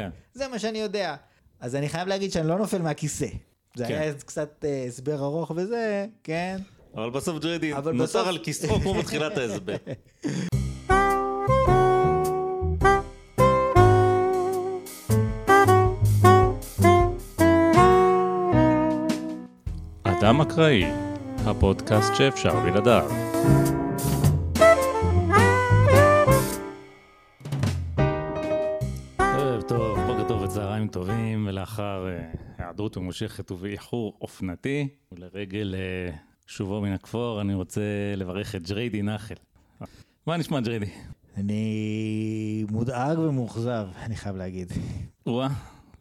כן. זה מה שאני יודע. אז אני חייב להגיד שאני לא נופל מהכיסא. זה כן. היה קצת אה, הסבר ארוך וזה, כן. אבל בסוף אבל נותר בסוף- על כיסאו כמו בתחילת ההסבר. אדם אקראי, הפודקאסט שאפשר בלעדיו. טובים, ולאחר אה, היעדרות ממושכת ובאיחור אופנתי, ולרגל אה, שובו מן הכפור, אני רוצה לברך את ג'ריידי נחל. מה נשמע ג'ריידי? אני מודאג ומאוכזב, אני חייב להגיד. וואה,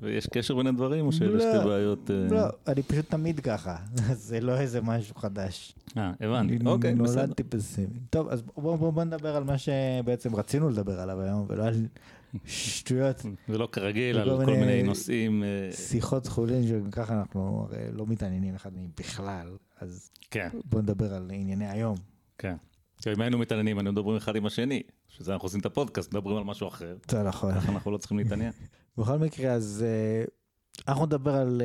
ויש קשר בין הדברים, או שאלה לא, שתי בעיות? אה? לא, אני פשוט תמיד ככה, זה לא איזה משהו חדש. אה, הבנתי, אוקיי, בסדר. נולדתי פסימי. טוב, אז בואו בוא, בוא נדבר על מה שבעצם רצינו לדבר עליו היום, ולא על שטויות, ולא כרגיל, על כל מיני נושאים, אה, שיחות חולין, שגם ככה אנחנו הרי לא מתעניינים אחד מהם בכלל, אז כן, בואו נדבר על ענייני היום. כן. אם היינו מתעניינים, היינו מדברים אחד עם השני. שזה אנחנו עושים את הפודקאסט, מדברים על משהו אחר. זה נכון. ככה אנחנו לא צריכים להתעניין. בכל מקרה, אז אה, אנחנו נדבר על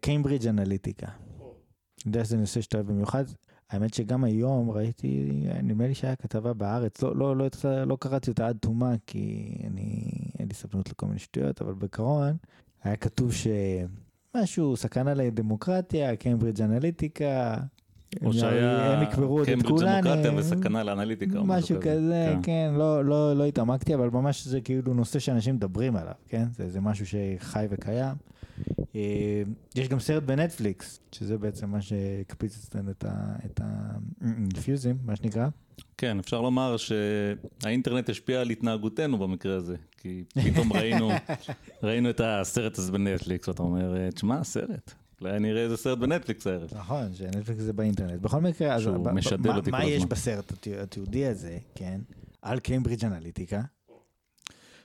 קיימברידג' אנליטיקה. אני יודע שזה נושא שאתה אוהב במיוחד. האמת שגם היום ראיתי, נדמה לי שהיה כתבה בארץ, לא, לא, לא, לא, קראתי אותה עד תומה, כי אני, אין לי סבלנות לכל מיני שטויות, אבל בעיקרון היה כתוב שמשהו, סכנה לדמוקרטיה, קיימברידג' אנליטיקה. או הם- שהיה הם יקברו עוד את קיימברידג' כולנו. דמוקרטיה וסכנה לאנליטיקה. או משהו כזה, כן, לא, לא, לא התעמקתי, אבל ממש זה כאילו נושא שאנשים מדברים עליו, כן? זה, זה משהו שחי וקיים. אה, יש גם סרט בנטפליקס, שזה בעצם מה שהקפיץ אצלנו את ה- את האינפיוזים, מה שנקרא. כן, אפשר לומר שהאינטרנט השפיע על התנהגותנו במקרה הזה. כי פתאום ראינו, ראינו את הסרט הזה בנטפליקס, ואתה אומר, "אה, תשמע, סרט. אולי אני אראה איזה סרט בנטפליקס הערב. נכון, שנטפליקס זה באינטרנט. בכל מקרה, אז שהוא ב- ב- מה- מה יש. בסרט התי- התיעודי הזה, כן? על קיימברידג' אנליטיקה.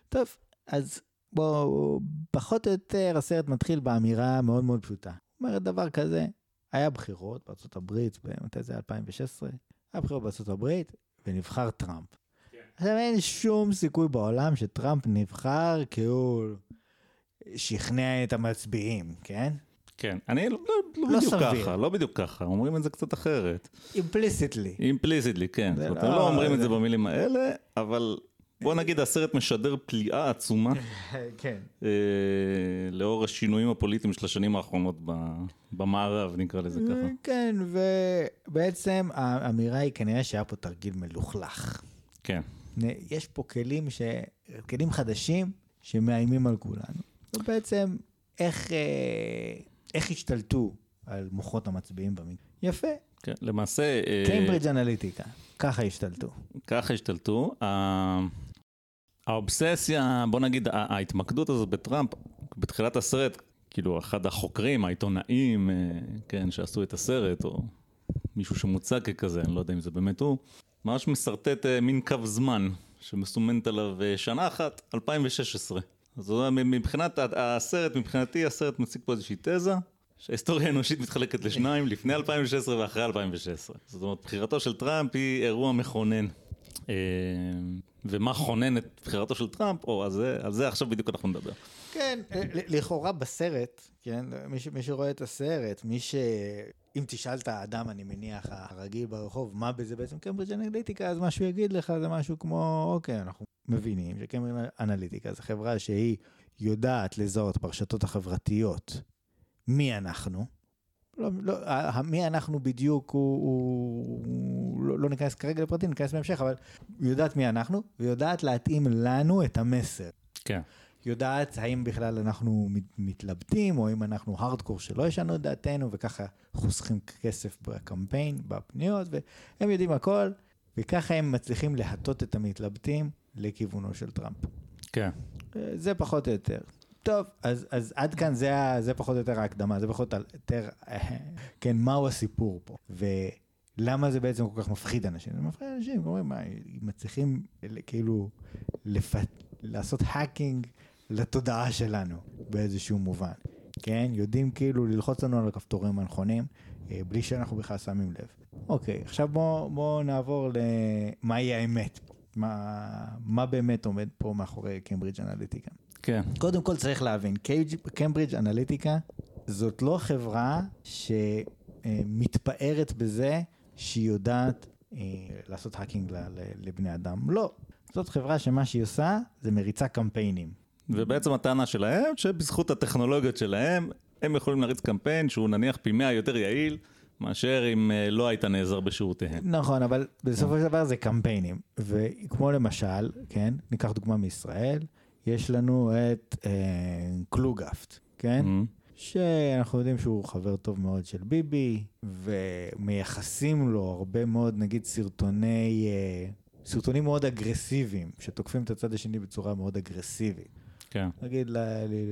טוב, אז בואו, פחות או יותר הסרט מתחיל באמירה מאוד מאוד פשוטה. אומרת דבר כזה, היה בחירות בארצות הברית, מתי זה 2016? היה בחירות בארצות הברית, ונבחר טראמפ. עכשיו אין שום סיכוי בעולם שטראמפ נבחר כי הוא שכנע את המצביעים, כן? כן, אני לא, לא, לא לא בדיוק סביר. ככה, לא בדיוק ככה, אומרים את זה קצת אחרת. אימפליסיטלי. אימפליסיטלי, כן. זה זאת אומרת, לא- לא אומרים את זה זה- במילים האלה, אבל בוא נגיד הסרט משדר פליאה עצומה כן. אה, לאור השינויים הפוליטיים של השנים האחרונות ב- במערב, נקרא לזה ככה. כן, ובעצם האמירה היא כנראה שהיה פה תרגיל מלוכלך. כן, יש פה כלים, ש... כלים חדשים שמאיימים על כולנו. ובעצם, איך, אה, איך השתלטו על מוחות המצביעים במקרה? יפה, כן. למעשה, קיימברידג' אנליטיקה, ככה השתלטו. ככה השתלטו. האובססיה, בוא נגיד, ההתמקדות הזאת בטראמפ, בתחילת הסרט, כאילו אחד החוקרים, העיתונאים, אה, כן, שעשו את הסרט, או מישהו שמוצג ככזה, אני לא יודע אם זה באמת הוא, ממש משרטט אה, מין קו זמן שמסומנת עליו אה, שנה אחת, 2016. אז מבחינת הסרט, מבחינתי הסרט מציג פה איזושהי תזה. שההיסטוריה האנושית מתחלקת לשניים, לפני 2016 ואחרי 2016. זאת אומרת, בחירתו של טראמפ היא אירוע מכונן. אה, ומה כונן את בחירתו של טראמפ, או, על זה, על זה עכשיו בדיוק אנחנו נדבר. כן, לכאורה בסרט, כן, מי, ש- מי שרואה את הסרט, מי ש... אם תשאל את האדם, אני מניח, הרגיל ברחוב, מה בזה בעצם קיימברידג' אנליטיקה, אז מה שהוא יגיד לך זה משהו כמו, אוקיי, אנחנו מבינים שקיימברידג' אנליטיקה זו חברה שהיא יודעת לזהות ברשתות החברתיות מי אנחנו. לא, לא, מי אנחנו בדיוק, הוא, הוא, הוא לא, לא ניכנס כרגע לפרטים, ניכנס בהמשך, אבל היא יודעת מי אנחנו, ויודעת להתאים לנו את המסר. כן. יודעת האם בכלל אנחנו מת- מתלבטים, או אם אנחנו הארדקור שלא ישנו את דעתנו, וככה חוסכים כסף בקמפיין, בפניות, והם יודעים הכל, וככה הם מצליחים להטות את המתלבטים לכיוונו של טראמפ. כן. אה, זה פחות או יותר. טוב, אז, אז עד כאן זה, זה פחות או יותר ההקדמה, זה פחות או יותר, כן, מהו הסיפור פה, ולמה זה בעצם כל כך מפחיד אנשים. זה מפחיד אנשים, אומרים, מה, מצליחים כאילו לפ... לעשות האקינג לתודעה שלנו באיזשהו מובן, כן? יודעים כאילו ללחוץ לנו על הכפתורים הנכונים, אה, בלי שאנחנו בכלל שמים לב. אוקיי, עכשיו בואו בוא נעבור למהי האמת. מה, מה באמת עומד פה מאחורי קיימברידג' אנליטיקה. כן. קודם כל צריך להבין, קיימברידג' אנליטיקה זאת לא חברה שמתפארת בזה שהיא יודעת אה, לעשות hacking לבני אדם. לא. זאת חברה שמה שהיא עושה זה מריצה קמפיינים. ובעצם הטענה שלהם, שבזכות הטכנולוגיות שלהם, הם יכולים להריץ קמפיין שהוא נניח פי מאה יותר יעיל. מאשר אם אה, לא היית נעזר בשירותיהם. נכון, אבל בסופו של דבר זה קמפיינים. וכמו למשל, כן, ניקח דוגמה מישראל, יש לנו את אה, קלוגפט, כן? Mm-hmm. שאנחנו יודעים שהוא חבר טוב מאוד של ביבי, ומייחסים לו הרבה מאוד, נגיד, סרטוני, אה, סרטונים מאוד אגרסיביים, שתוקפים את הצד השני בצורה מאוד אגרסיבית. כן. נגיד,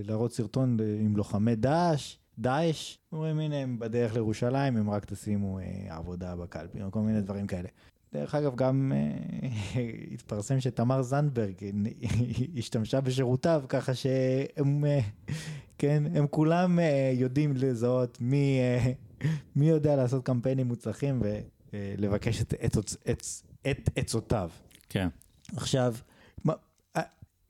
להראות סרטון עם לוחמי דאעש, דאעש, אומרים הנה הם בדרך לירושלים, הם רק תשימו אה, עבודה בקלפי, או כל מיני דברים כאלה. דרך אגב, גם אה, התפרסם שתמר זנדברג השתמשה בשירותיו, ככה שהם, אה, כן, הם כולם אה, יודעים לזהות מי, אה, מי יודע לעשות קמפיינים מוצלחים ולבקש את, את, את, את עצותיו. כן. עכשיו,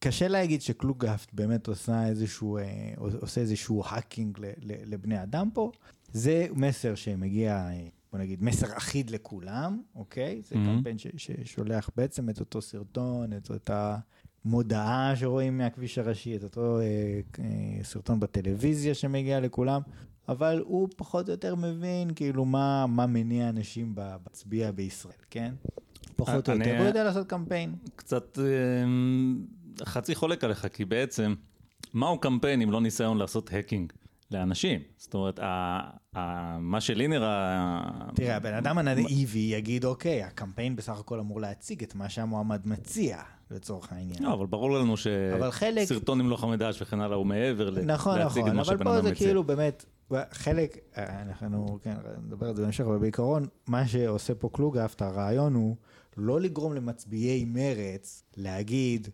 קשה להגיד שקלוגהפט באמת עושה איזשהו, אה, עושה איזשהו האקינג לבני אדם פה. זה מסר שמגיע, אה, בוא נגיד, מסר אחיד לכולם, אוקיי? זה mm-hmm. קמפיין ששולח בעצם את אותו סרטון, את אותה מודעה שרואים מהכביש הראשי, את אותו אה, אה, סרטון בטלוויזיה שמגיע לכולם, אבל הוא פחות או יותר מבין כאילו מה, מה מניע אנשים בהצביע בישראל, כן? פחות או יותר, הוא יודע לעשות קמפיין. קצת... אה... חצי חולק עליך, כי בעצם, מהו קמפיין אם לא ניסיון לעשות האקינג לאנשים? זאת אומרת, ה, ה, מה שלי נראה... תראה, הבן אדם הנאיבי יגיד, אוקיי, הקמפיין בסך הכל אמור להציג את מה שהמועמד מציע. לצורך העניין. לא, אבל ברור לנו שסרטון עם לוחמי דאעש וכן הלאה הוא מעבר נכון, להציג נכון, את מה שבן אדם מציע. נכון, נכון, אבל פה זה כאילו באמת, חלק, אנחנו, כן, נדבר על זה בהמשך, אבל בעיקרון, מה שעושה פה קלוגהפט, הרעיון הוא לא לגרום למצביעי מרץ להגיד,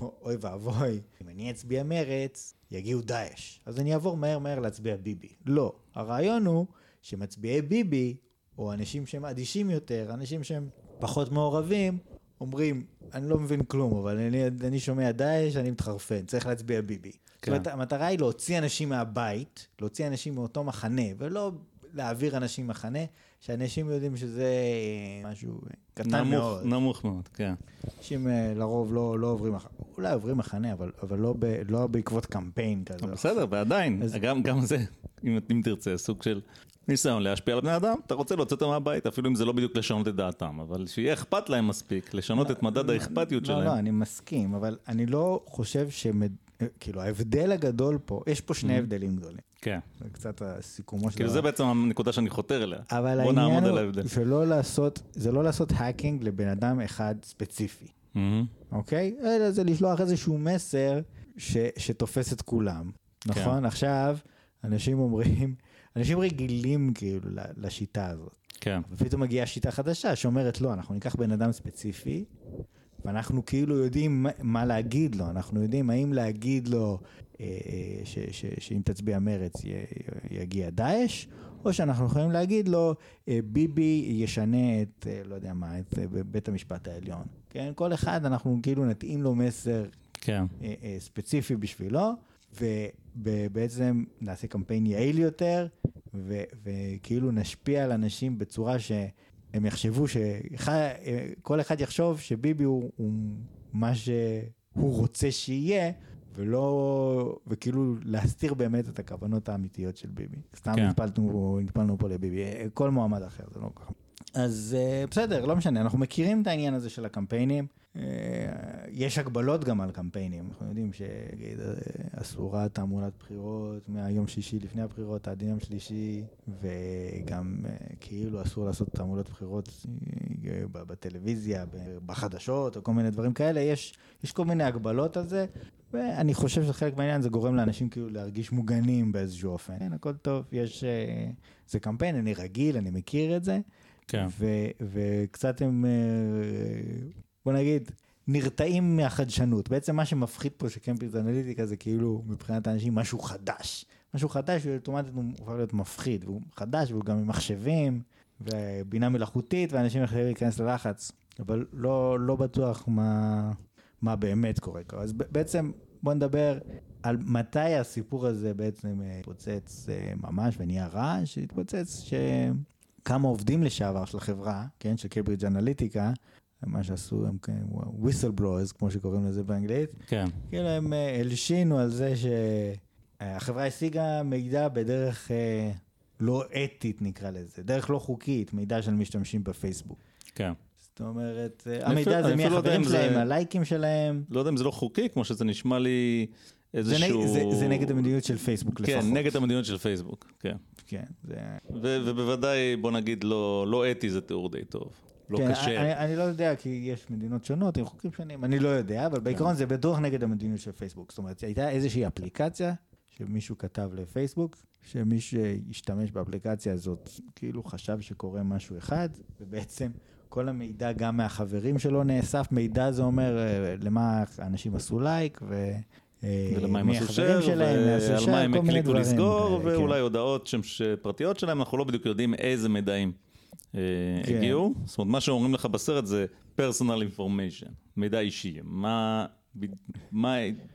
אוי ואבוי, אם אני אצביע מרץ, יגיעו דאעש. אז אני אעבור מהר מהר להצביע ביבי. לא. הרעיון הוא שמצביעי ביבי, או אנשים שהם אדישים יותר, אנשים שהם פחות מעורבים, אומרים, אני לא מבין כלום, אבל אני, אני שומע דאעש, אני מתחרפן, צריך להצביע ביבי. כן. זאת אומרת, המטרה היא להוציא אנשים מהבית, להוציא אנשים מאותו מחנה, ולא להעביר אנשים מחנה, שאנשים יודעים שזה משהו קטן נמוך, מאוד. נמוך מאוד, כן. אנשים אה, לרוב לא, לא עוברים, אולי עוברים מחנה, אבל, אבל לא, ב, לא בעקבות קמפיין כזה. בסדר, ועדיין, אז... גם, גם זה, אם, אם תרצה, סוג של ניסיון להשפיע על בני אדם, אתה רוצה להוציא אותם מהבית, אפילו אם זה לא בדיוק לשנות את דעתם, אבל שיהיה אכפת להם מספיק, לשנות את מדד האכפתיות לא, שלהם. לא, לא, אני מסכים, אבל אני לא חושב שמד... כאילו ההבדל הגדול פה, יש פה שני הבדלים גדולים. כן. זה קצת הסיכומו של... כאילו זה בעצם הנקודה שאני חותר אליה. אבל העניין הוא שלא לעשות, זה לא לעשות האקינג לבן אדם אחד ספציפי, אוקיי? אלא זה לשלוח איזשהו מסר שתופס את כולם, נכון? כן. עכשיו, אנשים אומרים, אנשים רגילים כאילו לשיטה הזאת. כן. ופתאום מגיעה שיטה חדשה שאומרת, לא, אנחנו ניקח בן אדם ספציפי, ואנחנו כאילו יודעים מה להגיד לו, אנחנו יודעים האם להגיד לו אה, אה, שאם תצביע מרץ יגיע דאעש, או שאנחנו יכולים להגיד לו, אה, ביבי ישנה את, לא יודע מה, את בית המשפט העליון. כן, כל אחד אנחנו כאילו נתאים לו מסר כן. ספציפי בשבילו, ובעצם נעשה קמפיין יעיל יותר, וכאילו נשפיע על אנשים בצורה ש... הם יחשבו שכל אחד יחשוב שביבי הוא, הוא מה שהוא רוצה שיהיה, ולא, וכאילו להסתיר באמת את הכוונות האמיתיות של ביבי. סתם כן. נטפלנו, נטפלנו פה לביבי, כל מועמד אחר, זה לא ככה. אז אה, בסדר, לא משנה, אנחנו מכירים את העניין הזה של הקמפיינים. אה, יש הגבלות גם על קמפיינים, אנחנו יודעים שאסורה תעמולת בחירות מהיום שישי לפני הבחירות עד יום שלישי, וגם אה, כאילו אסור לעשות תעמולת בחירות בטלוויזיה, בחדשות או כל מיני דברים כאלה, יש, יש כל מיני הגבלות על זה, ואני חושב שחלק מהעניין זה גורם לאנשים כאילו להרגיש מוגנים באיזשהו אופן. כן, הכל טוב, יש... זה קמפיין, אני רגיל, אני מכיר את זה. כן. ו- וקצת הם, אה, בוא נגיד, נרתעים מהחדשנות. בעצם מה שמפחיד פה של קמפיוס אנליטיקה זה כאילו מבחינת האנשים משהו חדש. משהו חדש ואוטומטית הוא הופך להיות מפחיד, והוא חדש והוא גם עם מחשבים ובינה מלאכותית ואנשים יכולים להיכנס ללחץ, אבל לא, לא בטוח מה, מה באמת קורה כאן. אז בעצם בוא נדבר על מתי הסיפור הזה בעצם אה, התפוצץ אה, ממש ונהיה רע, שהתפוצץ שכמה עובדים לשעבר של החברה, כן, של קייברידג' אנליטיקה, מה שעשו הם כן, whistleblowers, כמו שקוראים לזה באנגלית, כן. כאילו הם אה, הלשינו על זה שהחברה השיגה מידע בדרך אה, לא אתית נקרא לזה, דרך לא חוקית, מידע של משתמשים בפייסבוק. כן. זאת אומרת, אה, המידע זה לא יודע מהחברים אם זה- שלהם, הלייקים שלהם. לא יודע אם זה לא חוקי, כמו שזה נשמע לי זה, איזשהו... נג, זה, זה נגד המדיניות של פייסבוק כן, לפחות. נגד המדיניות של פייסבוק, כן. כן, זה... ו- ובוודאי, בוא נגיד, לא לא אתי זה תיאור די טוב. לא כן, קשה. אני, אני לא יודע, כי יש מדינות שונות עם חוקים שונים, אני לא יודע, אבל בעיקרון זה בטוח נגד המדיניות של פייסבוק. זאת אומרת, הייתה איזושהי אפליקציה שמישהו כתב לפייסבוק, שמי שהשתמש באפליקציה הזאת כאילו חשב שקורה משהו אחד, ובעצם כל המידע גם מהחברים שלו נאסף. מידע זה אומר אה, למה אנשים עשו לייק, ו... ולמה הם מי עשו עשו ועל מה הם דברים לסגור, כאלה, ואולי הודעות שהן ש- פרטיות שלהם, אנחנו לא בדיוק יודעים איזה מידעים אה, כן. הגיעו. זאת אומרת, מה שאומרים לך בסרט זה personal information, מידע אישי. מה,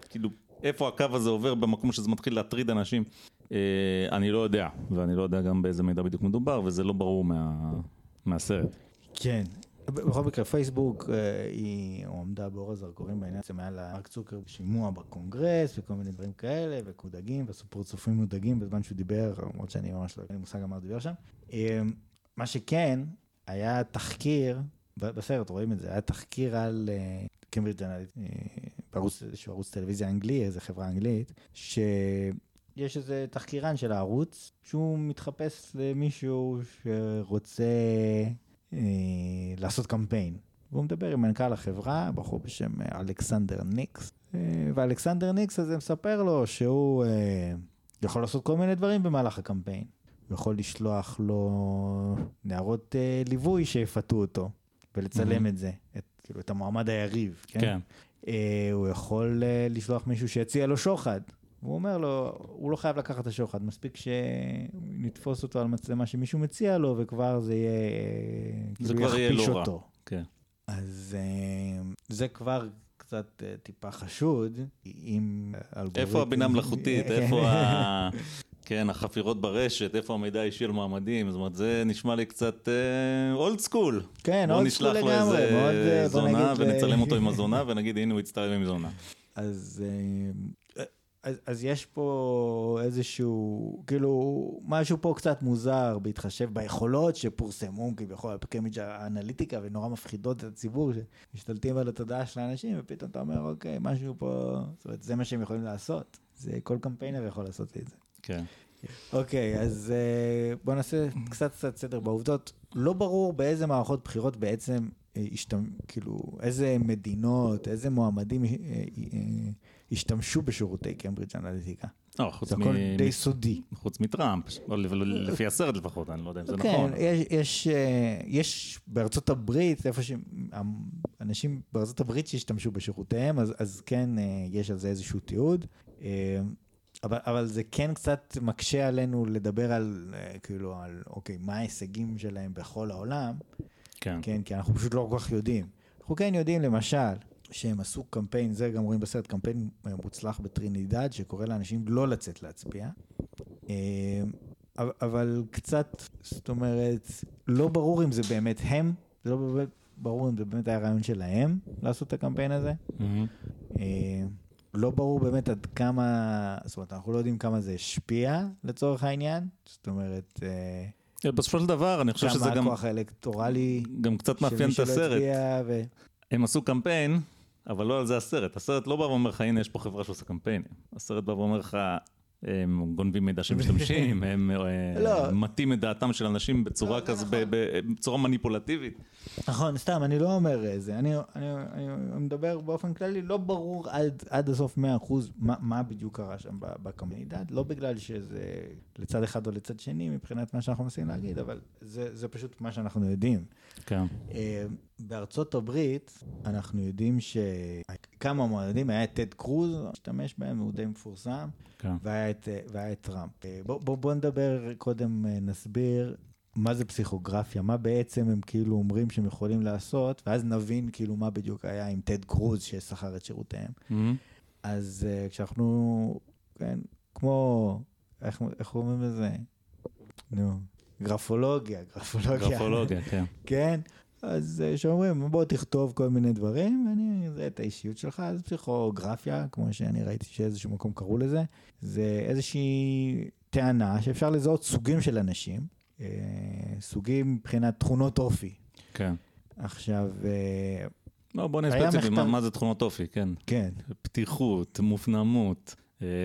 כאילו, איפה הקו הזה עובר במקום שזה מתחיל להטריד אנשים, אה, אני לא יודע, ואני לא יודע גם באיזה מידע בדיוק מדובר, וזה לא ברור מה, מהסרט. כן. בכל מקרה, פייסבוק, אה, היא עמדה באור הזרקורים בעניין הזה מעל מרק צוקר שימוע בקונגרס וכל מיני דברים כאלה, וקודגים, ועשו פרצופים מודאגים בזמן שהוא דיבר, למרות שאני ממש לא אין לי מושג על מה הוא דיבר שם. אה, מה שכן, היה תחקיר, בסרט רואים את זה, היה תחקיר על אה, קיימברידג' אנליט, אה, בערוץ, איזשהו ערוץ טלוויזיה אנגלי, איזה חברה אנגלית, שיש איזה תחקירן של הערוץ, שהוא מתחפש למישהו שרוצה אה, לעשות קמפיין. והוא מדבר עם מנכ"ל החברה, בחור בשם אה, אלכסנדר ניקס, אה, ואלכסנדר ניקס הזה מספר לו שהוא אה, יכול לעשות כל מיני דברים במהלך הקמפיין. הוא יכול לשלוח לו נערות אה, ליווי שיפתו אותו, ולצלם מהמם. את זה, את, כאילו, את המועמד היריב. כן? כן. אה, הוא יכול אה, לשלוח מישהו שיציע לו שוחד. הוא אומר לו, הוא לא חייב לקחת את השוחד, מספיק שנתפוס אותו על מצלמה שמישהו מציע לו, וכבר זה יהיה, אה, זה כאילו כבר יהיה לא רע. אותו. כן. אז אה, זה כבר קצת אה, טיפה חשוד, אם אלגוריתם... איפה הבינה מלאכותית. איפה ה... כן, החפירות ברשת, איפה המידע האישי על מועמדים, זאת אומרת, זה נשמע לי קצת old school. כן, בוא old school נשלח לו לגמרי, מאוד, איזה אה, בוא זונה ונצלם אה, אותו עם הזונה ונגיד, הנה הוא הצטלם עם זונה. אז, אה, אז, אז יש פה איזשהו, כאילו, משהו פה קצת מוזר בהתחשב ביכולות שפורסמו כביכול על קיימברידג' אנליטיקה ונורא מפחידות את הציבור שמשתלטים על התודעה של האנשים ופתאום אתה אומר אוקיי משהו פה, זאת אומרת זה מה שהם יכולים לעשות, זה כל קמפיינר יכול לעשות את זה. כן. אוקיי, אז אה, בוא נעשה קצת קצת סדר בעובדות. לא ברור באיזה מערכות בחירות בעצם אה, השתמ... כאילו, איזה מדינות, איזה מועמדים אה, השתמשו בשירותי קיימברידג' אנליטיקה. לא, חוץ זה מ- הכל די סודי. חוץ מטראמפ, לפי הסרט לפחות, אני לא יודע אם זה כן, נכון. יש, יש, אה, יש בארצות הברית, איפה שאנשים בארצות הברית שהשתמשו בשירותיהם, אז, אז כן, אה, יש על זה איזשהו תיעוד. אה, אבל, אבל זה כן קצת מקשה עלינו לדבר על, כאילו, על, אוקיי, מה ההישגים שלהם בכל העולם, כן. כן, כי אנחנו פשוט לא כל כך יודעים. אנחנו כן יודעים, למשל, שהם עשו קמפיין, זה גם רואים בסרט, קמפיין מוצלח בטרינידד, שקורא לאנשים לא לצאת להצביע. אה, אבל- קצת, זאת אומרת, לא ברור אם זה באמת הם, זה לא באמת ברור אם זה באמת היה רעיון שלהם לעשות את הקמפיין הזה. מהמם. אה, לא ברור באמת עד כמה, זאת אומרת, אנחנו לא יודעים כמה זה השפיע לצורך העניין. זאת אומרת, אה, בסופו של דבר, אני חושב שזה כמה גם הכוח האלקטורלי גם קצת מאפיין את הסרט. ו... הם עשו קמפיין, אבל לא על זה הסרט. הסרט לא בא ואומר לך, הנה, יש פה חברה שעושה קמפיינים. הסרט בא ואומר לך, הם גונבים מידע של משתמשים, הם אה, לא. מטים את דעתם של אנשים בצורה לא, זה כזה, נכון. בצורה מניפולטיבית. נכון, סתם, אני לא אומר זה, אני, אני, אני מדבר באופן כללי, לא ברור עד, עד הסוף 100% מה, בדיוק קרה שם ב- בקומונידד, לא בגלל שזה לצד אחד או לצד שני מבחינת מה שאנחנו מנסים להגיד, אבל זה, זה פשוט מה שאנחנו יודעים. כן. אה, בארצות הברית אנחנו יודעים שכמה מועמדים, היה את טד קרוז, משתמש בהם, הוא די מפורסם, כן. והיה את, אה, והיה את טראמפ. אה, בוא, בוא, בוא נדבר קודם, נסביר מה זה פסיכוגרפיה, מה בעצם הם כאילו אומרים שהם יכולים לעשות, ואז נבין כאילו מה בדיוק היה עם טד קרוז ששכר את שירותיהם. מהמם. אז uh, כשאנחנו, כן, כמו, איך, איך אומרים לזה? נו, גרפולוגיה, גרפולוגיה. גרפולוגיה, כן. כן? אז אה, שאומרים, בוא תכתוב כל מיני דברים, ואני אזהה את האישיות שלך, אז פסיכוגרפיה, כמו שאני ראיתי שאיזשהו מקום קראו לזה, זה איזושהי טענה שאפשר לזהות סוגים של אנשים, אה, סוגים מבחינת תכונות אופי. כן. עכשיו, אה, לא, בוא נהיה היה ספציפי, מה, זה תכונות אופי, כן. כן, פתיחות, מופנמות,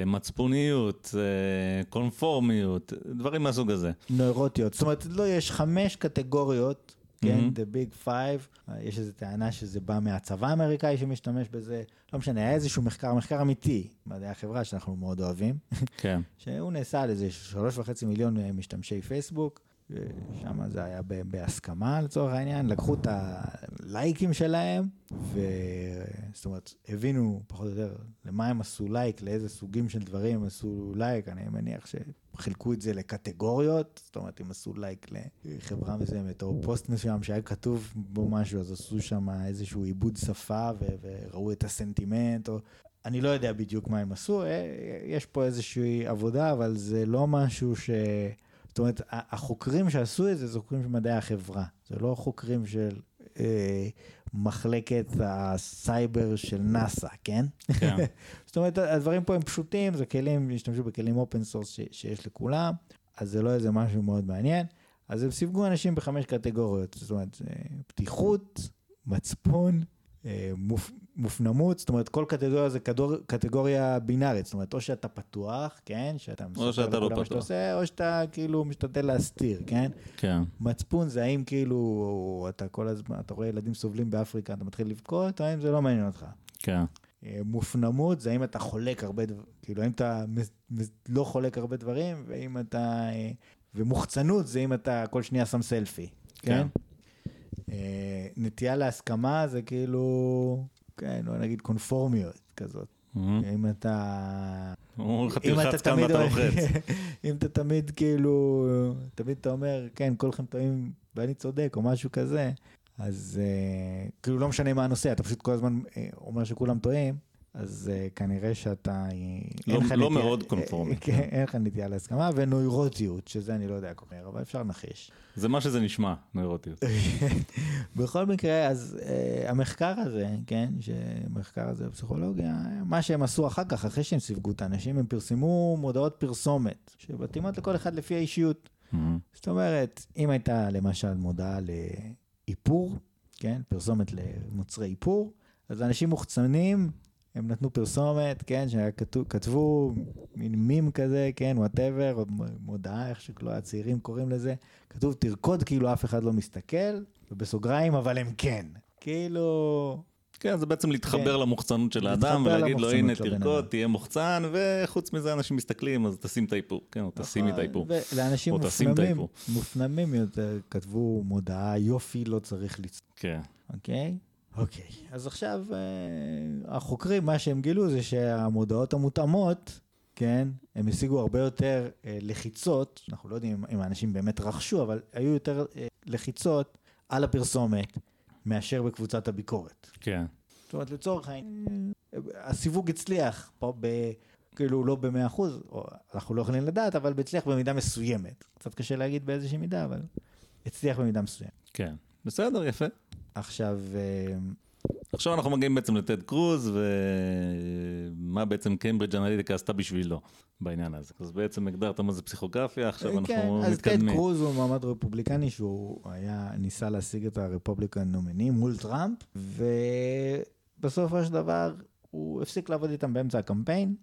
מצפוניות, אה, קונפורמיות, דברים מהסוג הזה. נוירוטיות. זאת אומרת, לא, יש חמש קטגוריות, כן, מהמם. The Big Five, יש איזו טענה שזה בא מהצבא האמריקאי שמשתמש בזה, לא משנה, היה איזשהו מחקר, מחקר אמיתי, מדעי החברה שאנחנו מאוד אוהבים, כן. שהוא נעשה על איזה שלוש וחצי מיליון אה, משתמשי פייסבוק, שם זה היה בהסכמה לצורך העניין, לקחו את הלייקים שלהם, ו... זאת אומרת, הבינו פחות או יותר למה הם עשו לייק, לאיזה סוגים של דברים הם עשו לייק, אני מניח שחילקו את זה לקטגוריות, זאת אומרת, אם עשו לייק לחברה מסוימת, או פוסט מסוים שהיה כתוב בו משהו, אז עשו שם איזשהו עיבוד שפה ו- וראו את הסנטימנט, או... אני לא יודע בדיוק מה הם עשו, אה, יש פה איזושהי עבודה, אבל זה לא משהו ש... זאת אומרת, החוקרים שעשו את זה, זה חוקרים של מדעי החברה. זה לא חוקרים של אה, מחלקת הסייבר של נאסא, כן? כן. זאת אומרת, הדברים פה הם פשוטים, זה כלים, השתמשו בכלים open source שיש לכולם, אז זה לא איזה משהו מאוד מעניין. אז הם סיווגו אנשים בחמש קטגוריות, זאת אומרת, אה, פתיחות, מצפון, אה, מופ, מופנמות, זאת אומרת, כל קטגוריה זה קטגור, קטגוריה בינארית, זאת אומרת, או שאתה פתוח, כן, שאתה מספר שאתה לא מה שאתה. עושה, או שאתה כאילו משתדל להסתיר, כן? כן. מצפון זה האם כאילו, אתה כל הזמן, אתה רואה ילדים סובלים באפריקה, אתה מתחיל לבכות, או האם זה לא מעניין אותך. כן. אה, מופנמות זה האם אתה חולק הרבה דברים, כאילו האם אתה לא חולק הרבה דברים, ואם אתה... אה, ומוחצנות זה אם אתה כל שנייה שם סלפי, כן? אה, נטייה להסכמה זה כאילו, כן, בוא נגיד קונפורמיות כזאת. אם אתה... אומרים לך אם אתה תלחץ כאן תמיד ואתה לוחץ. אם אתה תמיד כאילו, תמיד אתה אומר, כן, כולכם טועים ואני צודק, או משהו כזה, אז אה, כאילו לא משנה מה הנושא, אתה פשוט כל הזמן אה, אומר שכולם טועים, אז אה, כנראה שאתה... אה, לא- לא נטייה- מאוד קונפורמי. אה, כן, אין לך נטייה להסכמה, ונוירוטיות, שזה אני לא יודע כל כך, אבל אפשר לנחש. זה מה שזה נשמע, נוירוטיות. בכל מקרה, אז uh, המחקר הזה, כן, שמחקר הזה בפסיכולוגיה, מה שהם עשו אחר כך, אחרי שהם סיווגו את האנשים, הם פרסמו מודעות פרסומת, שמתאימות לכל אחד לפי האישיות. מהמם. זאת אומרת, אם הייתה למשל מודעה לאיפור, כן, פרסומת למוצרי איפור, אז אנשים מוחצנים, הם נתנו פרסומת, כן, שכתבו מין מים כזה, כן, וואטאבר, או מודעה, איך שכאילו הצעירים קוראים לזה, כתוב תרקוד כאילו אף אחד לא מסתכל, ובסוגריים, אבל הם כן. כאילו, כן, זה בעצם להתחבר כן. למוחצנות של האדם ולהגיד לו, הנה, תרקוד, אדם." תהיה מוחצן, וחוץ מזה אנשים מסתכלים, אז תשים את האיפור. כן, או תשימי את האיפור. נכון, ולאנשים תשים מופנמים. מופנמים יותר, כתבו מודעה, יופי, לא צריך לצ... כן. אוקיי? אוקיי. אז עכשיו, אה, החוקרים, מה שהם גילו זה שהמודעות המותאמות, כן, הם השיגו הרבה יותר אה, לחיצות, אנחנו לא יודעים אם האנשים באמת רכשו, אבל היו יותר אה, לחיצות על הפרסומת מאשר בקבוצת הביקורת. כן. זאת אומרת, לצורך העניין, הסיווג הצליח פה ב... כאילו לא במאה אחוז, אנחנו לא יכולים לדעת, אבל הצליח במידה מסוימת. קצת קשה להגיד באיזושהי מידה, אבל הצליח במידה מסוימת. כן. בסדר, יפה. עכשיו, אה, עכשיו אנחנו מגיעים בעצם לטד קרוז, ומה בעצם קיימברידג' אנליטיקה עשתה בשבילו בעניין הזה. אז בעצם הגדרת מה זה פסיכוגרפיה, עכשיו כן, אנחנו אז טד מתקדמים. קרוז הוא מועמד רפובליקני שהוא היה, ניסה להשיג את ה Republican nominee מול טראמפ, ובסופו של דבר הוא הפסיק לעבוד איתם באמצע הקמפיין.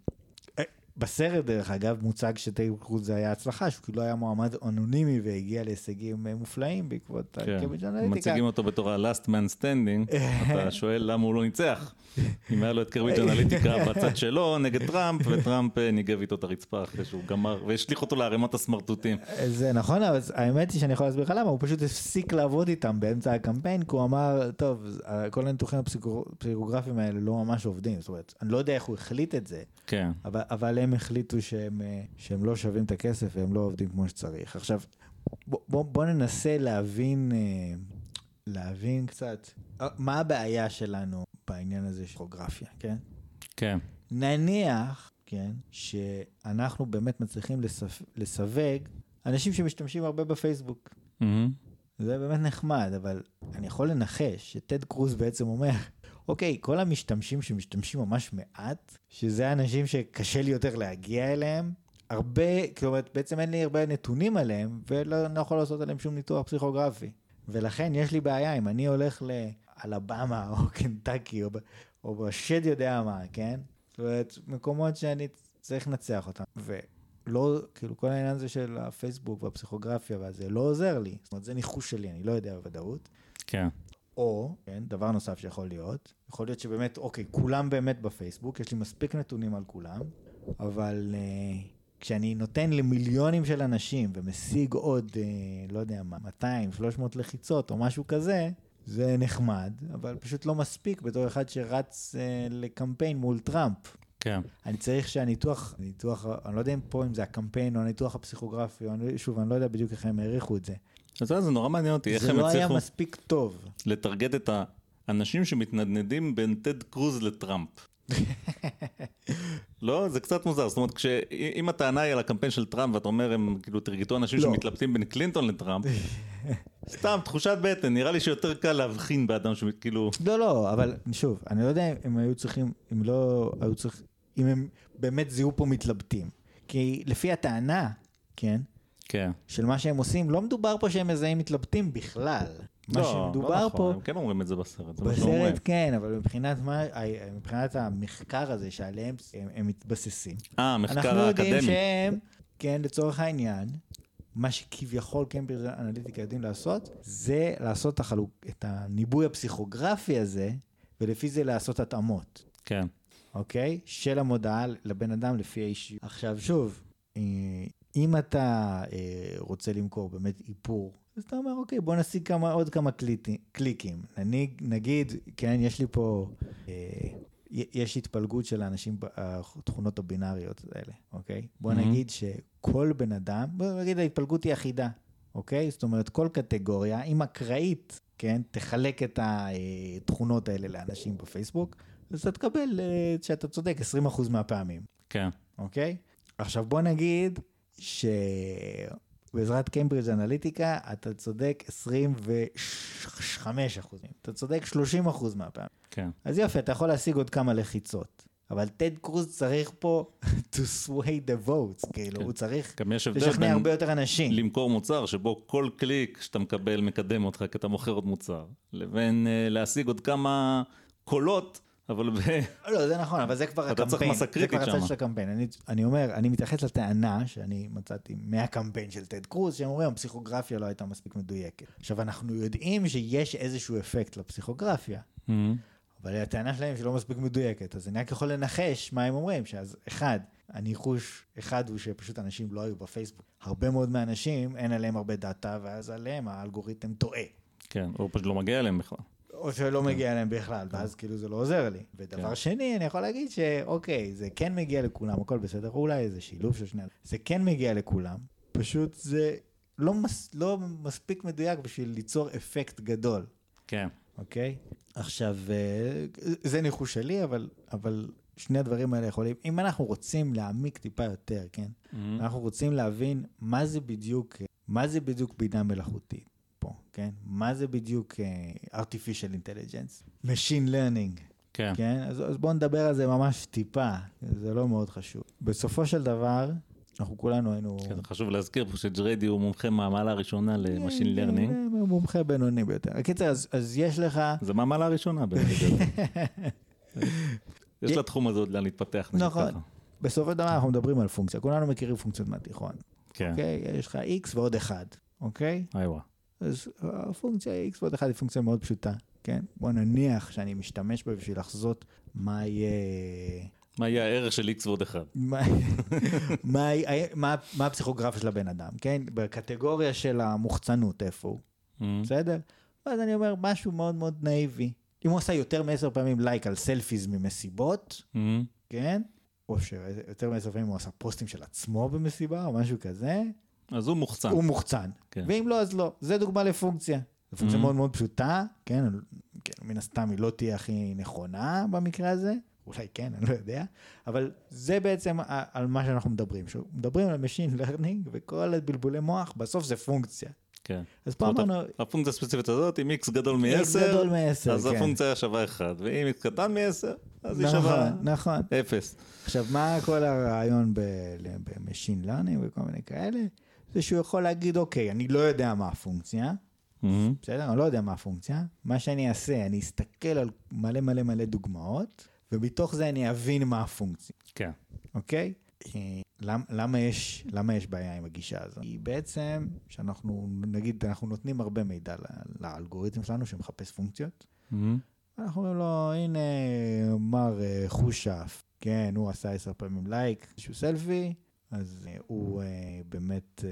בסרט, דרך אגב, מוצג שטד קרוז זה היה הצלחה, שהוא כאילו היה מועמד אנונימי והגיע להישגים אה, מופלאים בעקבות כן. הקיימברידג' אנליטיקה. מציגים אותו בתור ה-last man standing, אתה שואל למה הוא לא ניצח. אם היה לו את קרביץ' אנליטיקה בצד שלו נגד טראמפ, וטראמפ אה, ניגב איתו את הרצפה אחרי שהוא גמר, והשליך אותו לערימת הסמרטוטים. זה נכון, אבל האמת היא שאני יכול להסביר לך למה, הוא פשוט הפסיק לעבוד איתם באמצע הקמפיין, כי הוא אמר, טוב, כל הניתוחים הפסיכוגרפיים האלה לא ממש עובדים, זאת אומרת, אני לא יודע איך הוא החליט את זה, כן. אבל, אבל הם החליטו שהם, אה, שהם לא שווים את הכסף והם לא עובדים כמו שצריך. עכשיו, בוא, בוא, בוא ננסה להבין, אה, להבין קצת, אה, מה הבעיה שלנו בעניין הזה של פסיכוגרפיה, כן? כן. נניח, כן, שאנחנו באמת מצליחים לסו- לסווג אנשים שמשתמשים הרבה בפייסבוק. מהמם. זה באמת נחמד, אבל אני יכול לנחש שטד קרוז בעצם אומר, אוקיי, כל המשתמשים שמשתמשים ממש מעט, שזה אנשים שקשה לי יותר להגיע אליהם, הרבה, כלומר, בעצם אין לי הרבה נתונים עליהם, ולא אני לא יכול לעשות עליהם שום ניתוח פסיכוגרפי. ולכן יש לי בעיה, אם אני הולך לאלבמה או קנטקי או, או בשד יודע מה, כן? זאת אומרת, מקומות שאני צריך לנצח אותם. ולא, כאילו, כל העניין הזה של הפייסבוק והפסיכוגרפיה והזה לא עוזר לי. זאת אומרת, זה ניחוש שלי, אני לא יודע בוודאות. כן. או, כן, דבר נוסף שיכול להיות, יכול להיות שבאמת, אוקיי, כולם באמת בפייסבוק, יש לי מספיק נתונים על כולם, אבל uh, כשאני נותן למיליונים של אנשים ומשיג עוד, uh, לא יודע מה, 200, 300 לחיצות או משהו כזה, זה נחמד, אבל פשוט לא מספיק בתור אחד שרץ uh, לקמפיין מול טראמפ. כן. אני צריך שהניתוח, הניתוח, אני לא יודע אם פה אם זה הקמפיין או הניתוח הפסיכוגרפי, או אני, שוב, אני לא יודע בדיוק איך הם העריכו את זה. אז זה זה נורא מעניין אותי, איך זה הם לא היה הצליחו מספיק טוב. לטרגט את האנשים שמתנדנדים בין טד קרוז לטראמפ. לא, זה קצת מוזר, זאת אומרת, אם הטענה היא על הקמפיין של טראמפ ואתה אומר הם כאילו טרגטו אנשים לא. שמתלבטים בין קלינטון לטראמפ, סתם תחושת בטן, נראה לי שיותר קל להבחין באדם שכאילו, לא, לא, אבל שוב, אני לא יודע אם הם היו צריכים, אם לא היו צריכים, אם הם באמת זיהו פה מתלבטים. כי לפי הטענה, כן, כן. של מה שהם עושים, לא מדובר פה שהם מזהים מתלבטים בכלל. מה לא, שמדובר לא נכון, פה, הם כן אומרים את זה בסרט, זה מה. בסרט כן, אבל מבחינת מה, מבחינת המחקר הזה שעליהם הם, הם מתבססים. אה, המחקר אנחנו יודעים האקדמי. שהם, כן, לצורך העניין, מה שכביכול קמברידג' אנליטיקה יודעים לעשות, זה לעשות החלוק, את הניבוי הפסיכוגרפי הזה, ולפי זה לעשות התאמות, כן. אוקיי? של המודעה לבן אדם לפי האישיות. עכשיו, שוב, אה, אם אתה אה, רוצה למכור באמת איפור, אז אתה אומר, אוקיי, בוא נשיג כמה, עוד כמה קליטי, קליקים. נגיד, נגיד, כן, יש לי פה, אה, יש התפלגות של האנשים, התכונות הבינאריות האלה, אוקיי? בוא Mhm. נגיד שכל בן אדם, בוא נגיד ההתפלגות היא אחידה, אוקיי? זאת אומרת, כל קטגוריה, אם אקראית, כן, תחלק את התכונות האלה לאנשים בפייסבוק, אז אתה תקבל, אה, שאתה צודק, 20% מהפעמים. כן. אוקיי? עכשיו בוא נגיד שבעזרת קיימברידג' אנליטיקה אתה צודק 25 אחוזים, אתה צודק 30 אחוז מהפעם. כן. אז יופי, אתה יכול להשיג עוד כמה לחיצות. אבל טד קרוז צריך פה to sway the votes, כאילו, כן. הוא צריך לשכנע הרבה יותר אנשים. למכור מוצר שבו כל קליק שאתה מקבל מקדם אותך כי אתה מוכר עוד מוצר, לבין אה, להשיג עוד כמה קולות, אבל ב... לא, זה נכון, אבל זה כבר אתה צריך הקמפיין. מסה זה קריטית כבר הצד שמה. של הקמפיין. אני, אני אומר, אני מתייחס לטענה שאני מצאתי מהקמפיין של טד קרוז, שהם אומרים, הפסיכוגרפיה לא הייתה מספיק מדויקת. עכשיו, אנחנו יודעים שיש איזשהו אפקט לפסיכוגרפיה, אבל הטענה שלהם שלא מספיק מדויקת, אז אני רק יכול לנחש מה הם אומרים, שאז אחד, הניחוש אחד הוא שפשוט אנשים לא היו בפייסבוק. הרבה מאוד מהאנשים, אין עליהם הרבה דאטה, ואז עליהם האלגוריתם טועה. כן, או פשוט לא מגיע אליהם בכלל. או שלא מגיע אליהם בכלל, ואז כאילו זה לא עוזר לי. ודבר כן. שני, אני יכול להגיד שאוקיי, זה כן מגיע לכולם, הכל בסדר, אולי איזה שילוב של שני... זה כן מגיע לכולם, פשוט זה לא, מס, לא מספיק מדויק בשביל ליצור אפקט גדול, כן. אוקיי? עכשיו, אה, זה ניחוש שלי, אבל, אבל שני הדברים האלה יכולים, אם אנחנו רוצים להעמיק טיפה יותר, כן? אנחנו רוצים להבין מה זה בדיוק, מה זה בדיוק בינה מלאכותית כן? מה זה בדיוק uh, artificial intelligence, machine learning, כן. כן? אז, אז בואו נדבר על זה ממש טיפה, זה לא מאוד חשוב. בסופו של דבר, אנחנו כולנו היינו... כן, חשוב להזכיר פה שג'ריידי הוא מומחה מהמעלה הראשונה ל machine learning. כן, מומחה בינוני ביותר. הקיצר, אז, אז יש לך... זה מהמעלה הראשונה בגלל. יש לתחום הזה עוד לאן להתפתח. נכון. בסופו של דבר אנחנו מדברים על פונקציה, כולנו מכירים פונקציות מהתיכון, כן. אוקיי? יש לך x ועוד 1, אוקיי? איווה. אז הפונקציה x ועוד 1 היא פונקציה מאוד פשוטה, כן? בוא נניח שאני משתמש בה בשביל לחזות מה יהיה... מה יהיה הערך של x ועוד אחד? מה, מה, הפסיכוגרפיה של הבן אדם, כן? בקטגוריה של המוחצנות, איפה הוא, בסדר? ואז אני אומר משהו מאוד מאוד נאיבי. אם הוא עשה יותר מעשר פעמים לייק על סלפיז ממסיבות, כן? או שיותר מעשר פעמים הוא עשה פוסטים של עצמו במסיבה או משהו כזה, אז הוא מוחצן. הוא מוחצן. כן. ואם לא, אז לא. זה דוגמה לפונקציה. זו פונקציה Mhm. מאוד מאוד פשוטה, כן? כן, מן הסתם היא לא תהיה הכי נכונה במקרה הזה. אולי כן, אני לא יודע, אבל זה בעצם על מה שאנחנו מדברים. מדברים על Machine Learning וכל הבלבולי מוח, בסוף זה פונקציה. כן. אז פה אמרנו... הפונקציה הספציפית הזאת, אם x גדול מ-10, גדול מ-10, אז כן. הפונקציה שווה 1, ואם x קטן מ-10, אז היא נכון, שווה נכון. 0. עכשיו, מה כל הרעיון ב-Machine Learning וכל מיני כאלה? זה שהוא יכול להגיד, אוקיי, אני לא יודע מה הפונקציה, בסדר? אני לא יודע מה הפונקציה. מה שאני אעשה, אני אסתכל על מלא מלא מלא דוגמאות, ומתוך זה אני אבין מה הפונקציה, כן. אוקיי? אה, למ, למה, יש, למה יש בעיה עם הגישה הזו? היא בעצם, שאנחנו, נגיד, אנחנו נותנים הרבה מידע לאלגוריתם שלנו שמחפש פונקציות. אנחנו אומרים לו, הנה, מר אה, חושף, כן, הוא עשה עשר פעמים לייק, איזשהו סלפי, אז אה, הוא באמת...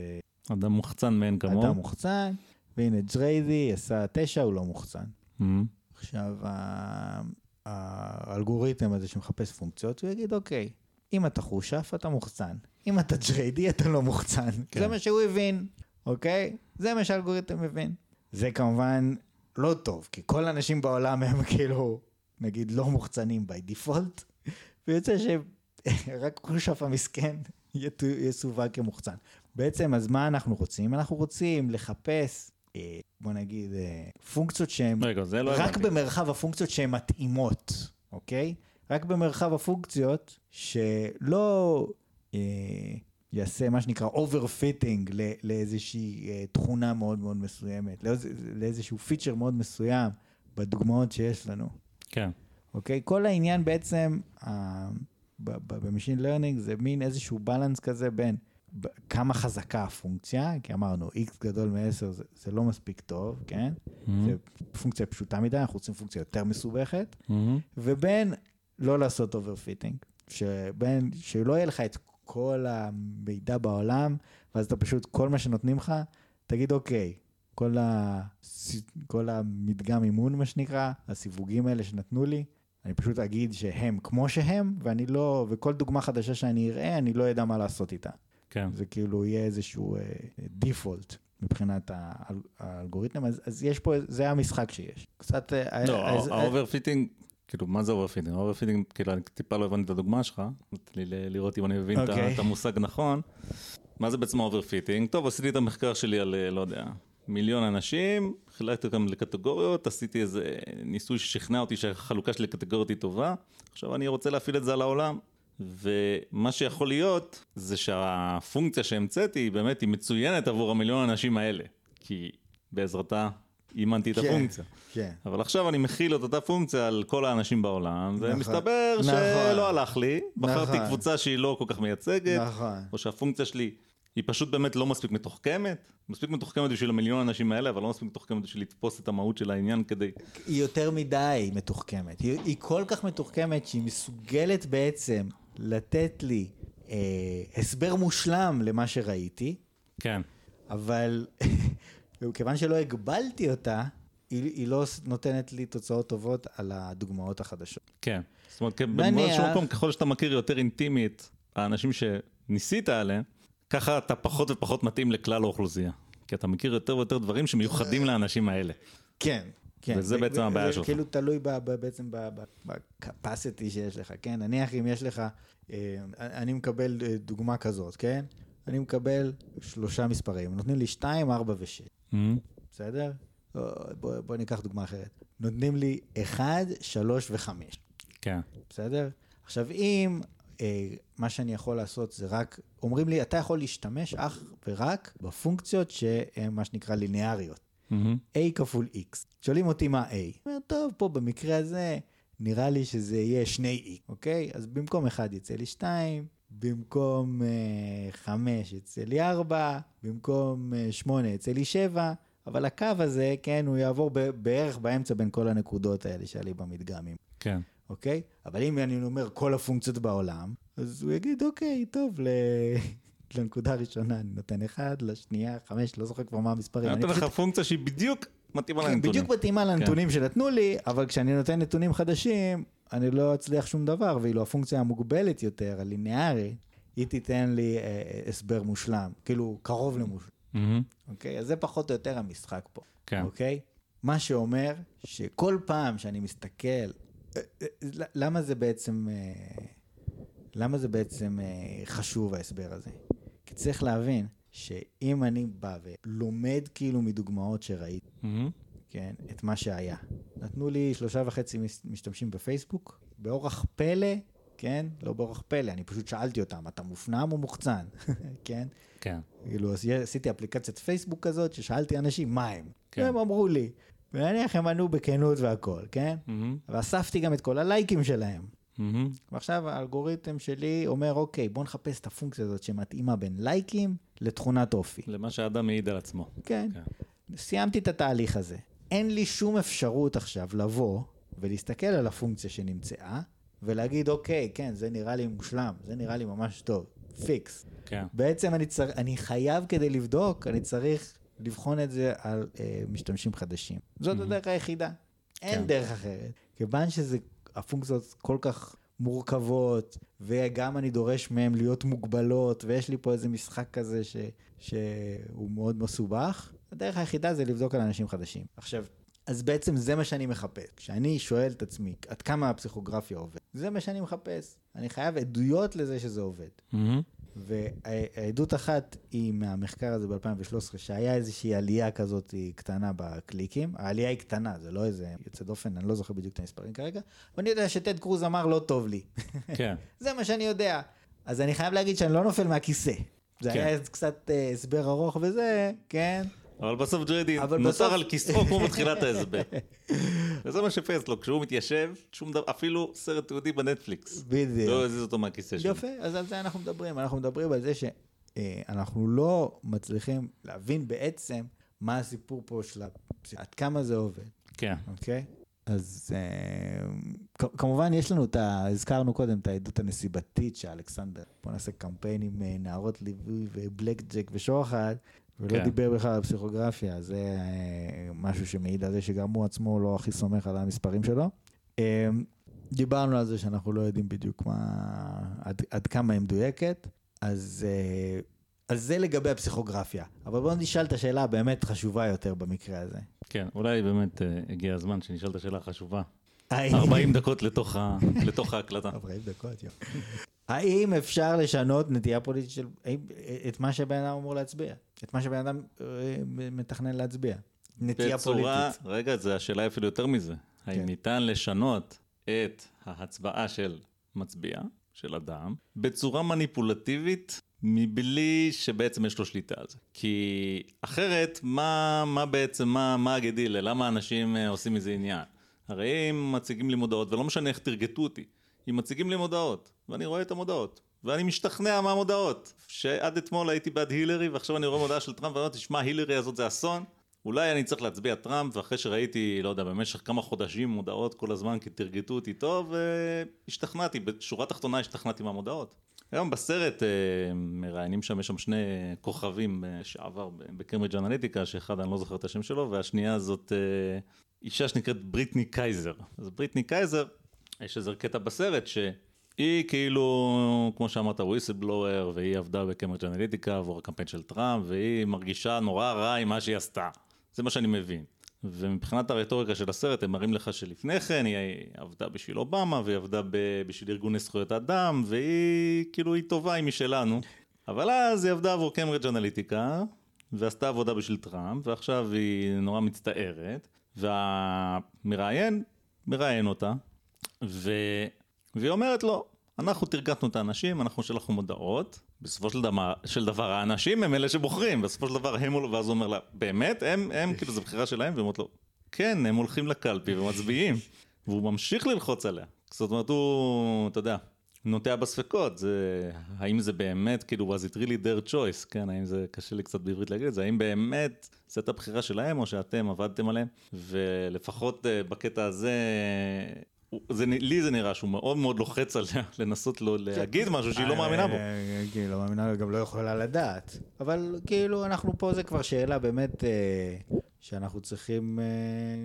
אדם מוחצן מאין כמוהו. אדם מוחצן. והנה ג'ריידי עשה תשע, הוא לא מוחצן. Mm-hmm. עכשיו, האלגוריתם הזה שמחפש פונקציות, הוא יגיד, אוקיי, אם אתה חושף, אתה מוחצן. אם אתה ג'ריידי, אתה לא מוחצן. כן. זה מה שהוא הבין, אוקיי? זה מה שהאלגוריתם מבין. זה כמובן לא טוב, כי כל האנשים בעולם הם כאילו, נגיד, לא מוחצנים by default, ויוצא שרק חושף המסכן יסווג כמוחצן. בעצם, אז מה אנחנו רוצים? אנחנו רוצים לחפש אה, בוא נגיד, אה, פונקציות שהן, רגע, זה לא רק הבנתי. במרחב הפונקציות שהן מתאימות, אוקיי? רק במרחב הפונקציות שלא אה, יעשה מה שנקרא overfitting לא, לאיזושהי אה, תכונה מאוד מאוד מסוימת, לאיז, לאיזשהו פיצ'ר מאוד מסוים בדוגמאות שיש לנו, כן. אוקיי? כל העניין בעצם, אה, ב machine learning זה מין איזשהו balance כזה בין כמה חזקה הפונקציה, כי אמרנו, x גדול מ-10 זה, זה לא מספיק טוב, כן? Mm-hmm. זה פונקציה פשוטה מדי, אנחנו רוצים פונקציה יותר מסובכת, mm-hmm. ובין לא לעשות overfitting, שבין, שלא יהיה לך את כל המידע בעולם, ואז אתה פשוט, כל מה שנותנים לך, תגיד, אוקיי, כל, ה, כל המדגם אימון, מה שנקרא, הסיווגים האלה שנתנו לי, אני פשוט אגיד שהם כמו שהם, ואני לא, וכל דוגמה חדשה שאני אראה, אני לא אדע מה לעשות איתה. כן. זה כאילו יהיה איזשהו default uh, מבחינת האל, האלגוריתם, אז, אז יש פה, זה המשחק שיש. קצת... לא, ה overfitting, כאילו, מה זה overfitting? ה overfitting, כאילו, אני טיפה לא הבנתי את הדוגמה שלך, נתתי לי לראות אם אני מבין okay. אוקיי. את המושג נכון. מה זה בעצם ה overfitting? טוב, עשיתי את המחקר שלי על, לא יודע, מיליון אנשים, חילקתי אותם לקטגוריות, עשיתי איזה ניסוי ששכנע אותי שהחלוקה שלי לקטגוריות היא טובה, עכשיו אני רוצה להפעיל את זה על העולם. ומה שיכול להיות זה שהפונקציה שהמצאתי היא באמת היא מצוינת עבור המיליון האנשים האלה, כי בעזרתה אימנתי את כן, הפונקציה. כן. אבל עכשיו אני מכיל את אותה פונקציה על כל האנשים בעולם, נכון, ומסתבר נכון. שלא הלך לי, בחרתי נכון. קבוצה שהיא לא כל כך מייצגת, נכון. או שהפונקציה שלי היא פשוט באמת לא מספיק מתוחכמת, מספיק מתוחכמת בשביל המיליון האנשים האלה, אבל לא מספיק מתוחכמת בשביל לתפוס את המהות של העניין כדי... היא יותר מדי מתוחכמת, היא, היא כל כך מתוחכמת שהיא מסוגלת בעצם לתת לי אה, הסבר מושלם למה שראיתי, כן. אבל כיוון שלא הגבלתי אותה, היא, היא לא נותנת לי תוצאות טובות על הדוגמאות החדשות. כן. זאת אומרת, באיזשהו מקום, ככל שאתה מכיר יותר אינטימית, האנשים שניסית עליהם, ככה אתה פחות ופחות מתאים לכלל האוכלוסייה. כי אתה מכיר יותר ויותר דברים שמיוחדים לאנשים האלה. כן, כן. וזה בעצם הבעיה שלך. זה כאילו תלוי ב, ב, בעצם בקפסיטי שיש לך, כן? נניח אם יש לך, אה, אני מקבל אה, דוגמה כזאת, כן? אני מקבל שלושה מספרים, נותנים לי 2, 4 ו-6, בסדר? בוא, בוא ניקח דוגמה אחרת. נותנים לי 1, 3 ו-5. כן. בסדר? עכשיו, אם אה, מה שאני יכול לעשות זה רק, אומרים לי, אתה יכול להשתמש אך ורק בפונקציות שהן מה שנקרא ליניאריות. Mm-hmm. a כפול x. שואלים אותי מה a. אומר, טוב, פה במקרה הזה, נראה לי שזה יהיה שני x, אוקיי? אז במקום 1 יצא לי 2, במקום 5 uh, יצא לי 4, במקום uh, 8 יצא לי 7, אבל הקו הזה, כן, הוא יעבור בערך באמצע בין כל הנקודות האלה שעלי במדגמים. כן. אוקיי? אבל אם אני אומר כל הפונקציות בעולם, אז הוא יגיד, אוקיי, טוב, ל... לנקודה הראשונה אני נותן אחד, לשנייה חמש, לא זוכר כבר מה המספרים. אני נותן לך פונקציה שהיא בדיוק מתאימה כן, לנתונים. בדיוק מתאימה לנתונים שנתנו לי, אבל כשאני נותן נתונים חדשים, אני לא אצליח שום דבר, ואילו הפונקציה המוגבלת יותר, הליניארי, היא תיתן לי אה, הסבר מושלם, כאילו קרוב למושלם. Mm-hmm. אוקיי? אז זה פחות או יותר המשחק פה. כן. אוקיי? מה שאומר שכל פעם שאני מסתכל אה, אה, למה זה בעצם, אה, למה זה בעצם אה, חשוב ההסבר הזה? כי צריך להבין שאם אני בא ולומד כאילו מדוגמאות שראיתי, מהמם. כן, את מה שהיה. נתנו לי שלושה וחצי מש- משתמשים בפייסבוק, באורח פלא, כן? לא באורח פלא, אני פשוט שאלתי אותם, אתה מופנם או מוחצן? כן? כן. כאילו, עשיתי אפליקציית פייסבוק כזאת, ששאלתי אנשים מה הם. כן. והם אמרו לי, ונניח הם ענו בכנות והכל, כן? מהמם. ואספתי גם את כל הלייקים שלהם. מהמם. ועכשיו האלגוריתם שלי אומר, אוקיי, בוא נחפש את הפונקציה הזאת שמתאימה בין לייקים לתכונת אופי. למה שהאדם מעיד על עצמו. כן. כן. סיימתי את התהליך הזה. אין לי שום אפשרות עכשיו לבוא ולהסתכל על הפונקציה שנמצאה, ולהגיד, אוקיי, כן, זה נראה לי מושלם, זה נראה לי ממש טוב, פיקס. כן. בעצם אני, צר... אני חייב כדי לבדוק, אני צריך לבחון את זה על אה, משתמשים חדשים. זאת הדרך היחידה. אין כן. דרך אחרת. כיוון שזה, הפונקציות כל כך מורכבות, וגם אני דורש מהן להיות מוגבלות, ויש לי פה איזה משחק כזה ש... שהוא מאוד מסובך, הדרך היחידה זה לבדוק על אנשים חדשים. עכשיו, אז בעצם זה מה שאני מחפש. כשאני שואל את עצמי עד כמה הפסיכוגרפיה עובד, זה מה שאני מחפש. אני חייב עדויות לזה שזה עובד. מהמם. והעדות אחת היא מהמחקר הזה ב-2013, שהיה איזושהי עלייה כזאת קטנה בקליקים. העלייה היא קטנה, זה לא איזה יוצא דופן, אני לא זוכר בדיוק את המספרים כרגע, ואני יודע שטד קרוז אמר לא טוב לי. כן. זה מה שאני יודע. אז אני חייב להגיד שאני לא נופל מהכיסא. זה כן. היה קצת אה, הסבר ארוך וזה, כן. אבל בסוף ג'רדי נותר בסוף- על כיסאו כמו בתחילת ההסבר. וזה מה שפייס לו, כשהוא מתיישב, שום דבר, אפילו סרט תיעודי בנטפליקס. בדיוק. לא הזיז אותו מהכיסא שלו. יפה, אז על זה אנחנו מדברים. אנחנו מדברים על זה שאנחנו לא מצליחים להבין בעצם מה הסיפור פה של. עד כמה זה עובד, כן. אוקיי? אז אה, כמובן יש לנו את ה... הזכרנו קודם את העדות הנסיבתית של אלכסנדר. בוא נעשה קמפיין עם אה, נערות ליווי ובלק ג'ק ושוחד, ולא כן. דיבר בכלל על פסיכוגרפיה. זה אה, משהו שמעיד על זה שגם הוא עצמו לא הכי סומך על המספרים שלו. אה, דיברנו על זה שאנחנו לא יודעים בדיוק מה, עד, עד כמה היא מדויקת, אז, אה, אז זה לגבי הפסיכוגרפיה. אבל בואו נשאל את השאלה הבאמת חשובה יותר במקרה הזה. כן, אולי באמת אה, הגיע הזמן שנשאל את השאלה החשובה. האם- 40 דקות לתוך ה- לתוך ההקלטה. 40 דקות, יום. האם אפשר לשנות נטייה פוליטית של... האם- את מה שבן אדם אמור להצביע? את מה שבן אדם אה, מתכנן להצביע? נטייה בצורה, פוליטית. רגע, זה השאלה אפילו יותר מזה. האם כן. ניתן לשנות את ההצבעה של מצביע, של אדם, בצורה מניפולטיבית, מבלי שבעצם יש לו שליטה על זה. כי אחרת, מה, מה בעצם, מה, מה הגדילה? למה אנשים אה, עושים מזה עניין? הרי אם מציגים לי מודעות, ולא משנה איך תרגטו אותי, אם מציגים לי מודעות, ואני רואה את המודעות, ואני משתכנע מהמודעות, שעד אתמול הייתי בעד הילרי, ועכשיו אני רואה מודעה של טראמפ, ואני אומר, תשמע, הילרי הזאת זה אסון, אולי אני צריך להצביע טראמפ, ואחרי שראיתי, לא יודע, במשך כמה חודשים מודעות כל הזמן, כי תרגטו אותי טוב, והשתכנעתי, בשורה התחתונה השתכנעתי מהמודעות. היום בסרט אה, מראיינים שם, יש שם שני כוכבים אה, שעבד בקיימברידג' אנליטיקה, שאחד אני לא זוכר את השם שלו, והשנייה זאת אה, אישה שנקראת בריטני קייזר. אז בריטני קייזר, יש איזה קטע בסרט שהיא כאילו, כמו שאמרת, whistleblower, והיא עבדה בקיימברידג' אנליטיקה עבור הקמפיין של טראמפ, והיא מרגישה נורא רע עם מה שהיא עשתה. זה מה שאני מבין. ומבחינת הרטוריקה של הסרט, הם מראים לך שלפני כן היא עבדה בשביל אובמה, והיא עבדה בשביל ארגוני זכויות אדם, והיא כאילו, היא טובה, היא משלנו. אבל אז היא עבדה עבור קיימברידג' אנליטיקה, ועשתה עבודה בשביל טראמפ, ועכשיו היא נורא מצטערת, והמראיין מראיין אותה, ו... והיא אומרת לו, אנחנו תרגטנו את האנשים, אנחנו שלחנו מודעות, בסופו של דבר, של דבר האנשים הם אלה שבוחרים, בסופו של דבר הם, ואז הוא אומר לה, באמת? הם, הם, כאילו זו בחירה שלהם? והיא אומרת לו, כן, הם הולכים לקלפי ומצביעים, והוא ממשיך ללחוץ עליה. זאת אומרת, הוא, אתה יודע, נוטע בספקות, זה, האם זה באמת, כאילו, was it really their choice, כן, האם זה, קשה לי קצת בעברית להגיד את זה, האם באמת זאת הבחירה שלהם, או שאתם עבדתם עליהם, ולפחות אה, בקטע הזה, זה, לי זה נראה שהוא מאוד מאוד לוחץ עליה לנסות לו להגיד משהו שהיא לא מאמינה בו. אה, כן, לא מאמינה, גם לא יכולה לדעת. אבל כאילו, אנחנו פה, זה כבר שאלה באמת אה, שאנחנו צריכים אה,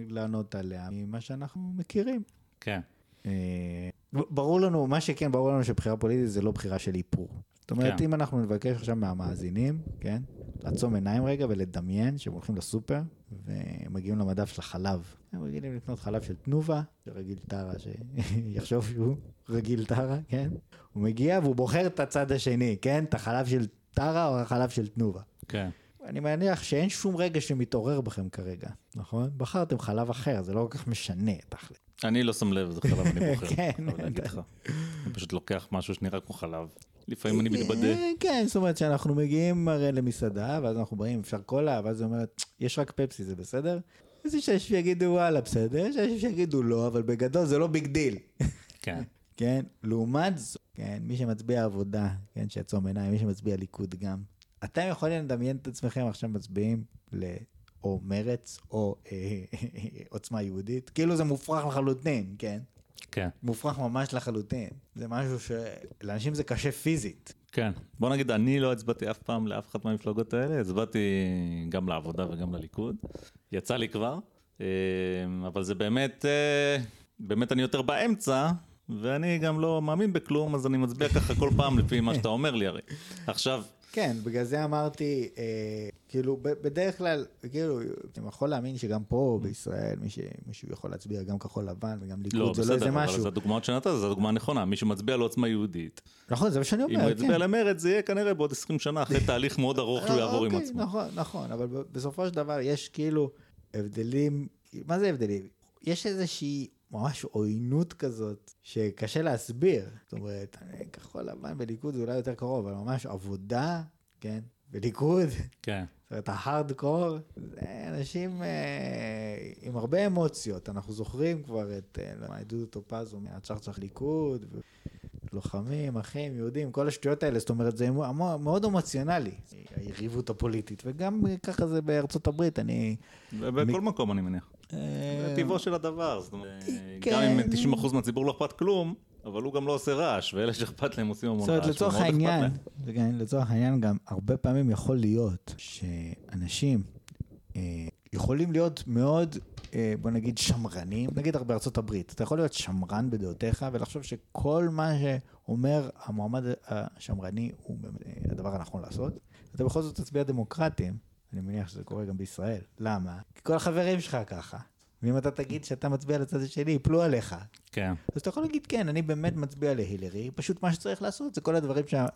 לענות עליה ממה שאנחנו מכירים. כן, אה, ברור לנו, מה שכן, ברור לנו שבחירה פוליטית זה לא בחירה של איפור. זאת אומרת, כן. אם אנחנו נבקש עכשיו מהמאזינים, כן? לעצום עיניים רגע ולדמיין שהם הולכים לסופר ומגיעים למדף של החלב. הם רגילים לקנות חלב של תנובה, שרגיל טרה, שיחשוב שהוא רגיל טרה, כן? הוא מגיע והוא בוחר את הצד השני, כן? את החלב של טרה או החלב של תנובה. כן. אני מניח שאין שום רגש שמתעורר בכם כרגע, נכון? בחרתם חלב אחר, זה לא כל כך משנה, תכל'ס. אני לא שם לב איזה חלב אני בוחר. כן. אני פשוט לוקח משהו שנראה כמו חלב. לפעמים אני מתבדה. אה, כן, זאת אומרת שאנחנו מגיעים הרי למסעדה, ואז אנחנו באים, אפשר קולה, ואז היא אומרת, יש רק פפסי, זה בסדר? אז יש אנשים שיגידו וואלה, בסדר, יש אנשים שיגידו לא, אבל בגדול זה לא big deal. כן. כן? לעומת זאת, כן, מי שמצביע עבודה, כן, שיעצום עיניים, מי שמצביע ליכוד גם, אתם יכולים לדמיין את עצמכם עכשיו מצביעים ל... או מרץ, או אה, עוצמה יהודית, כאילו זה מופרך לחלוטין, כן? כן. מופרך ממש לחלוטין. זה משהו שלאנשים זה קשה פיזית. כן. בוא נגיד, אני לא הצבעתי אף פעם לאף אחת מהמפלגות האלה, הצבעתי גם לעבודה וגם לליכוד. יצא לי כבר, אה, אבל זה באמת, אה, באמת אני יותר באמצע, ואני גם לא מאמין בכלום, אז אני מצביע ככה כל פעם לפי מה שאתה אומר לי הרי. עכשיו, כן, בגלל זה אמרתי, אה, כאילו, בדרך כלל, כאילו, אני יכול להאמין שגם פה בישראל, מי ש- מישהו יכול להצביע גם כחול לבן וגם ליכוד, לא, זה לא בסדר, איזה אבל משהו. זה הדוגמאות שנתת, זו הדוגמה הנכונה. מי שמצביע לעוצמה יהודית, נכון, זה מה שאני אם הוא אומר, יצביע כן. למרץ, זה יהיה כנראה בעוד 20 שנה, אחרי תהליך מאוד ארוך שהוא יעבור עם אוקיי, עצמו. נכון, נכון, אבל בסופו של דבר יש כאילו הבדלים, מה זה הבדלים? יש איזושהי ממש עוינות כזאת שקשה להסביר. זאת אומרת, כחול לבן בליכוד זה אולי יותר קרוב, אבל ממש עבודה, כן, בליכוד. כן. זאת אומרת, ההארדקור, זה אנשים אה, עם הרבה אמוציות. אנחנו זוכרים כבר את אה, עדות טופז מהצ'חצ'ח ליכוד, לוחמים, אחים, יהודים, כל השטויות האלה. זאת אומרת, זה מאוד אמוציונלי, היריבות הפוליטית. וגם ככה זה בארצות הברית, אני... ובכל מקום אני מניח. אה, זה טבעו של הדבר, זאת אומרת, כן. גם אם 90% מהציבור לא אכפת כלום, אבל הוא גם לא עושה רעש, ואלה שאכפת להם עושים המון זאת אומרת, רעש. לצורך העניין. כן, לצורך העניין גם, הרבה פעמים יכול להיות שאנשים אה, יכולים להיות מאוד, אה, בוא נגיד, שמרנים, נגיד בארצות הברית, אתה יכול להיות שמרן בדעותיך ולחשוב שכל מה שאומר המועמד השמרני הוא אה, הדבר הנכון לעשות, אתה בכל זאת תצביע דמוקרטים, אני מניח שזה קורה גם בישראל. למה? כי כל החברים שלך ככה. ואם אתה תגיד שאתה מצביע לצד השני, יפלו עליך. כן, אז אתה יכול להגיד, כן, אני באמת מצביע להילרי, פשוט מה שצריך לעשות זה כל הדברים שה-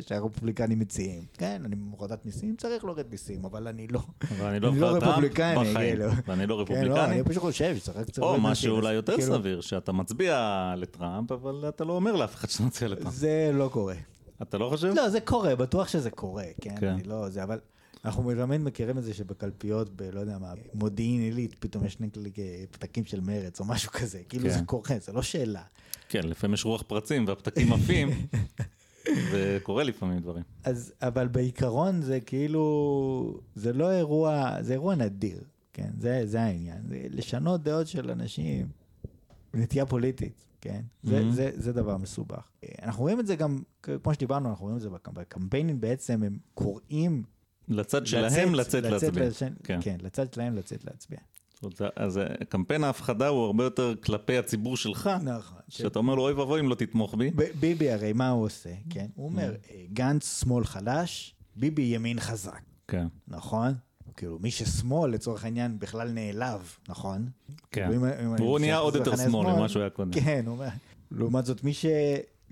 שהרפובליקנים מציעים. כן, אני הורדת מיסים, צריך להוריד מיסים, אבל אני לא... אבל אני לא אני לא אבחר טראמפ רפובליקני, בחיים, כאילו. ואני לא כן, לא, רפובליקני. אני פשוט חושב שצריך קצת... או משהו אולי יותר כאילו, סביר, שאתה מצביע לטראמפ, אבל אתה לא אומר לאף אחד שאתה מצביע לטראמפ. זה לא קורה. אתה לא חושב? לא, זה קורה, בטוח שזה קורה, כן? כן. אני לא... זה, אבל... אנחנו תמיד מכירים את זה שבקלפיות, ב... לא יודע מה, מודיעין עילית, פתאום יש שני כלי- פתקים של מרץ או משהו כזה. כאילו כן. זה קורה, זה לא שאלה. כן, לפעמים יש רוח פרצים והפתקים עפים, וקורה לפעמים דברים. אז, אבל בעיקרון זה כאילו, זה לא אירוע, זה אירוע נדיר, כן? זה, זה העניין. זה לשנות דעות של אנשים, נטייה פוליטית, כן? זה, Mhm. זה, זה דבר מסובך. אנחנו רואים את זה גם, כמו שדיברנו, אנחנו רואים את זה בק- בקמפיינים בעצם, הם קוראים... לצד שלהם לצאת להצביע. כן. כן, לצד שלהם לצאת להצביע. אז אה, קמפיין ההפחדה הוא הרבה יותר כלפי הציבור שלך, נכון. שאתה אומר לו אוי ואבוי אם לא תתמוך בי. ביבי הרי מה הוא עושה, כן? הוא אומר, אה, גנץ שמאל חלש, ביבי ימין חזק. כן, נכון? כאילו, מי ששמאל, לצורך העניין, בכלל נעלב, נכון? כן. והוא נהיה עוד יותר שמאל ממה שהוא היה קודם. כן, הוא אומר. לעומת זאת, מי ש...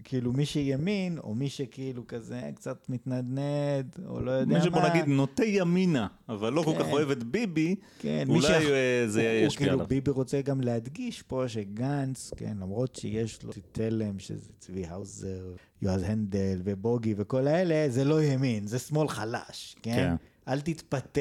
כאילו, מי שימין, או מי שכאילו כזה קצת מתנדנד, או לא יודע מה. מי שבוא נגיד נוטה ימינה, אבל לא כל כך כן. אוהב את ביבי, כן, אולי אה, זה הוא ישפיע כאילו, עליו. ביבי רוצה גם להדגיש פה שגנץ, כן, למרות שיש לו תלם, שזה צבי האוזר, יועז הנדל ובוגי וכל האלה, זה לא ימין, זה שמאל חלש, כן? כן. אל תתפתה,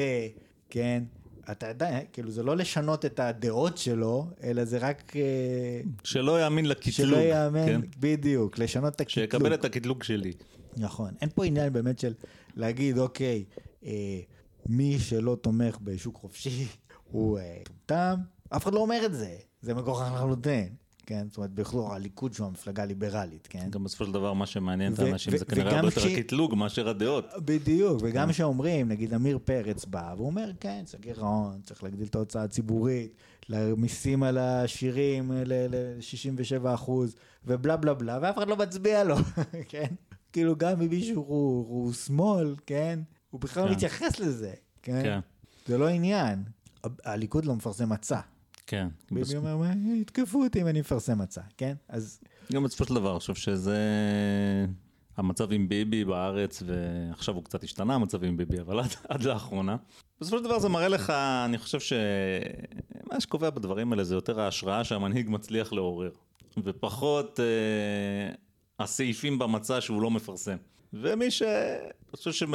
כן? אתה עדיין, כאילו, זה לא לשנות את הדעות שלו, אלא זה רק... אה, שלא יאמין לקטלוג, שלא יאמן, כן? בדיוק, לשנות את הקטלוג. שיקבל את הקטלוג שלי. נכון. אין פה עניין באמת של להגיד, אוקיי, אה, מי שלא תומך בשוק חופשי הוא אה, מטומטם, אף אחד לא אומר את זה. זה מגוחך לחלוטין. כן, זאת אומרת, בכלול הליכוד שהוא המפלגה הליברלית, כן? גם בסופו של דבר מה שמעניין את האנשים זה כנראה הרבה יותר הקטלוג מאשר הדעות. בדיוק, וגם כשאומרים, נגיד עמיר פרץ בא, והוא אומר, כן, צריך גירעון, צריך להגדיל את ההוצאה הציבורית, מיסים על השירים ל-67 אחוז, ובלה בלה בלה, ואף אחד לא מצביע לו, כן? כאילו גם אם מישהו הוא, שמאל, כן? הוא בכלל לא כן. מתייחס לזה, כן? כן, זה לא עניין. הליכוד לא מפרסם מצע. כן. ביבי אומר, "מה, יתקפו אותי אם אני מפרסם מצע, כן? אז גם בסופו של דבר, אני חושב שזה המצב עם ביבי בארץ, ועכשיו הוא קצת השתנה המצב עם ביבי, אבל עד, עד לאחרונה. בסופו של דבר זה מראה לך, אני חושב שמה שקובע בדברים האלה זה יותר ההשראה שהמנהיג מצליח לעורר, ופחות אה, הסעיפים במצע שהוא לא מפרסם. ומי ש... אני חושב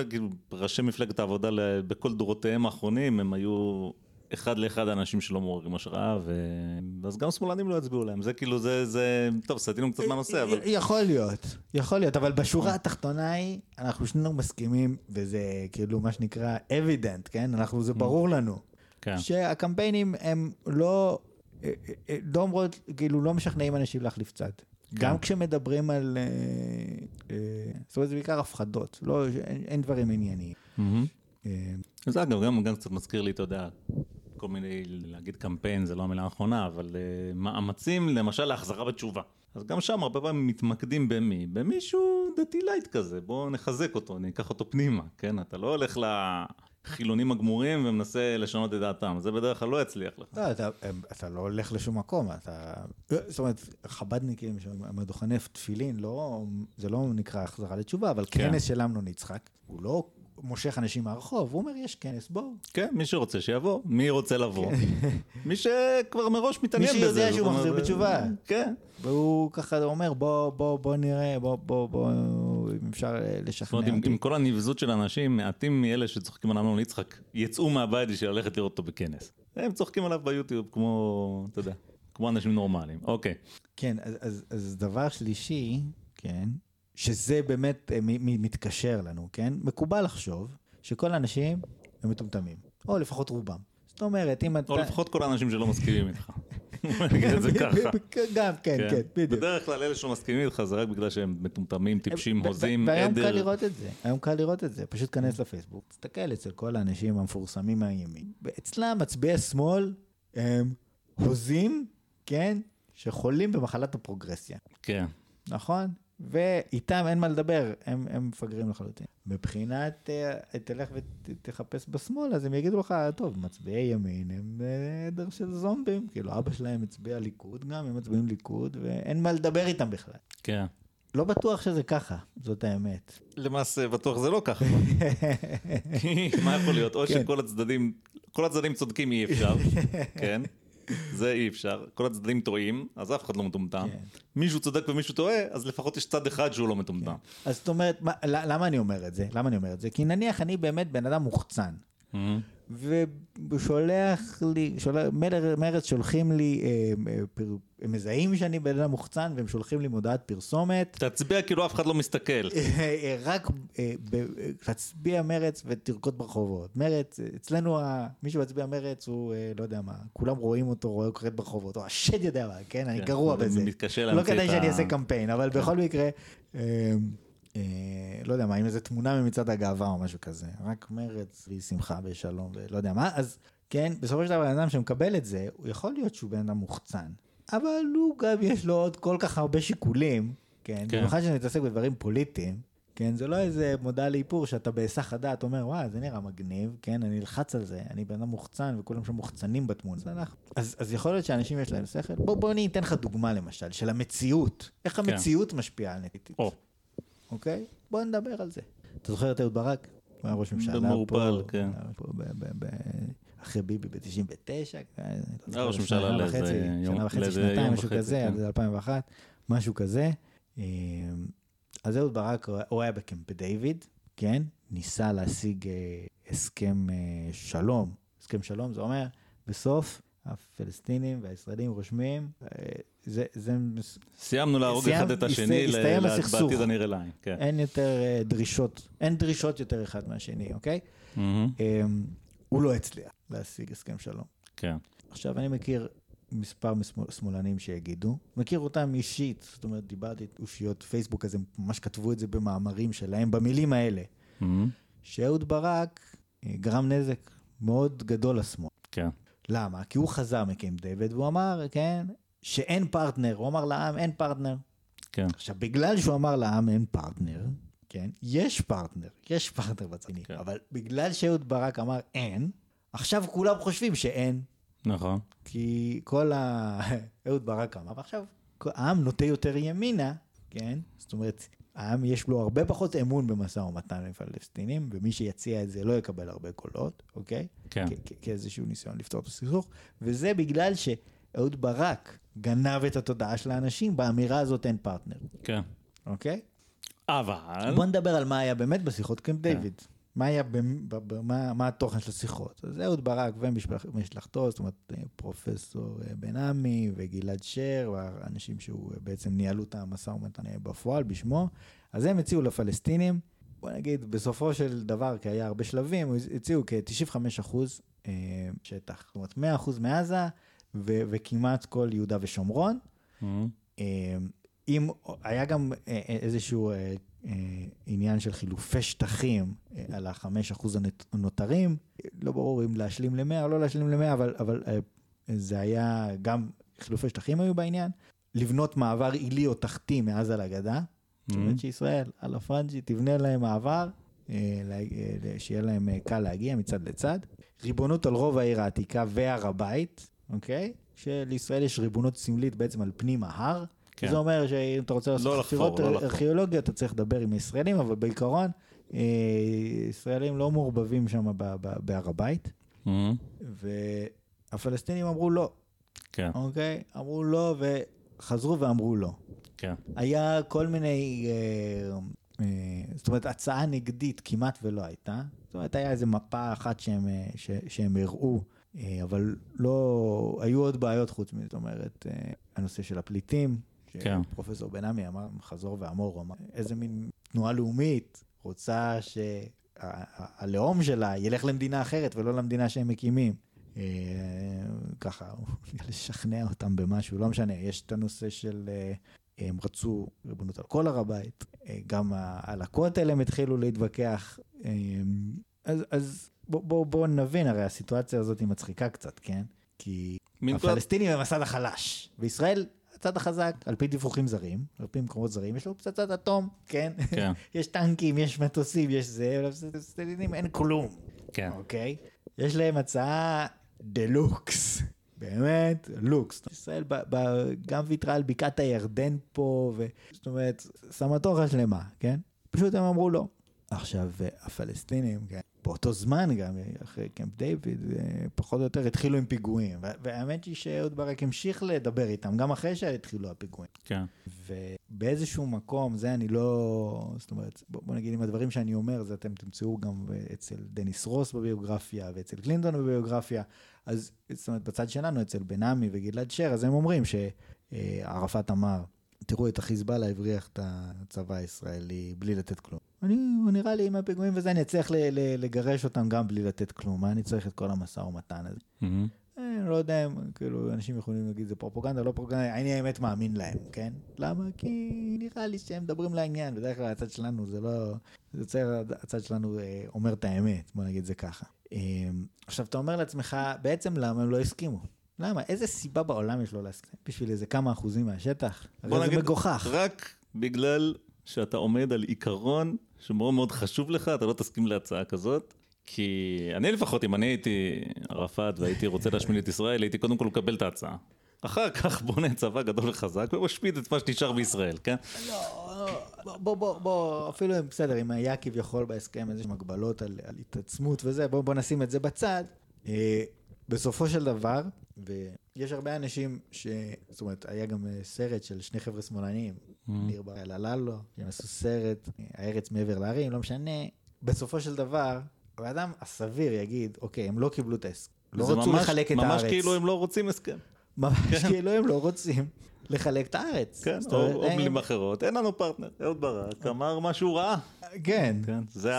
שראשי מפלגת העבודה ל- בכל דורותיהם האחרונים, הם היו אחד לאחד האנשים שלא מעוררים השראה, ו... אז גם שמאלנים לא יצביעו להם. זה כאילו, זה, זה... טוב, סטינו קצת מהנושא, אבל... יכול להיות, יכול להיות, אבל בשורה התחתונה היא, אנחנו שנינו מסכימים, וזה כאילו מה שנקרא evident, כן? אנחנו, זה ברור לנו, כן, שהקמפיינים הם לא, אה, אה, לא אומרות, כאילו לא משכנעים אנשים להחליף צד. גם כשמדברים על, אה, זאת אומרת, זה בעיקר הפחדות, לא, אין, דברים ענייניים. אה, זה אגב, גם, גם קצת מזכיר לי, אתה יודע, כל מיני, להגיד קמפיין זה לא המילה הנכונה, אבל uh, מאמצים למשל להחזרה בתשובה. אז גם שם הרבה פעמים מתמקדים במי? במישהו דתי לייט כזה, בואו נחזק אותו, ניקח אותו פנימה, כן? אתה לא הולך לחילונים הגמורים ומנסה לשנות את דעתם, זה בדרך כלל לא יצליח לך. לא, אתה, אתה לא הולך לשום מקום, אתה... זאת אומרת, חבדניקים שהם הדוכני תפילין, לא, זה לא נקרא החזרה לתשובה, אבל כן. כנס של אמנון יצחק, הוא לא מושך אנשים מהרחוב, הוא אומר, יש כנס, בואו. כן, מי שרוצה שיבוא, מי רוצה לבוא? מי שכבר מראש מתעניין מי בזה. שיודע זאת שהוא מחזיר בתשובה. כן. והוא ככה אומר, בוא, בוא, בוא נראה, בוא, בוא, בוא, אם אפשר אה, זאת לשכנע אומרת, עם, כל הנבזות של אנשים, מעטים מאלה שצוחקים על אמנון יצחק יצאו מהבית בשביל ללכת לראות אותו בכנס. הם צוחקים עליו ביוטיוב כמו, אתה יודע, כמו אנשים נורמליים. אוקיי. כן, אז דבר שלישי, כן, שזה באמת אה, מתקשר לנו, כן? מקובל לחשוב שכל האנשים הם מטומטמים, או לפחות רובם. זאת אומרת, אם אתה... או לפחות כל האנשים שלא מסכימים איתך. נגיד את זה ככה. גם, כן, כן, בדיוק. בדרך כלל אלה שלא מסכימים איתך זה רק בגלל שהם מטומטמים, טיפשים, הוזים, והיום קל עדר. לראות את זה, היום קל לראות את זה, פשוט כנס לפייסבוק, תסתכל אצל כל האנשים המפורסמים מהימין. אצלם מצביעי שמאל הם הוזים, כן, שחולים במחלת הפרוגרסיה. כן. נכון? ואיתם אין מה לדבר, הם, הם מפגרים לחלוטין. מבחינת, אה, תלך ותחפש בשמאל, אז הם יגידו לך, טוב, מצביעי ימין הם אה, עדר של זומבים, כאילו אבא שלהם הצביע ליכוד גם, הם מצביעים ליכוד, ואין מה לדבר איתם בכלל. כן. לא בטוח שזה ככה, זאת האמת. למעשה בטוח זה לא ככה. מה יכול להיות? או כן. שכל הצדדים, כל הצדדים צודקים אי אפשר, כן? זה אי אפשר. כל הצדדים טועים, אז אף אחד לא מטומטם. כן. מישהו צודק ומישהו טועה, אז לפחות יש צד אחד שהוא לא מטומטם. אז זאת אומרת, מה, למה אני אומר את זה? למה אני אומר את זה? כי נניח אני באמת בן אדם מוחצן, מהמם. והוא שולח לי, שולח, מר, מרץ שולחים לי, אה, אה, פר, הם מזהים שאני בן אדם מוחצן, והם שולחים לי מודעת פרסומת. תצביע כאילו אף אחד לא מסתכל. אה, רק אה, אה, תצביע מרץ ותרקוד ברחובות. מרץ, אה, אצלנו ה- מי שמצביע מרץ הוא, אה, לא יודע מה, כולם רואים אותו, רואה קוראת ברחובות, או השד יודע מה, כן? אני כן, גרוע בזה. לא כדאי שאני אעשה קמפיין, אבל בכל מקרה, אה, אה, לא יודע מה, עם איזה תמונה ממצעד הגאווה או משהו כזה, רק מרץ ושמחה ושלום ולא יודע מה, אז כן, בסופו של דבר אדם שמקבל את זה, הוא יכול להיות שהוא בן אדם מוחצן, אבל הוא גם יש לו עוד כל כך הרבה שיקולים, כן, כן. במיוחד שאני מתעסק בדברים פוליטיים, כן, זה לא איזה מודעה לאיפור שאתה בהיסח הדעת אומר, וואי, זה נראה מגניב, כן, אני אלחץ על זה, אני בן אדם מוחצן וכולם שם מוחצנים בתמונה. אז, אז, יכול להיות שאנשים יש להם שכל. בוא, בוא אני אתן לך דוגמה למשל, של המציאות. איך כן. המציאות משפיעה על נטיטית, אוקיי? בוא נדבר על זה. אתה זוכר את אהוד ברק? הוא היה ראש ממשלה במעורפל, פה, כן. היה פה ב- ב- ב- אחרי ביבי ב-99, היה ראש ממשלה לאיזה יום- שנה וחצי, לאיזה שנתיים, יום משהו כזה, כן. עד 2001, משהו כזה. אז אהוד ברק, הוא- הוא היה בקמפ דיוויד, כן? ניסה להשיג אה, הסכם אה, שלום. הסכם שלום זה אומר, בסוף הפלסטינים והישראלים רושמים, אה, זה, זה, סיימנו להרוג סיים- אחד את השני, הסתיים הסכסוך. בעתיד הנראה לעין. כן. אין יותר אה, דרישות, אין דרישות יותר אחד מהשני, אוקיי? אה, הוא לא הצליח להשיג הסכם שלום. כן. עכשיו, אני מכיר מספר שמאלנים שיגידו, מכיר אותם אישית, זאת אומרת, דיברתי את אושיות פייסבוק, אז הם ממש כתבו את זה במאמרים שלהם, במילים האלה, מהמם. שאהוד ברק גרם נזק מאוד גדול לשמאל. כן. למה? כי הוא חזר מקמפ דיוויד והוא אמר, כן, שאין פרטנר, הוא אמר לעם, אין פרטנר. כן. עכשיו, בגלל שהוא אמר לעם אין פרטנר, כן? יש פרטנר, יש פרטנר בצד, כן. אבל בגלל שאהוד ברק אמר אין, עכשיו כולם חושבים שאין, נכון. כי כל ה... אהוד ברק אמר, ועכשיו העם נוטה יותר ימינה, כן? זאת אומרת, העם יש לו הרבה פחות אמון במשא ומתן עם פלסטינים, ומי שיציע את זה לא יקבל הרבה קולות, אוקיי? כן. כאיזשהו ניסיון לפתור את הסכסוך, וזה בגלל שאהוד ברק גנב את התודעה של האנשים, באמירה הזאת אין פרטנר, כן. אוקיי? אבל... בוא נדבר על מה היה באמת בשיחות קמפ דיוויד. מה היה, במ- ב- ב- מה, מה התוכן של השיחות? אז אהוד ברק ומשלחתו, זאת אומרת אה, פרופסור אה, בן עמי וגלעד שר, והאנשים שהוא אה, בעצם ניהלו את המשא ומתן בפועל בשמו, אז הם הציעו לפלסטינים, בוא נגיד בסופו של דבר, כי היה הרבה שלבים, הציעו כ-95 אחוז אה, שטח, זאת אומרת 100 אחוז מעזה ו- וכמעט כל יהודה ושומרון. Mhm. אה, אם היה גם איזשהו עניין של חילופי שטחים אה, על החמש אחוז הנות- הנותרים, לא ברור אם להשלים למאה או לא להשלים למאה, אבל, אבל אה, זה היה גם חילופי שטחים היו בעניין, לבנות מעבר עילי או תחתי מעזה לגדה, זאת אומרת שישראל על הפרנג'י תבנה להם מעבר, אה, אה, שיהיה להם אה, קל להגיע מצד לצד. ריבונות על רוב העיר העתיקה והר הבית, אוקיי? שלישראל יש ריבונות סמלית בעצם על פנים ההר. כן. זה אומר שאם אתה רוצה לעשות לא לחפור, חפירות לא. ארכיאולוגיות, אתה צריך לדבר עם ישראלים, אבל בעיקרון, אה, ישראלים לא מעורבבים שם בהר הבית, Mhm. והפלסטינים אמרו לא, כן. אוקיי? אמרו לא, וחזרו ואמרו לא. כן. היה כל מיני, אה, אה, זאת אומרת, הצעה נגדית כמעט ולא הייתה. זאת אומרת, היה איזה מפה אחת שהם, אה, ש, שהם הראו, אה, אבל לא, היו עוד בעיות חוץ מזה. זאת אומרת, הנושא של הפליטים, כן. שפרופסור בן עמי אמר, חזור ואמור, אמר, איזה מין תנועה לאומית רוצה שהלאום שלה ילך למדינה אחרת ולא למדינה שהם מקימים. אה, ככה, לשכנע אותם במשהו, לא משנה, יש את הנושא של, אה, הם רצו ריבונות על כל הר הבית, אה, גם על הכותל הם התחילו להתווכח, אז, אז בוא, בוא, בוא נבין, הרי הסיטואציה הזאת היא מצחיקה קצת, כן? כי הפלסטינים הם הצד החלש, וישראל הצד החזק, על פי דיווחים זרים, על פי מקומות זרים, יש לו פצצת אטום, כן? כן. יש טנקים, יש מטוסים, יש זה, ולפלסטינים אין כלום. כן. אוקיי? יש להם הצעה דה לוקס. באמת, לוקס. ישראל ב, ב, גם ויתרה על בקעת הירדן פה, ו... זאת אומרת, סמטוחה שלמה, כן? פשוט הם אמרו לא. עכשיו, הפלסטינים, כן, באותו זמן גם, אחרי קמפ דיוויד, אה, פחות או יותר התחילו עם פיגועים. וה- והאמת היא שאהוד ברק המשיך לדבר איתם, גם אחרי שהתחילו הפיגועים. כן. ובאיזשהו מקום, זה אני לא, זאת אומרת, בוא, בוא נגיד עם הדברים שאני אומר, זה אתם תמצאו גם אצל דניס רוס בביוגרפיה ואצל קלינטון בביוגרפיה, אז זאת אומרת, בצד שלנו, אצל בן עמי וגלעד שר, אז הם אומרים שערפאת אמר, תראו את החיזבאללה הבריח את הצבא הישראלי בלי לתת כלום. אני, נראה לי עם הפיגועים וזה, אני אצליח ל, ל, לגרש אותם גם בלי לתת כלום, מה אני צריך את כל המשא ומתן הזה? Mhm. אה, לא יודע אם, כאילו, אנשים יכולים להגיד זה פרופגנדה, לא פרופגנדה, אני האמת מאמין להם, כן? למה? כי נראה לי שהם מדברים לעניין, בדרך כלל הצד שלנו זה לא... זה יוצר, הצד שלנו אה, אומר את האמת, בוא נגיד זה ככה. אה, עכשיו, אתה אומר לעצמך, בעצם למה הם לא הסכימו? למה? איזה סיבה בעולם יש לו להסכים? בשביל איזה כמה אחוזים מהשטח? בוא הרי זה נגיד, מגוחך. רק בגלל שאתה עומד על עיקרון שמאוד מאוד חשוב לך, אתה לא תסכים להצעה כזאת. כי אני לפחות, אם אני הייתי ערפאת והייתי רוצה להשמיד את ישראל, הייתי קודם כל לקבל את ההצעה. אחר כך בונה צבא גדול וחזק ומשמיד את מה שנשאר בישראל, כן? לא, בוא, בוא, בוא, אפילו אם בסדר, אם היה כביכול בהסכם איזה שהן הגבלות על, על התעצמות וזה, בוא, בוא נשים את זה בצד. אה, בסופו של דבר, ויש הרבה אנשים ש... זאת אומרת, היה גם אה, סרט של שני חבר'ה שמאלנים, ניר ברל הללו, הם עשו סרט, אה, הארץ מעבר להרים, לא משנה. בסופו של דבר, האדם הסביר יגיד, אוקיי, הם לא קיבלו את ההסכם. לא רצו ממש- לחלק את הארץ. ממש כאילו הם לא רוצים הסכם. ממש כאילו הם לא רוצים לחלק את הארץ. כן, או במילים אחרות, אין לנו פרטנר. אהוד ברק אמר מה שהוא ראה. כן. כן, זה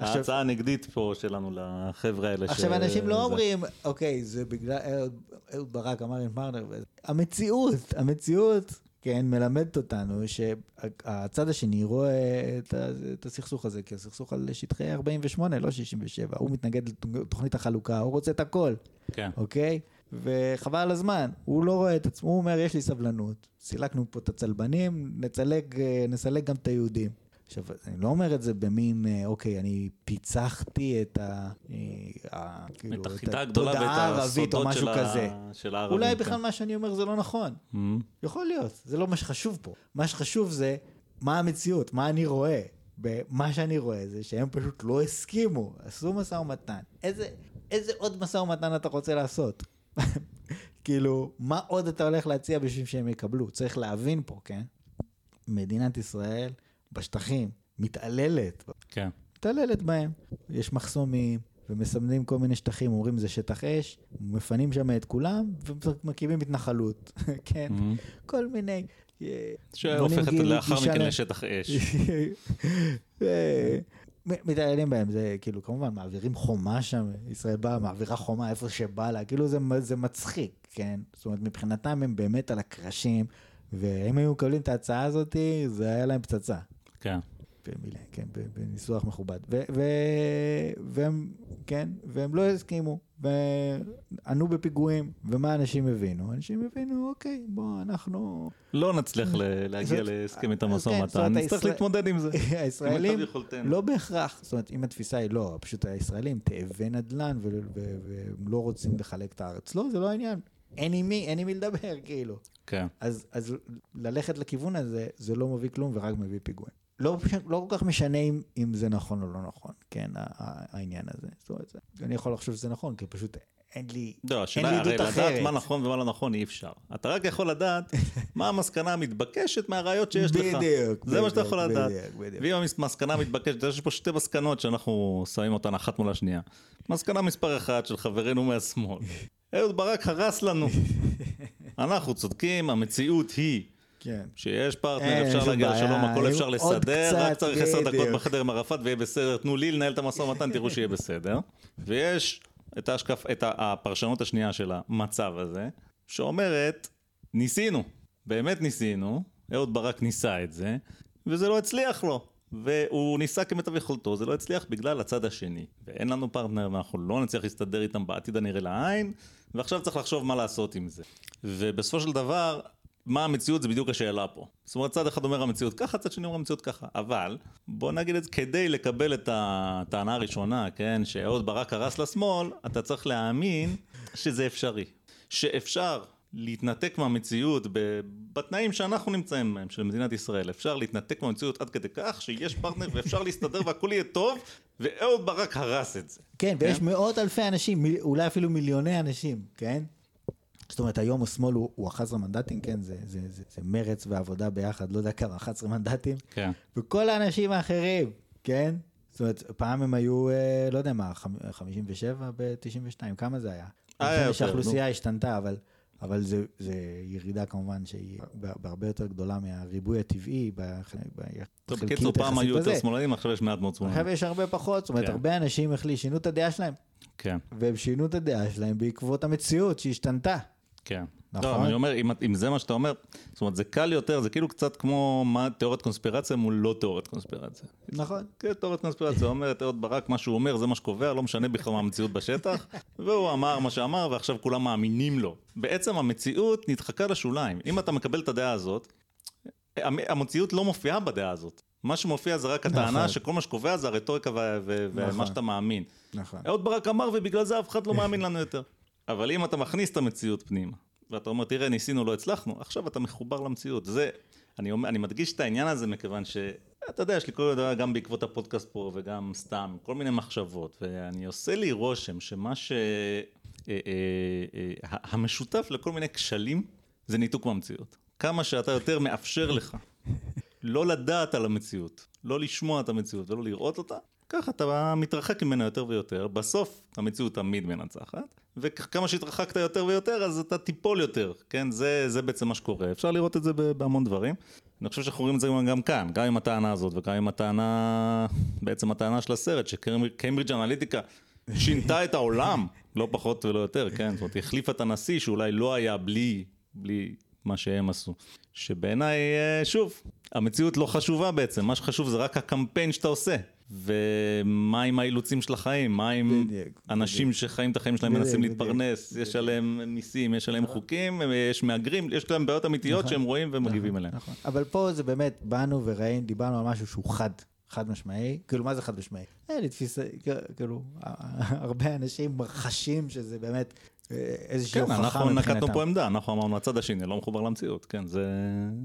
ההצעה הנגדית פה שלנו לחבר'ה האלה. עכשיו, אנשים לא אומרים, אוקיי, זה בגלל אהוד- ברק אמר אין פרטנר. וזה." המציאות, המציאות, כן, מלמדת אותנו שהצד השני רואה את הסכסוך הזה כסכסוך על שטחי 48, לא 67. הוא מתנגד לתוכנית החלוקה, הוא רוצה את הכל, כן, אוקיי? וחבל על הזמן, הוא לא רואה את עצמו, הוא אומר, יש לי סבלנות. סילקנו פה את הצלבנים, נצלק, אה, נסלק גם את היהודים. עכשיו, אני לא אומר את זה במין, אה, אוקיי, אני פיצחתי את ה... אה, ה- כאילו, את החיטה הגדולה ואת הערבית או הסודות משהו של, כזה. ה... של הערבים. אולי כן. בכלל מה שאני אומר זה לא נכון. Mm. יכול להיות, זה לא מה שחשוב פה. מה שחשוב זה מה המציאות, מה אני רואה. ומה שאני רואה זה שהם פשוט לא הסכימו, עשו משא ומתן. איזה, איזה עוד משא ומתן אתה רוצה לעשות? כאילו, מה עוד אתה הולך להציע בשביל שהם יקבלו? צריך להבין פה, כן? מדינת ישראל בשטחים מתעללת, כן. מתעללת בהם. יש מחסומים, ומסמנים כל מיני שטחים, אומרים זה שטח אש, מפנים שם את כולם, ומקימים התנחלות, כן? Mm. כל מיני... אה, שהופכת לאחר מכן לשטח אש. מתעללים בהם, זה כאילו כמובן מעבירים חומה שם, ישראל באה, מעבירה חומה איפה שבא לה, כאילו זה, זה מצחיק, כן? זאת אומרת, מבחינתם הם באמת על הקרשים, ואם היו מקבלים את ההצעה הזאת, זה היה להם פצצה. כן. במילה, כן, ב- בניסוח מכובד. ו- ו- והם, כן, והם לא הסכימו, וענו בפיגועים, ומה אנשים הבינו? אנשים הבינו, אוקיי, בוא, אנחנו... לא נצליח ל- להגיע להסכם איתם משא כן, זאת ומתן, נצטרך להתמודד עם זה. הישראלים. לא בהכרח, זאת אומרת, אם התפיסה היא לא, פשוט הישראלים תאבי נדל"ן ו- ו- והם לא רוצים לחלק את הארץ. לא, זה לא העניין. אין עם מי, אין עם מי לדבר, כאילו. כן. אז, אז ללכת לכיוון הזה, זה לא מביא כלום ורק מביא פיגועים. לא, לא כל כך משנה אם, אם זה נכון או לא נכון, כן, העניין הזה. זאת אומרת, אני יכול לחשוב שזה נכון, כי פשוט אין לי, לא, אין השאלה, לי הרי עדות לדעת אחרת. מה נכון ומה לא נכון אי אפשר. אתה רק יכול לדעת מה המסקנה המתבקשת מהראיות שיש לך. בדיוק, זה מה שאתה בדיוק, יכול לדעת. בדיוק, בדיוק. ואם המסקנה המתבקשת, יש פה שתי מסקנות שאנחנו שמים אותן אחת מול השנייה. מסקנה מספר אחת של חברנו מהשמאל. אהוד ברק הרס לנו. אנחנו צודקים, המציאות היא כן. שיש פרטנר, אין אפשר להגיע לשלום, הכל אפשר לסדר, רק צריך עשר דקות. בחדר עם ערפאת ויהיה בסדר, תנו לי לנהל את המשא ומתן, תראו שיהיה בסדר. ויש את, ההשקף, את הפרשנות השנייה של המצב הזה, שאומרת, ניסינו, באמת ניסינו, אהוד ברק ניסה את זה, וזה לא הצליח לו. והוא ניסה כמיטב יכולתו, זה לא הצליח בגלל הצד השני. ואין לנו פרטנר ואנחנו לא נצליח להסתדר איתם בעתיד הנראה לעין, ועכשיו צריך לחשוב מה לעשות עם זה. ובסופו של דבר, מה המציאות זה בדיוק השאלה פה. זאת אומרת, צד אחד אומר המציאות ככה, צד שני אומר המציאות ככה. אבל, בוא נגיד את זה, כדי לקבל את הטענה הראשונה, כן, שאהוד ברק הרס לשמאל, אתה צריך להאמין שזה אפשרי. שאפשר להתנתק מהמציאות ב- בתנאים שאנחנו נמצאים בהם, של מדינת ישראל. אפשר להתנתק מהמציאות עד כדי כך שיש פרטנר ואפשר להסתדר והכל יהיה טוב, ואהוד ברק הרס את זה. כן, ויש מאות אלפי אנשים, אולי אפילו מיליוני אנשים, כן? זאת אומרת, היום השמאל הוא, הוא 11 מנדטים, כן? זה, זה, זה, זה מרץ ועבודה ביחד, לא יודע כמה, 11 מנדטים. כן. וכל האנשים האחרים, כן? זאת אומרת, פעם הם היו, אה, לא יודע מה, חמ- 57 ב-92, כמה זה היה? היה נכון יותר, שהאוכלוסייה השתנתה, אבל, אבל זה, זה ירידה כמובן שהיא בהרבה יותר גדולה מהריבוי הטבעי. בח- טוב, בחלקיות בקיצור, פעם היו יותר בזה. שמאלנים, עכשיו יש מעט מאוד שמאלנים. עכשיו יש הרבה פחות, זאת אומרת, כן. הרבה אנשים החלי, שינו את הדעה שלהם. כן, והם שינו את הדעה שלהם בעקבות המציאות שהשתנתה. כן. נכון. לא, אני אומר, אם, אם זה מה שאתה אומר, זאת אומרת, זה קל יותר, זה כאילו קצת כמו מה תיאוריית קונספירציה מול לא תיאוריית קונספירציה. נכון. כן, תיאוריית קונספירציה אומרת, אהוד ברק, מה שהוא אומר זה מה שקובע, לא משנה בכלל מה המציאות בשטח, והוא אמר מה שאמר, ועכשיו כולם מאמינים לו. בעצם המציאות נדחקה לשוליים. אם אתה מקבל את הדעה הזאת, המ- המציאות לא מופיעה בדעה הזאת. מה שמופיע זה רק הטענה נכון. שכל מה שקובע זה הרטוריקה ומה נכון. שאתה מאמין. נכון. אהוד ברק אמר ובגלל זה אף אחד לא מאמין לנו יותר. אבל אם אתה מכניס את המציאות פנימה, ואתה אומר, תראה, ניסינו, לא הצלחנו, עכשיו אתה מחובר למציאות. זה, אני, אומר, אני מדגיש את העניין הזה מכיוון ש... אתה יודע, יש לי כל דבר, גם בעקבות הפודקאסט פה וגם סתם, כל מיני מחשבות, ואני עושה לי רושם שמה ש... אה, אה, אה, המשותף לכל מיני כשלים זה ניתוק מהמציאות. כמה שאתה יותר מאפשר לך לא לדעת על המציאות, לא לשמוע את המציאות ולא לראות אותה, ככה אתה מתרחק ממנה יותר ויותר, בסוף המציאות תמיד מנצחת, וכמה שהתרחקת יותר ויותר אז אתה תיפול יותר, כן? זה, זה בעצם מה שקורה, אפשר לראות את זה בהמון דברים. אני חושב שאנחנו רואים את זה גם כאן, גם עם הטענה הזאת וגם עם הטענה, בעצם הטענה של הסרט, שקיימברידג' אנליטיקה שינתה את העולם, לא פחות ולא יותר, כן? זאת אומרת, החליפה את הנשיא שאולי לא היה בלי, בלי מה שהם עשו. שבעיניי, אה, שוב, המציאות לא חשובה בעצם, מה שחשוב זה רק הקמפיין שאתה עושה. ומה עם האילוצים של החיים? מה עם בדיוק, אנשים שחיים את החיים שלהם בדיוק, מנסים בדיוק, להתפרנס? יש עליהם מיסים, יש עליהם חוקים, יש מהגרים, יש להם בעיות אמיתיות נכון. שהם רואים ומגיבים אליהם. נכון. אבל פה זה באמת, באנו וראינו, דיברנו על משהו שהוא חד, חד משמעי. כאילו, מה זה חד משמעי? אין לי תפיסה, כאילו, הרבה אנשים חשים שזה באמת אה, איזושהי כן, הוכחה אנחנו נקטנו מבחינתם. פה עמדה, אנחנו אמרנו הצד השני לא מחובר למציאות, כן, זה...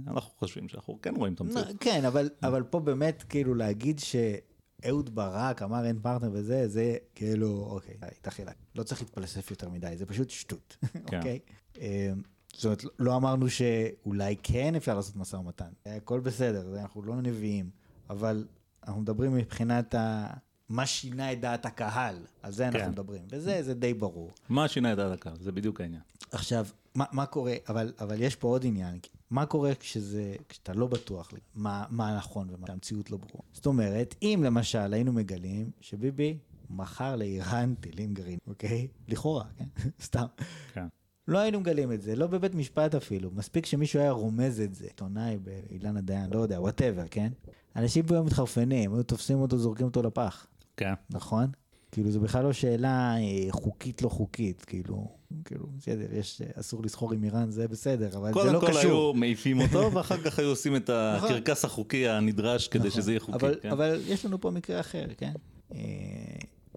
אנחנו חושבים שאנחנו כן רואים את המציאות. כן, אבל, אבל פה באמת, כאילו, להגיד שאהוד ברק אמר אין פרטנר וזה, זה כאילו, אוקיי, התחילה. לא צריך להתפלסף יותר מדי, זה פשוט שטות, כן. אוקיי? אה, זאת אומרת, לא אמרנו שאולי כן אפשר לעשות משא ומתן, הכל בסדר, אנחנו לא נביאים, אבל אנחנו מדברים מבחינת ה... מה שינה את דעת הקהל, על זה אנחנו כן. מדברים, וזה זה די ברור. מה שינה את דעת הקהל? זה בדיוק העניין. עכשיו, מה, מה קורה, אבל, אבל יש פה עוד עניין, מה קורה כשזה, כשאתה לא בטוח מה, מה נכון ומה המציאות לא ברורה. זאת אומרת, אם למשל היינו מגלים שביבי מכר לאיראן טילים גרעין, אוקיי? לכאורה, כן? סתם. כן. לא היינו מגלים את זה, לא בבית משפט אפילו, מספיק שמישהו היה רומז את זה. עיתונאי כאילנה דיין, לא יודע, whatever, כן? אנשים פה היו מתחרפנים, היו תופסים אותו, זורקים אותו לפח. כן. נכון? כאילו זה בכלל לא שאלה אה, חוקית לא חוקית, כאילו, כאילו, בסדר, יש, אה, אסור לסחור עם איראן, זה בסדר, אבל זה קודם לא כל קשור. היו מעיפים אותו, ואחר כך היו עושים את נכון. הקרקס החוקי הנדרש כדי נכון. שזה יהיה חוקי. אבל, כן? אבל יש לנו פה מקרה אחר, כן? אה,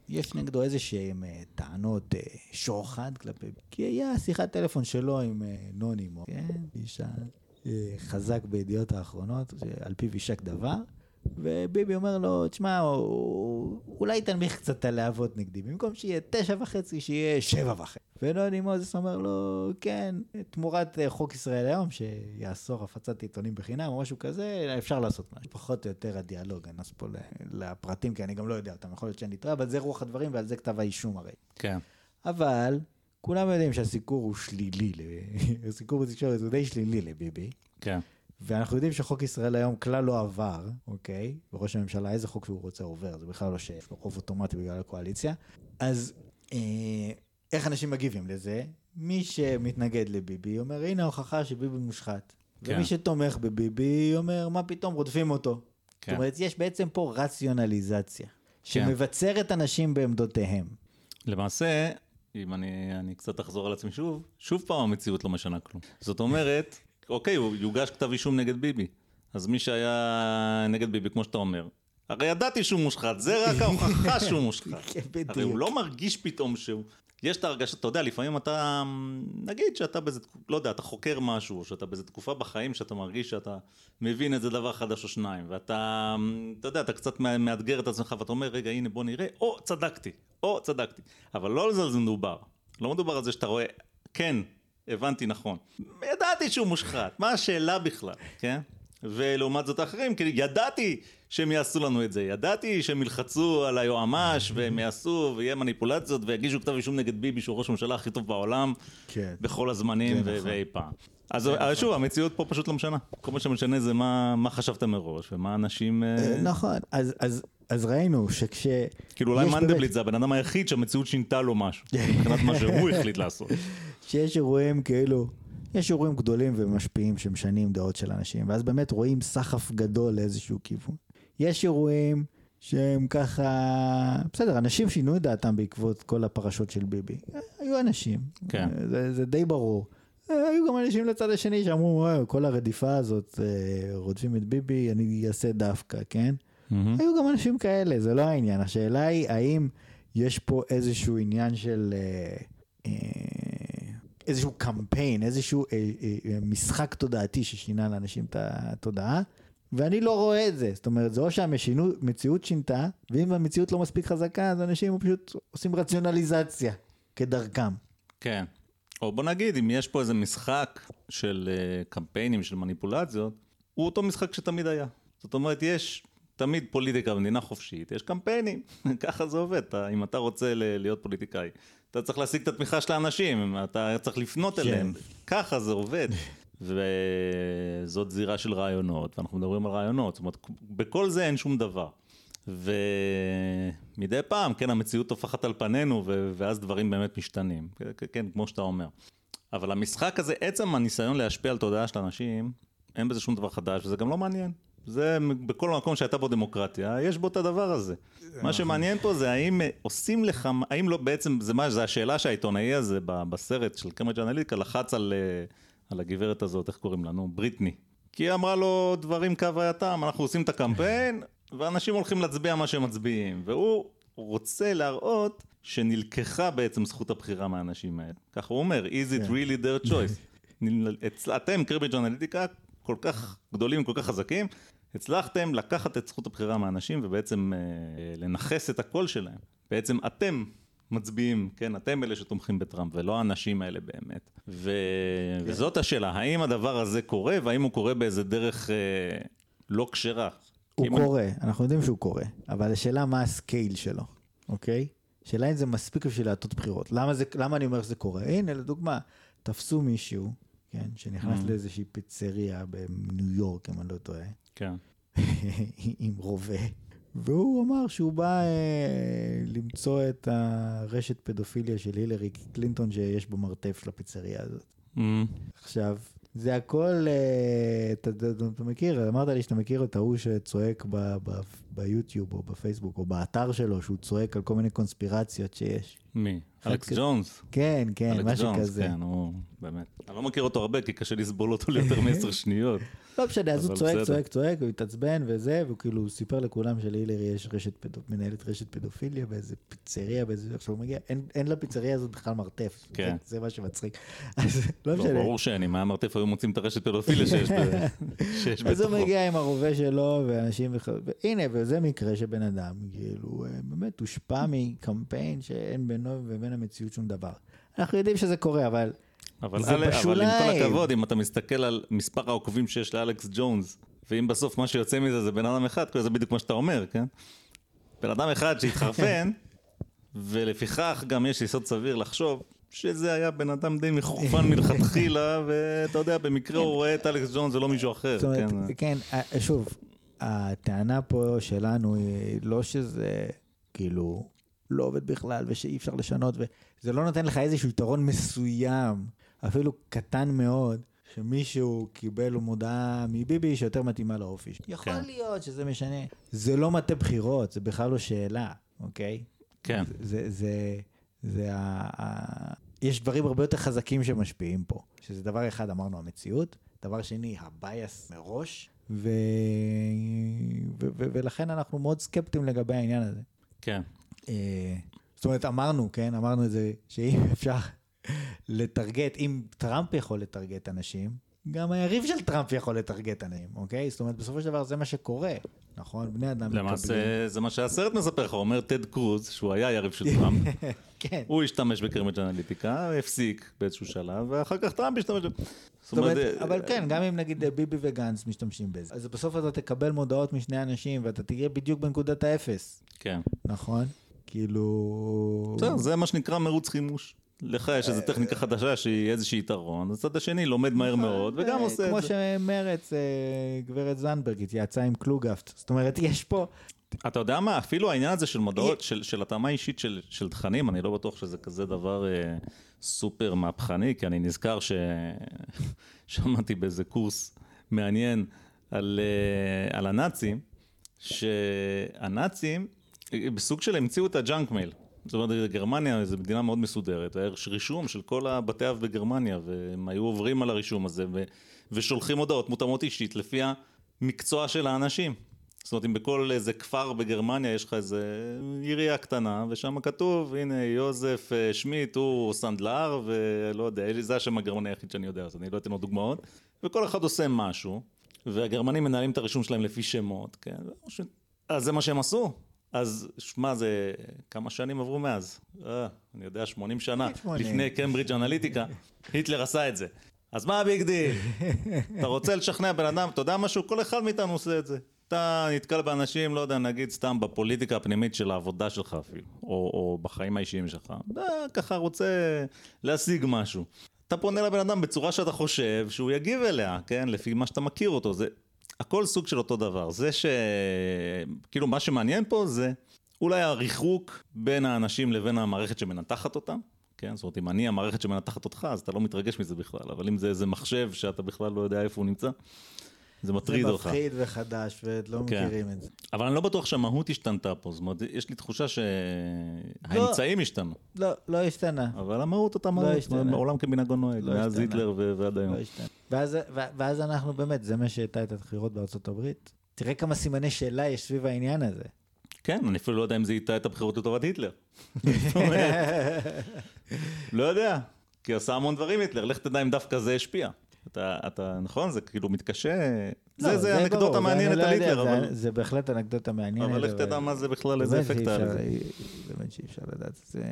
יש נגדו איזה שהן אה, טענות שוחד כלפי... כי היה שיחת טלפון שלו עם אה, נוני מו, כן? איש חזק בידיעות האחרונות, שעל פיו יישק דבר. וביבי אומר לו, תשמע, אולי תנמיך קצת את הלהבות נגדי, במקום שיהיה תשע וחצי, שיהיה שבע וחצי. ונוני מוזס אומר לו, כן, תמורת אה, חוק ישראל היום, שיאסור הפצת עיתונים בחינם או משהו כזה, אפשר לעשות משהו. פחות או יותר הדיאלוג, אני נכנס פה ל- לפרטים, כי אני גם לא יודע אותם, יכול להיות שאני טועה, אבל זה רוח הדברים ועל זה כתב האישום הרי. כן. אבל כולם יודעים שהסיקור הוא שלילי, הסיקור בתקשורת הוא די שלילי לביבי. כן. ואנחנו יודעים שחוק ישראל היום כלל לא עבר, אוקיי? וראש הממשלה, איזה חוק שהוא רוצה עובר, זה בכלל לא שיש לו רוב אוטומטי בגלל הקואליציה. אז אה, איך אנשים מגיבים לזה? מי שמתנגד לביבי אומר, הנה ההוכחה שביבי מושחת. כן. ומי שתומך בביבי אומר, מה פתאום, רודפים אותו. כן. זאת אומרת, יש בעצם פה רציונליזציה, שמבצרת אנשים בעמדותיהם. למעשה, אם אני, אני קצת אחזור על עצמי שוב, שוב פעם המציאות לא משנה כלום. זאת אומרת, אוקיי, הוא יוגש כתב אישום נגד ביבי. אז מי שהיה נגד ביבי, כמו שאתה אומר, הרי ידעתי שהוא מושחת, זה רק ההוכחה שהוא מושחת. כן. הרי הוא לא מרגיש פתאום שהוא... יש את ההרגשה, אתה יודע, לפעמים אתה, נגיד שאתה באיזה, לא יודע, אתה חוקר משהו, או שאתה באיזה תקופה בחיים שאתה מרגיש שאתה מבין איזה דבר חדש או שניים, ואתה, אתה יודע, אתה קצת מאתגר את עצמך, ואתה אומר, רגע, הנה, בוא נראה, או, צדקתי, או, צדקתי. אבל לא על זה מדובר. לא מדובר על זה שאתה רואה, כן, הבנתי נכון. ידעתי שהוא מושחת, מה השאלה בכלל, כן? ולעומת זאת האחרים, כי ידעתי שהם יעשו לנו את זה, ידעתי שהם ילחצו על היועמ"ש והם יעשו ויהיה מניפולציות ויגישו כתב אישום נגד ביבי שהוא ראש הממשלה הכי טוב בעולם כן. בכל הזמנים כן, ו- נכון. ואי פעם. אז שוב, המציאות פה פשוט לא משנה. כל מה שמשנה זה מה, מה חשבת מראש ומה אנשים... אה, אה, נכון, אז, אז, אז ראינו שכש... כאילו אולי מנדלבליט באמת- זה הבן אדם היחיד שהמציאות שינתה לו משהו, מבחינת מה שהוא החליט לעשות. שיש אירועים כאילו, יש אירועים גדולים ומשפיעים שמשנים דעות של אנשים, ואז באמת רואים סחף גדול לאיזשהו כיוון. יש אירועים שהם ככה, בסדר, אנשים שינו את דעתם בעקבות כל הפרשות של ביבי. היו אנשים, כן. זה, זה די ברור. היו גם אנשים לצד השני שאמרו, "וואי, כל הרדיפה הזאת, אה, רודפים את ביבי, אני אעשה דווקא, כן? מהמם. היו גם אנשים כאלה, זה לא העניין. השאלה היא, האם יש פה איזשהו עניין של... אה, אה, איזשהו קמפיין, איזשהו אה, אה, אה, משחק תודעתי ששינה לאנשים את התודעה, ואני לא רואה את זה. זאת אומרת, זה או שהמציאות שינתה, ואם המציאות לא מספיק חזקה, אז אנשים פשוט עושים רציונליזציה כדרכם. כן. או בוא נגיד, אם יש פה איזה משחק של אה, קמפיינים, של מניפולציות, הוא אותו משחק שתמיד היה. זאת אומרת, יש תמיד פוליטיקה במדינה חופשית, יש קמפיינים, ככה זה עובד. אתה, אם אתה רוצה להיות פוליטיקאי, אתה צריך להשיג את התמיכה של האנשים, אתה צריך לפנות כן. אליהם, ככה זה עובד. וזאת זירה של רעיונות, ואנחנו מדברים על רעיונות, זאת אומרת, בכל זה אין שום דבר. ומדי פעם, כן, המציאות טופחת על פנינו, ו- ואז דברים באמת משתנים. כן, כמו שאתה אומר. אבל המשחק הזה, עצם הניסיון להשפיע על תודעה של אנשים, אין בזה שום דבר חדש, וזה גם לא מעניין. זה בכל מקום שהייתה בו דמוקרטיה, יש בו את הדבר הזה. מה שמעניין פה זה האם אה, עושים לך, האם לא בעצם, זה מה, זה השאלה שהעיתונאי הזה בסרט של קמברידג' אנליטיקה לחץ על, אה, על הגברת הזאת, איך קוראים לה, נו, בריטני. כי היא אמרה לו דברים כהווייתם, אנחנו עושים את הקמפיין, ואנשים הולכים להצביע מה שהם מצביעים. והוא רוצה להראות שנלקחה בעצם זכות הבחירה מהאנשים האלה. ככה הוא אומר, is it כן. really their choice? אתם, קרביג' אנליטיקה, כל כך גדולים, כל כך חזקים, הצלחתם לקחת את זכות הבחירה מהאנשים ובעצם אה, לנכס את הקול שלהם. בעצם אתם מצביעים, כן, אתם אלה שתומכים בטראמפ, ולא האנשים האלה באמת. ו... כן. וזאת השאלה, האם הדבר הזה קורה, והאם הוא קורה באיזה דרך אה, לא כשרה? הוא אם אני- קורה, אנחנו יודעים שהוא קורה, אבל השאלה מה הסקייל שלו, אוקיי? שאלה אם זה מספיק בשביל להטות בחירות. למה, זה, למה אני אומר שזה קורה? הנה, לדוגמה, תפסו מישהו, כן, שנכנס Mm. לאיזושהי פיצריה בניו יורק, אם אני לא טועה, כן. עם רובה, והוא אמר שהוא בא אה, למצוא את הרשת פדופיליה של הילרי קלינטון שיש במרתף של הפיצריה הזאת. Mm, עכשיו, זה הכל, אה, אתה, אתה, אתה מכיר, אמרת לי שאתה מכיר את ההוא שצועק ב, ב, ביוטיוב או בפייסבוק או באתר שלו, שהוא צועק על כל מיני קונספירציות שיש. מי? אלכס. ג'ונס. כן, כן, אלכס משהו ג'ונס, כזה. כן, הוא באמת. אני לא מכיר אותו הרבה, כי קשה לסבול אותו ליותר מעשר שניות. לא משנה, אז הוא צועק. צועק, צועק, הוא התעצבן וזה, והוא כאילו סיפר לכולם שלהילרי יש רשת מנהלת רשת פדופיליה באיזה פיצריה, באיזה, עכשיו הוא מגיע, אין, לפיצריה הזאת בכלל מרתף. כן. זה, מה שמצחיק. אז לא לא, משנה. ברור שאין, אם היה מרתף היו מוצאים את הרשת פדופיליה שיש ב- שיש אז הוא בתוכו. מגיע עם הרובה שלו, ואנשים, והנה, וזה מקרה שבן אדם, כאילו, אה, באמת הושפע מקמפיין שאין בינו ובין המציאות שום דבר. אנחנו יודעים שזה קורה, אבל אבל זה א', אבל עם כל בשוליים. הכבוד, אם אתה מסתכל על מספר העוקבים שיש לאלכס ג'ונס, ואם בסוף מה שיוצא מזה זה בן אדם אחד, זה בדיוק מה שאתה אומר, כן? בן אדם אחד שהתחרפן, ולפיכך גם יש יסוד סביר לחשוב שזה היה בן אדם די מחורפן מלכתחילה, ואתה יודע, במקרה הוא רואה את אלכס ג'ונס ולא מישהו אחר, זאת אומרת, כן? כן, אה, שוב, הטענה פה שלנו היא לא שזה כאילו לא עובד בכלל ושאי אפשר לשנות, וזה לא נותן לך איזשהו יתרון מסוים, אפילו קטן מאוד, שמישהו קיבל מודעה מביבי שיותר מתאימה לאופי. שלו. יכול כן. להיות שזה משנה. זה לא מטה בחירות, זה בכלל לא שאלה, אוקיי? כן. זה, זה, זה ה... ה... יש דברים הרבה יותר חזקים שמשפיעים פה, שזה דבר אחד, אמרנו, המציאות, דבר שני, ה base מראש, ו... ו... ו... ולכן אנחנו מאוד סקפטיים לגבי העניין הזה. כן. אה, זאת אומרת, אמרנו, כן, אמרנו את זה, שאם אפשר לטרגט, אם טראמפ יכול לטרגט אנשים, גם היריב של טראמפ יכול לטרגט אנשים, אוקיי? זאת אומרת, בסופו של דבר זה מה שקורה, נכון? בני אדם מקבלים. למעשה זה מה שהסרט מספר לך, אומר טד קרוז, שהוא היה יריב של טראמפ, כן. הוא השתמש בקיימברידג' אנליטיקה, הפסיק באיזשהו שלב, ואחר כך טראמפ השתמש. זאת אומרת, אומרת, אבל כן, גם אם נגיד ביבי וגנץ משתמשים בזה, אז בסוף אתה תקבל מודעות משני אנשים ואתה תהיה בדיוק בנקודת האפס, כן. נכון? כאילו... בסדר, זה מה שנקרא מרוץ חימוש. לך יש איזו טכניקה חדשה שהיא איזשהו יתרון, הצד השני לומד מהר מאוד וגם אה, עושה כמו את זה. שמרץ, אה, גברת זנדברג התייעצה עם קלוגהפט. זאת אומרת, יש פה... אתה יודע מה, אפילו העניין הזה של מודעות, של, של התאמה אישית של, של תכנים, אני לא בטוח שזה כזה דבר אה, סופר מהפכני, כי אני נזכר ששמעתי באיזה קורס מעניין על, אה, על הנאצים, שהנאצים אה, בסוג של המציאו את ה junk mail. זאת אומרת, גרמניה זו מדינה מאוד מסודרת, היה רישום של כל הבתי אב בגרמניה, והם היו עוברים על הרישום הזה, ו, ושולחים הודעות מותאמות אישית לפי המקצוע של האנשים. זאת אומרת, אם בכל איזה כפר בגרמניה יש לך איזה עירייה קטנה, ושם כתוב, הנה, יוזף אה, שמיט הוא סנדלר, ולא יודע, זה השם הגרמני היחיד שאני יודע, אז אני לא אתן עוד דוגמאות, וכל אחד עושה משהו, והגרמנים מנהלים את הרישום שלהם לפי שמות, כן? אז זה מה שהם עשו. אז שמע, זה כמה שנים עברו מאז? אה, אני יודע, 80 שנה, 80. לפני קיימברידג' אנליטיקה, היטלר עשה את זה. אז מה ה big deal? אתה רוצה לשכנע בן אדם, אתה יודע משהו? כל אחד מאיתנו עושה את זה. אתה נתקל באנשים, לא יודע, נגיד סתם בפוליטיקה הפנימית של העבודה שלך אפילו, או, או בחיים האישיים שלך. אתה ככה רוצה להשיג משהו. אתה פונה לבן אדם בצורה שאתה חושב שהוא יגיב אליה, כן? לפי מה שאתה מכיר אותו. זה הכל סוג של אותו דבר. זה ש... כאילו, מה שמעניין פה זה אולי הריחוק בין האנשים לבין המערכת שמנתחת אותם. כן, זאת אומרת, אם אני המערכת שמנתחת אותך, אז אתה לא מתרגש מזה בכלל, אבל אם זה איזה מחשב שאתה בכלל לא יודע איפה הוא נמצא, זה מטריד זה אותך. מפחיד וחדש, ולא כן. מכירים את זה. אבל אני לא בטוח שהמהות השתנתה פה, זאת אומרת, יש לי תחושה שהאמצעים השתנו, לא, לא השתנה. אבל המהות אותה מהות, השתנה. עולם כמנהגו נוהג, לא מאז. היטלר ועד היום. לא השתנה. ואז, ואז אנחנו באמת, זה מה שהייתה את הבחירות בארצות הברית. תראה כמה סימני שאלה יש סביב העניין הזה. כן, אני אפילו לא יודע אם זה איתה את הבחירות לטובת היטלר. לא יודע, כי עשה המון דברים היטלר, לך תדע אם דווקא זה השפיע. אתה, אתה, נכון? זה כאילו מתקשה, לא, זה, זה אנקדוטה ברור, מעניינת לא על היטלר, זה- אבל... זה בהחלט אנקדוטה מעניינת. אבל לך תדע מה זה בכלל, איזה אפקט היה לזה. אפשר- באמת שאי אפשר לדעת. זה...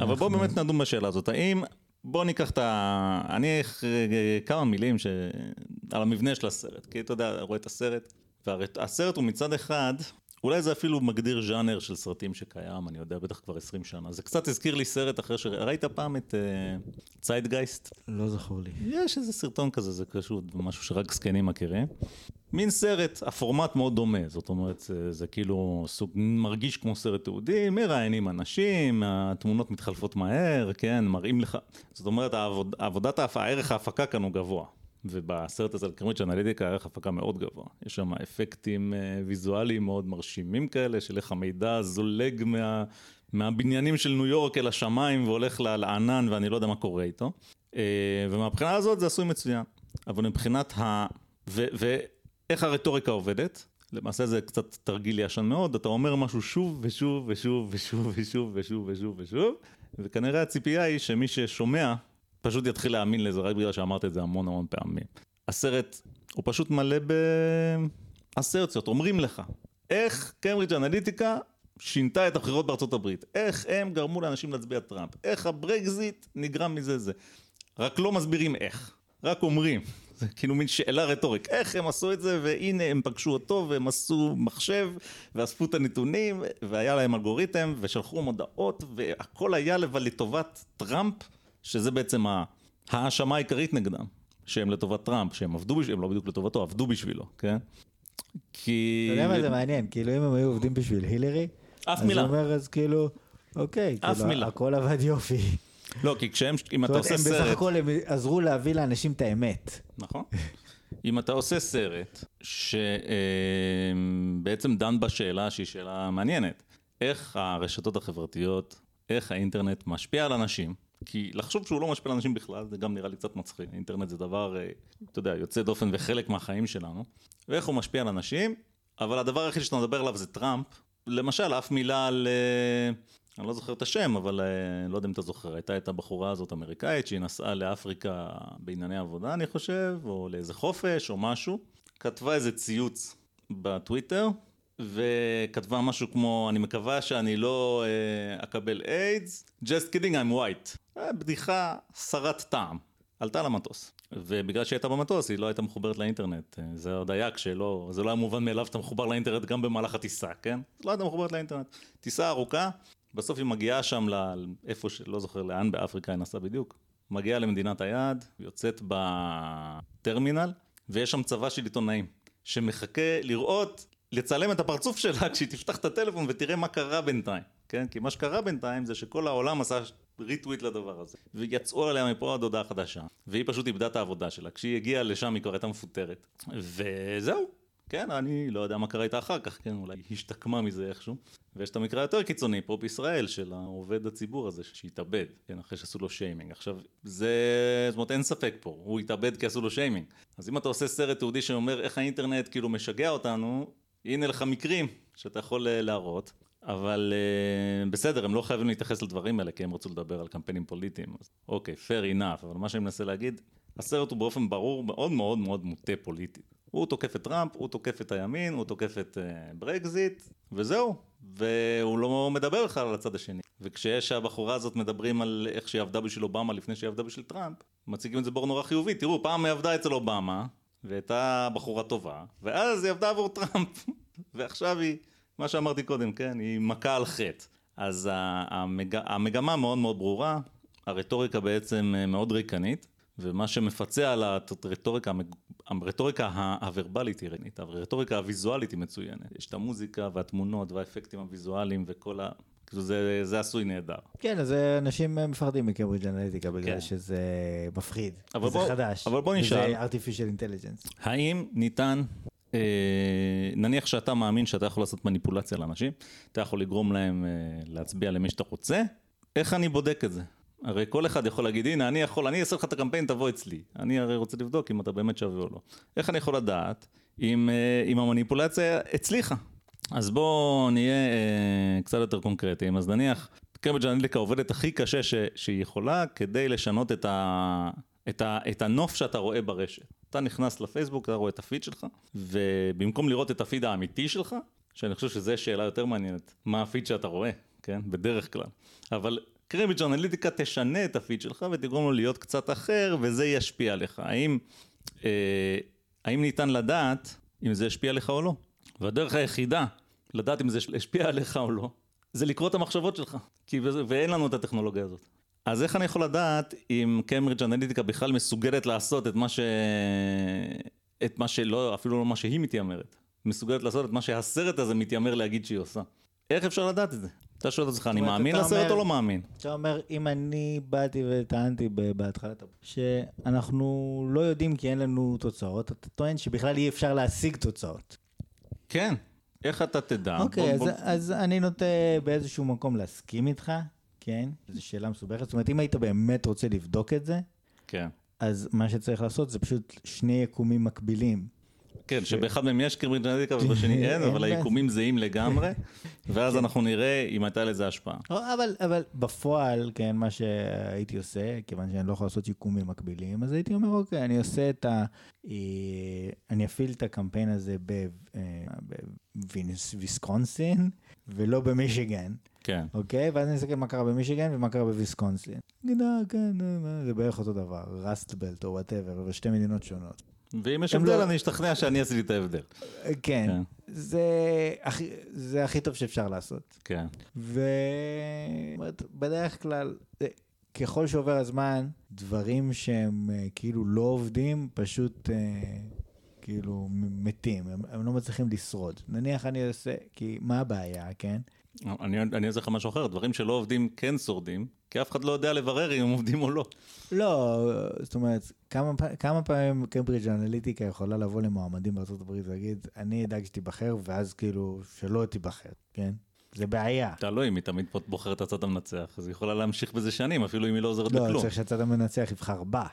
אבל בואו באמת נדון בשאלה הזאת. האם, בואו ניקח את ה... אני כמה מילים ש... על המבנה של הסרט. כי אתה יודע, רואה את הסרט, והסרט הוא מצד אחד, אולי זה אפילו מגדיר ז'אנר של סרטים שקיים, אני יודע, בטח כבר 20 שנה. זה קצת הזכיר לי סרט אחר ש... ראית פעם את uh, ציידגייסט? לא זכור לי. יש איזה סרטון כזה, זה קשור, משהו שרק זקנים מכירים. מין סרט, הפורמט מאוד דומה, זאת אומרת, זה, זה כאילו סוג, מרגיש כמו סרט תיעודי, מראיינים אנשים, התמונות מתחלפות מהר, כן, מראים לך, זאת אומרת, העבוד, עבודת. הערך ההפקה כאן הוא גבוה. ובסרט הזה על קרמיץ' אנליטיקה הערך הפקה מאוד גבוה. יש שם אפקטים אה, ויזואליים מאוד מרשימים כאלה, של איך המידע זולג מה, מהבניינים של ניו יורק אל השמיים והולך לענן ואני לא יודע מה קורה איתו. אה, ומהבחינה הזאת זה עשוי מצוין. אבל מבחינת ה... ו... ואיך הרטוריקה עובדת, למעשה זה קצת תרגיל ישן מאוד, אתה אומר משהו שוב ושוב ושוב ושוב ושוב ושוב ושוב ושוב, וכנראה הציפייה היא שמי ששומע פשוט יתחיל להאמין לזה רק בגלל שאמרת את זה המון המון פעמים. הסרט הוא פשוט מלא באסרציות, אומרים לך, איך קיימברידג' אנליטיקה שינתה את הבחירות בארצות הברית, איך הם גרמו לאנשים להצביע טראמפ, איך הברקזיט נגרם מזה זה. רק לא מסבירים איך, רק אומרים. זה כאילו מין שאלה רטורית, איך הם עשו את זה, והנה הם פגשו אותו, והם עשו מחשב, ואספו את הנתונים, והיה להם אלגוריתם, ושלחו מודעות, והכל היה לטובת טראמפ, שזה בעצם ההאשמה העיקרית נגדם, שהם לטובת טראמפ, שהם עבדו בשבילו, הם לא בדיוק לטובתו, עבדו בשבילו, כן? כי... אתה יודע מה זה מעניין, כאילו אם הם היו עובדים בשביל הילרי, אף אז מילה. הוא אומר אז כאילו, אוקיי, אף כאילו, מילה. הכל עבד יופי. לא, כי כשהם, אם אתה עושה הם סרט... בסך הכל הם עזרו להביא לאנשים את האמת. נכון. אם אתה עושה סרט שבעצם דן בשאלה שהיא שאלה מעניינת, איך הרשתות החברתיות, איך האינטרנט משפיע על אנשים, כי לחשוב שהוא לא משפיע על אנשים בכלל, זה גם נראה לי קצת מצחיק. אינטרנט זה דבר, אה, אתה יודע, יוצא דופן וחלק מהחיים שלנו, ואיך הוא משפיע על אנשים, אבל הדבר היחיד שאתה מדבר עליו זה טראמפ. למשל, אף מילה על... אה, אני לא זוכר את השם, אבל אה, לא יודע אם אתה זוכר, הייתה את הבחורה הזאת אמריקאית שהיא נסעה לאפריקה בענייני עבודה, אני חושב, או לאיזה חופש או משהו, כתבה איזה ציוץ בטוויטר, וכתבה משהו כמו, אני מקווה שאני לא אה, אקבל איידס, just kidding I'm white. אה, בדיחה סרת טעם. עלתה למטוס. ובגלל שהיא הייתה במטוס, היא לא הייתה מחוברת לאינטרנט. אה, זה עוד היה כשלא, זה לא היה מובן מאליו שאתה מחובר לאינטרנט גם במהלך הטיסה, כן? לא הייתה מחוברת לאינטרנט. טיסה ארוכה, בסוף היא מגיעה שם לאיפה שלא זוכר לאן באפריקה היא נסעה בדיוק. מגיעה למדינת היעד, יוצאת בטרמינל, ויש שם צבא של עיתונאים, שמחכה לראות, לצלם את הפרצוף שלה כשהיא תפתח את הטלפון ותראה מה קרה בינתיים, כן? כי מה שקרה בינתיים זה שכל העולם עשה ריטוויט לדבר הזה, ויצאו עליה מפה עד הודעה חדשה, והיא פשוט איבדה את העבודה שלה. כשהיא הגיעה לשם היא כבר הייתה מפוטרת, וזהו. כן, אני לא יודע מה קרה איתה אחר כך, כן, אולי השתקמה מזה איכשהו. ויש את המקרה היותר קיצוני פה בישראל, של העובד הציבור הזה שהתאבד, כן, אחרי שעשו לו שיימינג. עכשיו, זה, זאת אומרת, אין ספק פה, הוא התאבד כי עשו לו שיימינג. אז אם אתה עושה סרט תיעודי שאומר איך האינטרנט כאילו משגע אותנו, הנה לך מקרים שאתה יכול אה, להראות. אבל אה, בסדר, הם לא חייבים להתייחס לדברים האלה, כי הם רצו לדבר על קמפיינים פוליטיים. אז אוקיי, fair enough, אבל מה שאני מנסה להגיד, הסרט הוא באופן ברור מאוד מאוד מאוד מוטה פוליטית. הוא תוקף את טראמפ, הוא תוקף את הימין, הוא תוקף את אה, ברקזיט, וזהו. והוא לא מדבר בכלל על הצד השני. וכשיש הבחורה הזאת מדברים על איך שהיא עבדה בשביל אובמה לפני שהיא עבדה בשביל טראמפ, מציגים את זה באור נורא חיובי. תראו, פעם היא עבדה אצל אובמה, והייתה בחורה טובה, ואז היא עבדה עבור טראמפ, ועכשיו היא, מה שאמרתי קודם, כן, היא מכה על חטא. אז המג... המגמה מאוד מאוד ברורה, הרטוריקה בעצם אה, מאוד ריקנית, ומה שמפצה על הרטוריקה, הרטוריקה הוורבלית היא ריקנית, הרטוריקה הוויזואלית היא מצוינת. יש את המוזיקה והתמונות והאפקטים הוויזואליים וכל ה... זה, זה עשוי נהדר. כן, אז אנשים מפחדים מקיימברידג' אנליטיקה בגלל כן. שזה מפחיד. זה בוא- חדש. אבל בוא נשאל. זה artificial intelligence. האם ניתן, אה, נניח שאתה מאמין שאתה יכול לעשות מניפולציה לאנשים, אתה יכול לגרום להם אה, להצביע למי שאתה רוצה, איך אני בודק את זה? הרי כל אחד יכול להגיד, הנה, אני יכול, אני אעשה לך את הקמפיין, תבוא אצלי. אני הרי רוצה לבדוק אם אתה באמת שווה או לא. איך אני יכול לדעת אם, אה, אם המניפולציה הצליחה? אז בואו נהיה אה, קצת יותר קונקרטיים. אז נניח, קיימברידג' אנליטיקה עובדת הכי קשה ש, שהיא יכולה כדי לשנות את, ה, את, ה, את הנוף שאתה רואה ברשת. אתה נכנס לפייסבוק, אתה רואה את הפיד שלך, ובמקום לראות את הפיד האמיתי שלך, שאני חושב שזו שאלה יותר מעניינת, מה הפיד שאתה רואה, כן? בדרך כלל. אבל קיימברידג' אנליטיקה תשנה את הפיד שלך ותגרום לו להיות קצת אחר, וזה ישפיע עליך. האם, אה, האם ניתן לדעת אם זה ישפיע עליך או לא? והדרך היחידה לדעת אם זה השפיע עליך או לא, זה לקרוא את המחשבות שלך, כי ואין לנו את הטכנולוגיה הזאת. אז איך אני יכול לדעת אם קיימברידג' אנליטיקה בכלל מסוגלת לעשות את מה ש... את מה שלא, אפילו לא מה שהיא מתיימרת, מסוגלת לעשות את מה שהסרט הזה מתיימר להגיד שהיא עושה. איך אפשר לדעת את זה? אתה שואל את עצמך, אני מאמין לסרט אומר- או לא מאמין? אתה אומר, אם אני באתי וטענתי בהתחלת, שאנחנו לא יודעים כי אין לנו תוצאות, אתה טוען שבכלל אי אפשר להשיג תוצאות. כן. איך אתה תדע? אוקיי, אז, בוא- אז אני נוטה באיזשהו מקום להסכים איתך, כן? זו שאלה מסובכת. זאת אומרת, אם היית באמת רוצה לבדוק את זה, כן. אז מה שצריך לעשות זה פשוט שני יקומים מקבילים. כן, שבאחד מהם יש קיימברידג' אנליטיקה ובשני אין, אבל. היקומים זהים לגמרי, ואז כן. אנחנו נראה אם הייתה לזה השפעה. לא, אבל, אבל בפועל, כן, מה שהייתי עושה, כיוון שאני לא יכול לעשות יקומים מקבילים, אז הייתי אומר, אוקיי, אני עושה את ה... אה, אני אפעיל את הקמפיין הזה בוויסקונסין, ולא במישיגן, כן. אוקיי? ואז אני אסתכל מה קרה במישיגן ומה קרה בוויסקונסין. נגיד, אה, כן, אה, זה בערך אותו דבר, Rust Belt או whatever, אבל שתי מדינות שונות. ואם יש הבדל, לא- אני אשתכנע שאני עשיתי את ההבדל. כן, כן. זה הכי- זה הכי טוב שאפשר לעשות. כן. ובדרך כלל, אה, ככל שעובר הזמן, דברים שהם אה, כאילו לא עובדים, פשוט אה, כאילו מתים, הם, הם לא מצליחים לשרוד. נניח אני עושה, כי מה הבעיה, כן? אני אני אעשה לך משהו אחר, דברים שלא עובדים כן שורדים, כי אף אחד לא יודע לברר אם הם עובדים או לא. לא, זאת אומרת, כמה, כמה פעמים קיימברידג' אנליטיקה יכולה לבוא למועמד בארצות הברית ולהגיד, אני אדאג שתיבחר, ואז כאילו שלא תיבחר, כן? זה בעיה. תלוי אם היא תמיד בוחרת את הצד המנצח, אז היא יכולה להמשיך בזה שנים, אפילו אם היא לא עוזרת לא, בכלום. צריך שהצד המנצח יבחר בה,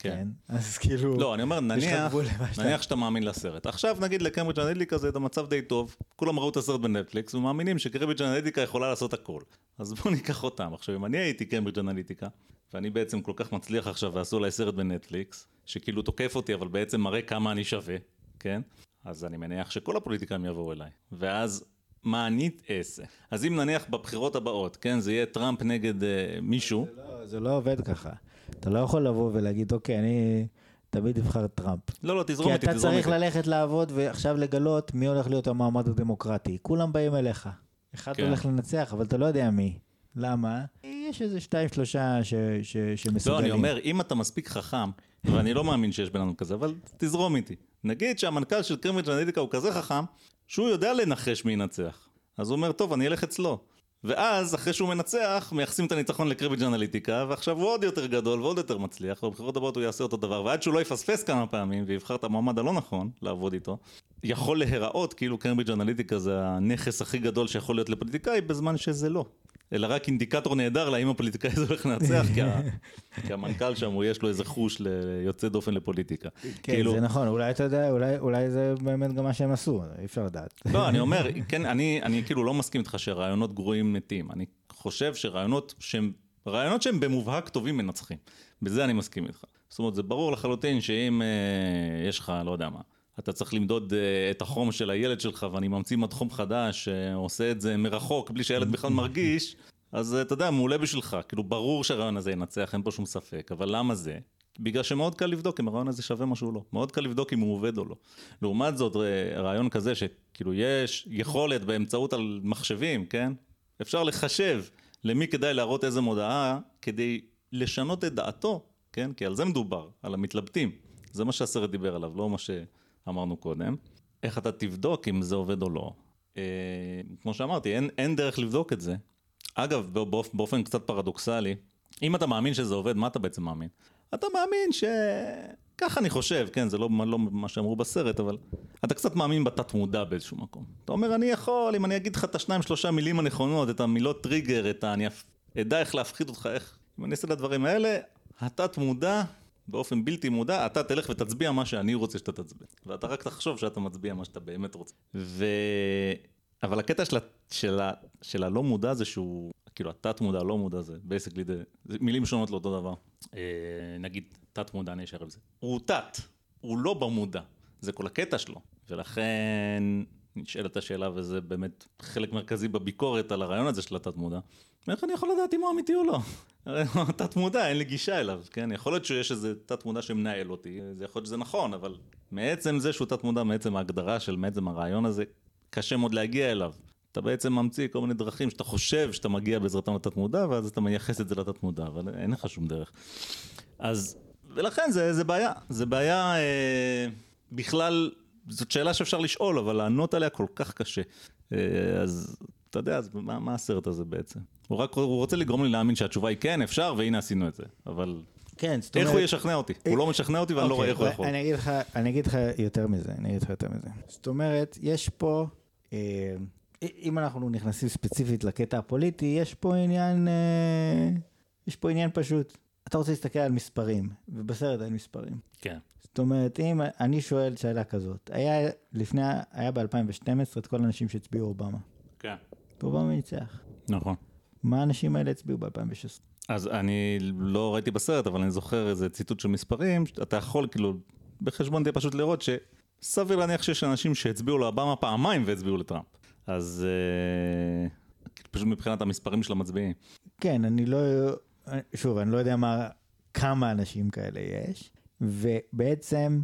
כן. כן? אז כאילו... לא, אני אומר, נניח, נניח שאתה מאמין לסרט. עכשיו נגיד לקיימברידג' אנליטיקה זה את המצב די טוב, כולם ראו את הסרט בנטפליקס ומאמינים שקיימברידג' אנליטיקה יכולה לעשות הכל. אז בואו ניקח אותם. עכשיו, אם אני הייתי קיימברידג' אנליטיקה, ואני בעצם כל כך מצליח עכשיו ועשו עליי סרט בנטפליקס, שכאילו תוקף אותי אבל בעצם מראה כמה אני שווה, כן? אז אני מניח שכל הפוליטיקאים יבואו אליי. ואז... מה אני אעשה? אז אם נניח בבחירות הבאות, כן, זה יהיה טראמפ נגד אה, מישהו, זה לא, זה לא עובד ככה. אתה לא יכול לבוא ולהגיד, אוקיי, אני תמיד אבחר את טראמפ. לא, לא, תזרום כי איתי, אתה תזרום צריך איתי. ללכת לעבוד ועכשיו לגלות מי הולך להיות המועמד הדמוקרטי. כולם באים אליך. אחד כן. הולך לנצח, אבל אתה לא יודע מי. למה? יש איזה שתיים, שלושה ש, ש, לא, שמסוגלים. אני אומר, אם אתה מספיק חכם, ואני לא מאמין שיש אדם כזה, אבל תזרום איתי. נגיד שהמנכ"ל של קיימברידג' אנליטיקה הוא כזה חכם, שהוא יודע לנחש מי ינצח. אז הוא אומר, טוב, אני אלך אצלו. ואז, אחרי שהוא מנצח, מייחסים את הניצחון לקיימברידג' אנליטיקה, ועכשיו הוא עוד יותר גדול ועוד יותר מצליח, ובבחירות הבאות הוא יעשה אותו דבר, ועד שהוא לא יפספס כמה פעמים, ויבחר את המועמד הלא נכון לעבוד איתו, יכול להיראות כאילו קיימברידג' אנליטיקה זה הנכס הכי גדול שיכול להיות לפוליטיקאי, בזמן שזה לא. אלא רק אינדיקטור נהדר להאם הפוליטיקאי הזה הולך לנצח, כי, ה... כי המנכ"ל שם, הוא יש לו איזה חוש ליוצא דופן לפוליטיקה. כן, כאילו, זה נכון, אולי אתה יודע, אולי, אולי זה באמת גם מה שהם עשו, אי אפשר לדעת. לא, אני אומר, כן, אני, אני כאילו לא מסכים איתך שרעיונות גרועים מתים. אני חושב שרעיונות שהם, רעיונות שהם במובהק טובים מנצחים. בזה אני מסכים איתך. זאת אומרת, זה ברור לחלוטין שאם אה, יש לך, לא יודע מה, אתה צריך למדוד אה, את החום של הילד שלך, ואני ממציא מד חום חדש, שעושה את זה מרחוק, בלי שהילד בכלל מרגיש, אז אה, אתה יודע, מעולה בשבילך. כאילו, ברור שהרעיון הזה ינצח, אין פה שום ספק. אבל למה זה? בגלל שמאוד קל לבדוק אם הרעיון הזה שווה משהו או לא. מאוד קל לבדוק אם הוא עובד או לא. לעומת זאת, אה, רעיון כזה שכאילו יש יכולת באמצעות על מחשבים, כן? אפשר לחשב למי כדאי להראות איזה מודעה כדי לשנות את דעתו, כן? כי על זה מדובר, על המתלבטים. זה מה שהסרט דיבר עליו, לא מה שאמרנו קודם. איך אתה תבדוק אם זה עובד או לא. אה, כמו שאמרתי, אין, אין דרך לבדוק את זה, אגב, באופ, באופן קצת פרדוקסלי, אם אתה מאמין שזה עובד, מה אתה בעצם מאמין? אתה מאמין ש... ככה אני חושב, כן, זה לא, לא מה שאמרו בסרט, אבל אתה קצת מאמין בתת מודע באיזשהו מקום. אתה אומר, אני יכול, אם אני אגיד לך את השניים שלושה מילים הנכונות, את המילות טריגר, את ה... אני אדע איך להפחיד אותך, איך... אם אני אעשה את הדברים האלה, התת מודע, באופן בלתי מודע, אתה תלך ותצביע מה שאני רוצה שאתה תצביע. ואתה רק תחשוב שאתה מצביע מה שאתה באמת רוצה. ו... אבל הקטע של, של, של הלא מודע זה שהוא, כאילו התת מודע, לא מודע זה, בייסקלי זה, זה מילים שונות לאותו דבר. אה, נגיד תת מודע, אני אשאר עם זה. הוא תת, הוא לא במודע, זה כל הקטע שלו. ולכן נשאלת השאלה, וזה באמת חלק מרכזי בביקורת על הרעיון הזה של התת מודע. איך אני יכול לדעת אם הוא אמיתי או לא? הרי הוא תת מודע, אין לי גישה אליו, כן? יכול להיות שיש איזה תת מודע שמנהל אותי, זה יכול להיות שזה נכון, אבל מעצם זה שהוא תת מודע, מעצם ההגדרה של מעצם הרעיון הזה, קשה מאוד להגיע אליו. אתה בעצם ממציא כל מיני דרכים שאתה חושב שאתה מגיע בעזרתם לתת מודע, ואז אתה מייחס את זה לתת מודע, אבל אין לך שום דרך. אז, ולכן זה, זה בעיה, זה בעיה אה, בכלל, זאת שאלה שאפשר לשאול, אבל לענות עליה כל כך קשה. אה, אז אתה יודע, אז מה, מה הסרט הזה בעצם? הוא רק, הוא רוצה לגרום לי להאמין שהתשובה היא כן, אפשר, והנה עשינו את זה, אבל... כן, זאת איך אומרת... הוא ישכנע אותי? הוא לא משכנע אותי ואני לא רואה אוקיי, איך הוא יכול. אני אגיד לך, אני אגיד לך יותר מזה, אני אגיד לך יותר מזה. זאת אומרת, יש פה, אה, אם אנחנו נכנסים ספציפית לקטע הפוליטי, יש פה עניין, אה, יש פה עניין פשוט. אתה רוצה להסתכל על מספרים, ובסרט אין מספרים. כן. זאת אומרת, אם אני שואל שאלה כזאת, היה לפני, היה ב-2012 את כל האנשים שהצביעו אובמה. כן. ואובמה ניצח. נכון. מה האנשים האלה הצביעו ב-2016? אז אני לא ראיתי בסרט, אבל אני זוכר איזה ציטוט של מספרים, אתה יכול כאילו בחשבון די פשוט לראות שסביר להניח שיש אנשים שהצביעו לאובמה פעמיים והצביעו לטראמפ. אז אה, פשוט מבחינת המספרים של המצביעים. כן, אני לא, שוב, אני לא יודע מה, כמה אנשים כאלה יש, ובעצם,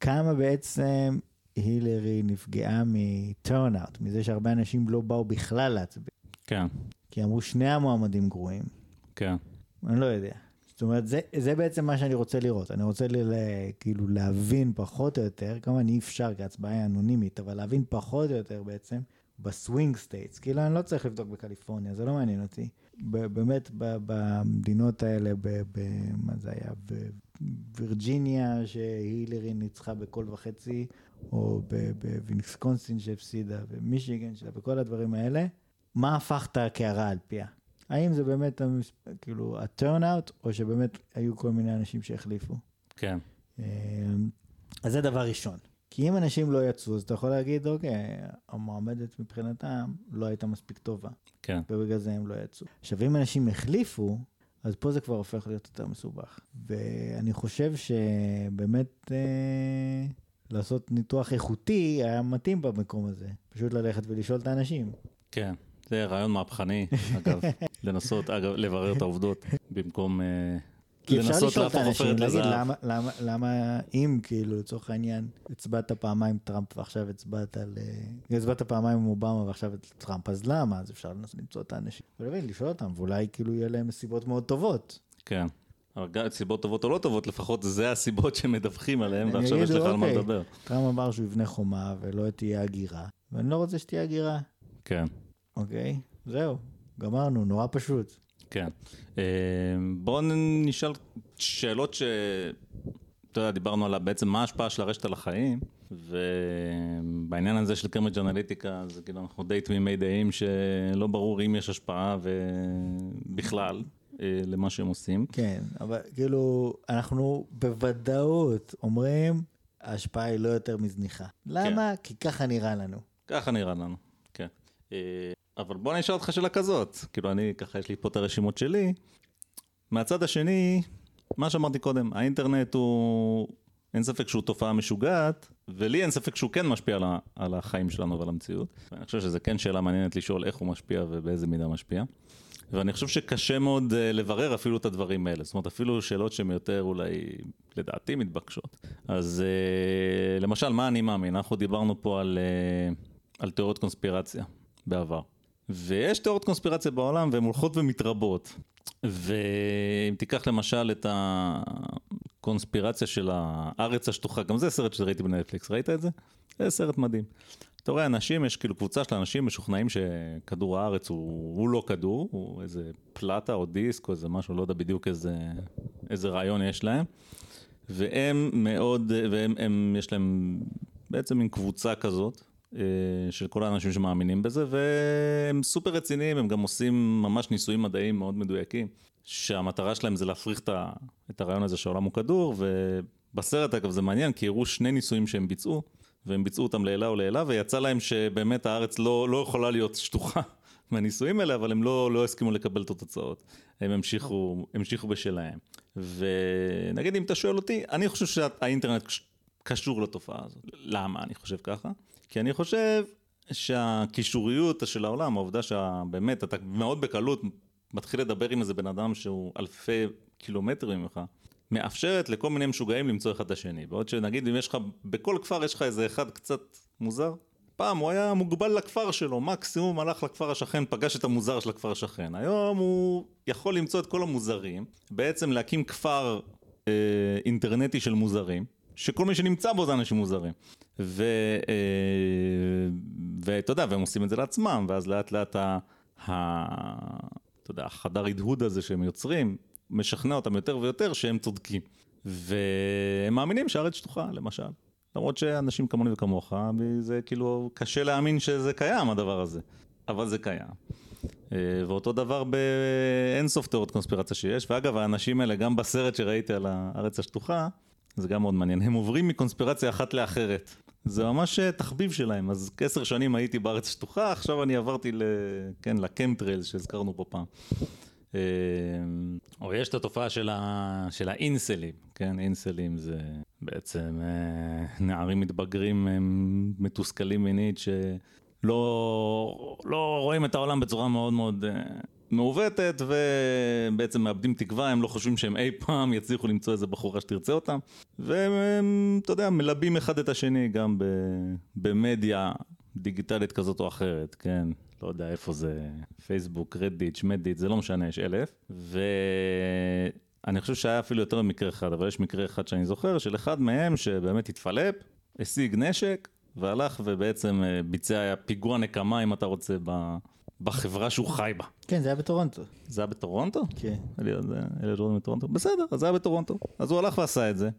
כמה בעצם הילרי נפגעה מ turnout, מזה שהרבה אנשים לא באו בכלל להצביע. כן, כי אמרו שני המועמדים גרועים. כן, אני לא יודע. זאת אומרת, זה, זה בעצם מה שאני רוצה לראות. אני רוצה ל, ל, כאילו להבין פחות או יותר, כמובן אי אפשר כי ההצבעה היא אנונימית, אבל להבין פחות או יותר בעצם ב swing states. כאילו, אני לא צריך לבדוק בקליפורניה, זה לא מעניין אותי. ב, באמת, ב, במדינות האלה, ב, ב, מה זה היה? בווירג'יניה, שהילרי ניצחה בקול וחצי, או בוויסקונסין שהפסידה, ומישיגן שלה, וכל הדברים האלה, מה הפכת קערה על פיה? האם זה באמת. כאילו ה turnout, או שבאמת היו כל מיני אנשים שהחליפו? כן. אמ, אז זה דבר ראשון. כי אם אנשים לא יצאו, אז אתה יכול להגיד, אוקיי, המועמדת מבחינתם לא הייתה מספיק טובה, כן, ובגלל זה הם לא יצאו. עכשיו, אם אנשים החליפו, אז פה זה כבר הופך להיות יותר מסובך. ואני חושב שבאמת אה, לעשות ניתוח איכותי היה מתאים במקום הזה. פשוט ללכת ולשאול את האנשים. כן. זה רעיון מהפכני, אגב, לנסות, אגב, לברר את העובדות, במקום אה, כי אפשר לשאול את האנשים, להגיד לזהב. למה, למה, למה אם כאילו לצורך העניין הצבעת פעמיים טראמפ ועכשיו הצבעת על... אה, הצבעת פעמיים עם אובמה ועכשיו את טראמפ, אז למה? אז אפשר לנסות למצוא את האנשים. ולהבין, לשאול אותם, ואולי כאילו יהיה להם סיבות מאוד טובות. כן. אבל גם סיבות טובות או לא טובות, לפחות זה הסיבות שמדווחים עליהן, הם ועכשיו יש לך על מה אוקיי. לדבר. טראמפ אמר שהוא יבנה חומה ולא תהיה הגירה, ואני לא רוצה שתהיה הגירה, כן, אוקיי? זהו, גמרנו, נורא פשוט. כן. אה, בואו נשאל שאלות ש... אתה יודע, דיברנו על בעצם מה ההשפעה של הרשת על החיים, ובעניין הזה של קרמג' אנליטיקה, זה כאילו אנחנו די תמימי דעים שלא ברור אם יש השפעה ובכלל אה, למה שהם עושים. כן, אבל כאילו, אנחנו בוודאות אומרים, ההשפעה היא לא יותר מזניחה. למה? כי ככה נראה לנו. ככה נראה לנו, כן. אבל בוא אני אשאל אותך שאלה כזאת, כאילו אני ככה יש לי פה את הרשימות שלי. מהצד השני, מה שאמרתי קודם, האינטרנט הוא, אין ספק שהוא תופעה משוגעת, ולי אין ספק שהוא כן משפיע על, ה, על החיים שלנו ועל המציאות. ואני חושב שזו כן שאלה מעניינת לשאול איך הוא משפיע ובאיזה מידה משפיע. ואני חושב שקשה מאוד אה, לברר אפילו את הדברים האלה. זאת אומרת, אפילו שאלות שהן יותר אולי, לדעתי, מתבקשות. אז אה, למשל, מה אני מאמין? אנחנו דיברנו פה על, אה, על תיאוריות קונספירציה בעבר. ויש תיאוריות קונספירציה בעולם והן הולכות ומתרבות. ואם תיקח למשל את הקונספירציה של הארץ השטוחה, גם זה סרט שראיתי בנטפליקס, ראית את זה? זה סרט מדהים. אתה רואה אנשים, יש כאילו קבוצה של אנשים משוכנעים שכדור הארץ הוא, הוא לא כדור, הוא איזה פלטה או דיסק או איזה משהו, לא יודע בדיוק איזה, איזה רעיון יש להם. והם מאוד, והם הם, יש להם בעצם מין קבוצה כזאת, של כל האנשים שמאמינים בזה, והם סופר רציניים, הם גם עושים ממש ניסויים מדעיים מאוד מדויקים, שהמטרה שלהם זה להפריך את הרעיון הזה שהעולם הוא כדור, ובסרט אגב זה מעניין, כי הראו שני ניסויים שהם ביצעו, והם ביצעו אותם לעילה או לעילה, ויצא להם שבאמת הארץ לא, לא יכולה להיות שטוחה מהניסויים האלה, אבל הם לא, לא הסכימו לקבל את התוצאות. הם המשיכו, המשיכו בשלהם. ונגיד אם אתה שואל אותי, אני חושב שהאינטרנט קשור לתופעה הזאת. למה אני חושב ככה? כי אני חושב שהקישוריות של העולם, העובדה שבאמת אתה מאוד בקלות מתחיל לדבר עם איזה בן אדם שהוא אלפי קילומטרים ממך, מאפשרת לכל מיני משוגעים למצוא אחד את השני. בעוד שנגיד אם יש לך, בכל כפר יש לך איזה אחד קצת מוזר, פעם הוא היה מוגבל לכפר שלו, מקסימום הלך לכפר השכן, פגש את המוזר של הכפר השכן. היום הוא יכול למצוא את כל המוזרים, בעצם להקים כפר אה, אינטרנטי של מוזרים, שכל מי שנמצא בו זה אנשים מוזרים. ואתה אה, יודע, והם עושים את זה לעצמם, ואז לאט לאט ה... אתה יודע, החדר הדהוד הזה שהם יוצרים, משכנע אותם יותר ויותר שהם צודקים. והם מאמינים שהארץ שטוחה, למשל. למרות שאנשים כמוני וכמוך, זה כאילו קשה להאמין שזה קיים הדבר הזה, אבל זה קיים. אה, ואותו דבר באינסוף תיאוריות קונספירציה שיש, ואגב האנשים האלה גם בסרט שראיתי על הארץ השטוחה, זה גם מאוד מעניין, הם עוברים מקונספירציה אחת לאחרת. זה ממש אה, תחביב שלהם, אז עשר שנים הייתי בארץ השטוחה, עכשיו אני עברתי ל... כן, לקמטריילס שהזכרנו פה פעם. אה, או יש את התופעה של, ה... של האינסלים, כן, אינסלים זה בעצם אה, נערים מתבגרים מתוסכלים מינית שלא לא רואים את העולם בצורה מאוד מאוד אה, מעוותת ובעצם מאבדים תקווה, הם לא חושבים שהם אי פעם יצליחו למצוא איזה בחורה שתרצה אותם והם, אתה יודע, מלבים אחד את השני גם במדיה דיגיטלית כזאת או אחרת, כן. לא יודע איפה זה, פייסבוק, רדיט, שמדיט, זה לא משנה, יש אלף. ואני חושב שהיה אפילו יותר ממקרה אחד, אבל יש מקרה אחד שאני זוכר, של אחד מהם שבאמת התפלפ, השיג נשק, והלך ובעצם אה, ביצע פיגוע נקמה, אם אתה רוצה, בחברה שהוא חי בה. כן, זה היה בטורונטו. זה היה בטורונטו? כן. אלה דברים בטורונטו? בסדר, אז זה היה בטורונטו. אז הוא הלך ועשה את זה.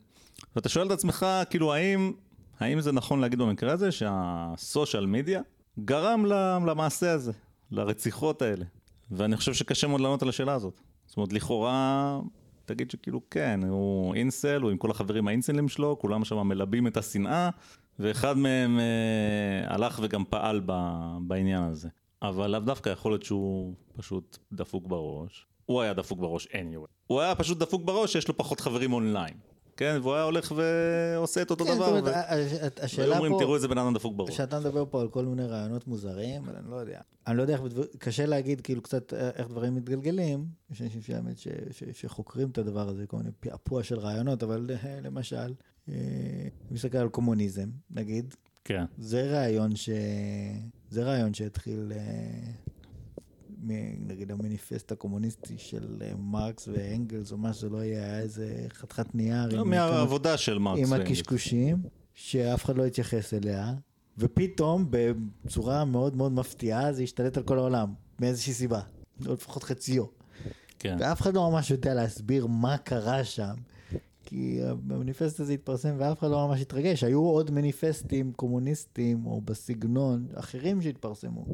ואתה שואל את עצמך, כאילו, האם, האם זה נכון להגיד במקרה הזה שהסושיאל מדיה גרם למעשה הזה, לרציחות האלה. ואני חושב שקשה מאוד לענות על השאלה הזאת. זאת אומרת, לכאורה, תגיד שכאילו כן, הוא אינסל, הוא עם כל החברים האינסלים שלו, כולם שם מלבים את השנאה, ואחד מהם אה, הלך וגם פעל ב, בעניין הזה. אבל לאו דווקא יכול להיות שהוא פשוט דפוק בראש. הוא היה דפוק בראש anyway. הוא היה פשוט דפוק בראש שיש לו פחות חברים אונליין. כן, והוא היה הולך ועושה את אותו כן, דבר. זאת אומרת, פה... אומרים, תראו איזה בן אדם דפוק בראש. כשאתה מדבר פה על כל מיני רעיונות מוזרים, אני לא יודע. אני לא יודע איך, קשה להגיד כאילו קצת איך דברים מתגלגלים. יש אנשים שבאמת שחוקרים את הדבר הזה, כל מיני פעפוע של רעיונות, אבל למשל, אני אה, מסתכל על קומוניזם, נגיד. כן. זה רעיון ש... זה רעיון שהתחיל אה, נגיד המניפסט הקומוניסטי של אה, מרקס ואנגלס, או מה שזה לא יהיה, היה איזה חתיכת נייר. לא, מהעבודה של מרקס ואנגלס. עם הקשקושים, שאף אחד לא התייחס אליה, ופתאום, בצורה מאוד מאוד מפתיעה, זה השתלט על כל העולם, מאיזושהי סיבה, או לפחות חציו. כן. ואף אחד לא ממש יודע להסביר מה קרה שם. כי המניפסט הזה התפרסם ואף אחד לא ממש התרגש. היו עוד מניפסטים קומוניסטים או בסגנון אחרים שהתפרסמו.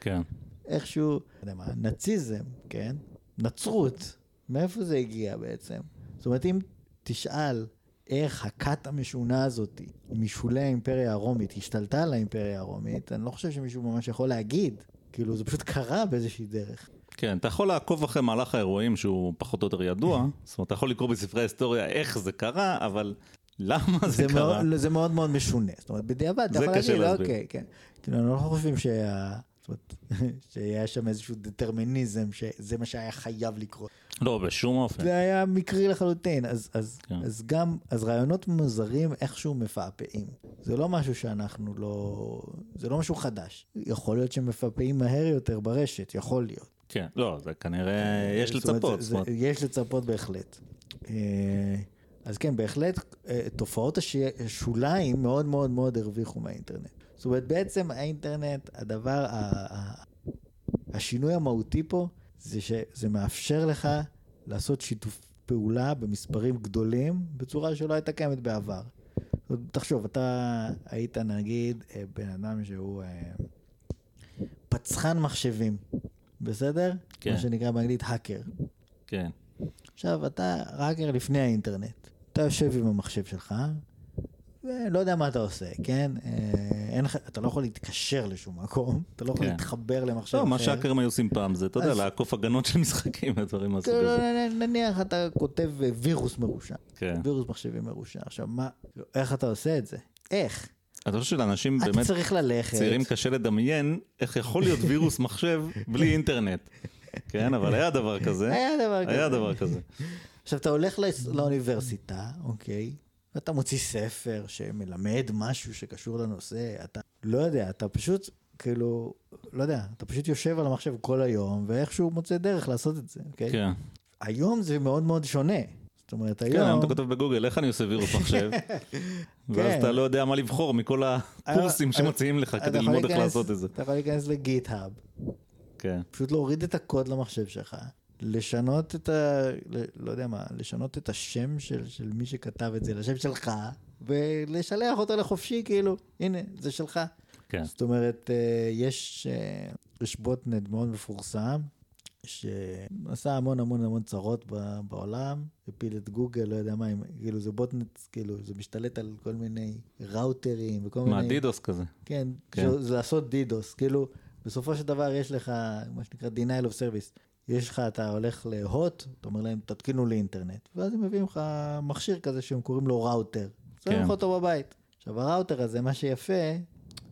כן. איכשהו, לא יודע מה, נאציזם, כן? נצרות, מאיפה זה הגיע בעצם? זאת אומרת, אם תשאל איך הכת המשונה הזאת משולי האימפריה הרומית השתלטה על האימפריה הרומית, אני לא חושב שמישהו ממש יכול להגיד. כאילו, זה פשוט קרה באיזושהי דרך. כן, אתה יכול לעקוב אחרי מהלך האירועים שהוא פחות או יותר ידוע, זאת אומרת, אתה יכול לקרוא בספרי ההיסטוריה איך זה קרה, אבל למה זה, זה קרה? מאוד, זה מאוד מאוד משונה, זאת אומרת, בדיעבד, אתה יכול להגיד, אוקיי, כן. כאילו, אנחנו לא חושבים שה... שהיה שם איזשהו דטרמיניזם, שזה מה שהיה חייב לקרות. לא, בשום אופן. זה היה מקרי לחלוטין, אז, אז, כן. אז גם, אז רעיונות מוזרים איכשהו מפעפעים. זה לא משהו שאנחנו לא, זה לא משהו חדש. יכול להיות שמפעפעים מהר יותר ברשת, יכול להיות. כן, לא, זה כנראה, יש לצפות. יש לצפות בהחלט. אה, אז כן, בהחלט, אה, תופעות השוליים מאוד מאוד מאוד הרוויחו מהאינטרנט. זאת אומרת, בעצם האינטרנט, הדבר, השינוי המהותי פה, זה שזה מאפשר לך לעשות שיתוף פעולה במספרים גדולים בצורה שלא הייתה קיימת בעבר. תחשוב, אתה היית נגיד אה, בן אדם שהוא אה, פצחן מחשבים, בסדר? כן. מה שנקרא באנגלית האקר. כן. עכשיו, אתה ראקר לפני האינטרנט. אתה יושב עם המחשב שלך, ולא יודע מה אתה עושה, כן? אה, אין לך, אתה לא יכול להתקשר לשום מקום, אתה לא יכול כן. להתחבר למחשב לא, אחר. מה שהאקרים היו עושים פעם זה, אתה יודע, אז- לעקוף הגנות של משחקים ודברים מהסוג כאילו, הזה. נ- נניח אתה כותב אה, וירוס מרושע, כן. וירוס מחשבים מרושע. עכשיו, מה, איך אתה עושה את זה? איך? אתה חושב שלאנשים אתה באמת צריך ללכת. צעירים קשה לדמיין איך יכול להיות וירוס מחשב בלי אינטרנט. כן, אבל היה דבר כזה. היה דבר כזה. היה דבר כזה. עכשיו, אתה הולך לאס- לאוניברסיטה, אוקיי? ואתה מוציא ספר שמלמד משהו שקשור לנושא, אתה לא יודע, אתה פשוט, כאילו, לא יודע, אתה פשוט יושב על המחשב כל היום, ואיכשהו מוצא דרך לעשות את זה, אוקיי? כן. היום זה מאוד מאוד שונה. זאת אומרת, כן, היום היום... אתה כותב בגוגל, איך אני עושה וירוס מחשב? ואז כן. אתה לא יודע מה לבחור מכל הקורסים היום- שמציעים לך אתה כדי ללמוד איך לעשות את זה. אתה יכול להיכנס לגיט-האב, כן. פשוט להוריד את הקוד למחשב שלך, לשנות את ה... לא יודע מה, לשנות את השם של, של מי שכתב את זה לשם שלך, ולשלח אותו לחופשי, כאילו, הנה, זה שלך. כן. זאת אומרת, אה, יש, אה, יש בוטנט מאוד מפורסם, שעשה המון המון המון צרות בעולם, הפיל את גוגל, לא יודע מה, אם- כאילו זה בוטנט, כאילו זה משתלט על כל מיני ראוטרים וכל מיני... מה, דידוס כזה? כן, כן. כן. זה לעשות דידוס, כאילו, בסופו של דבר יש לך, מה שנקרא denial of service. יש לך, אתה הולך להוט, אתה אומר להם, תתקינו לי אינטרנט, ואז הם מביאים לך מכשיר כזה שהם קוראים לו ראוטר. שמים כן. לך אותו בבית. עכשיו, הראוטר הזה, מה שיפה,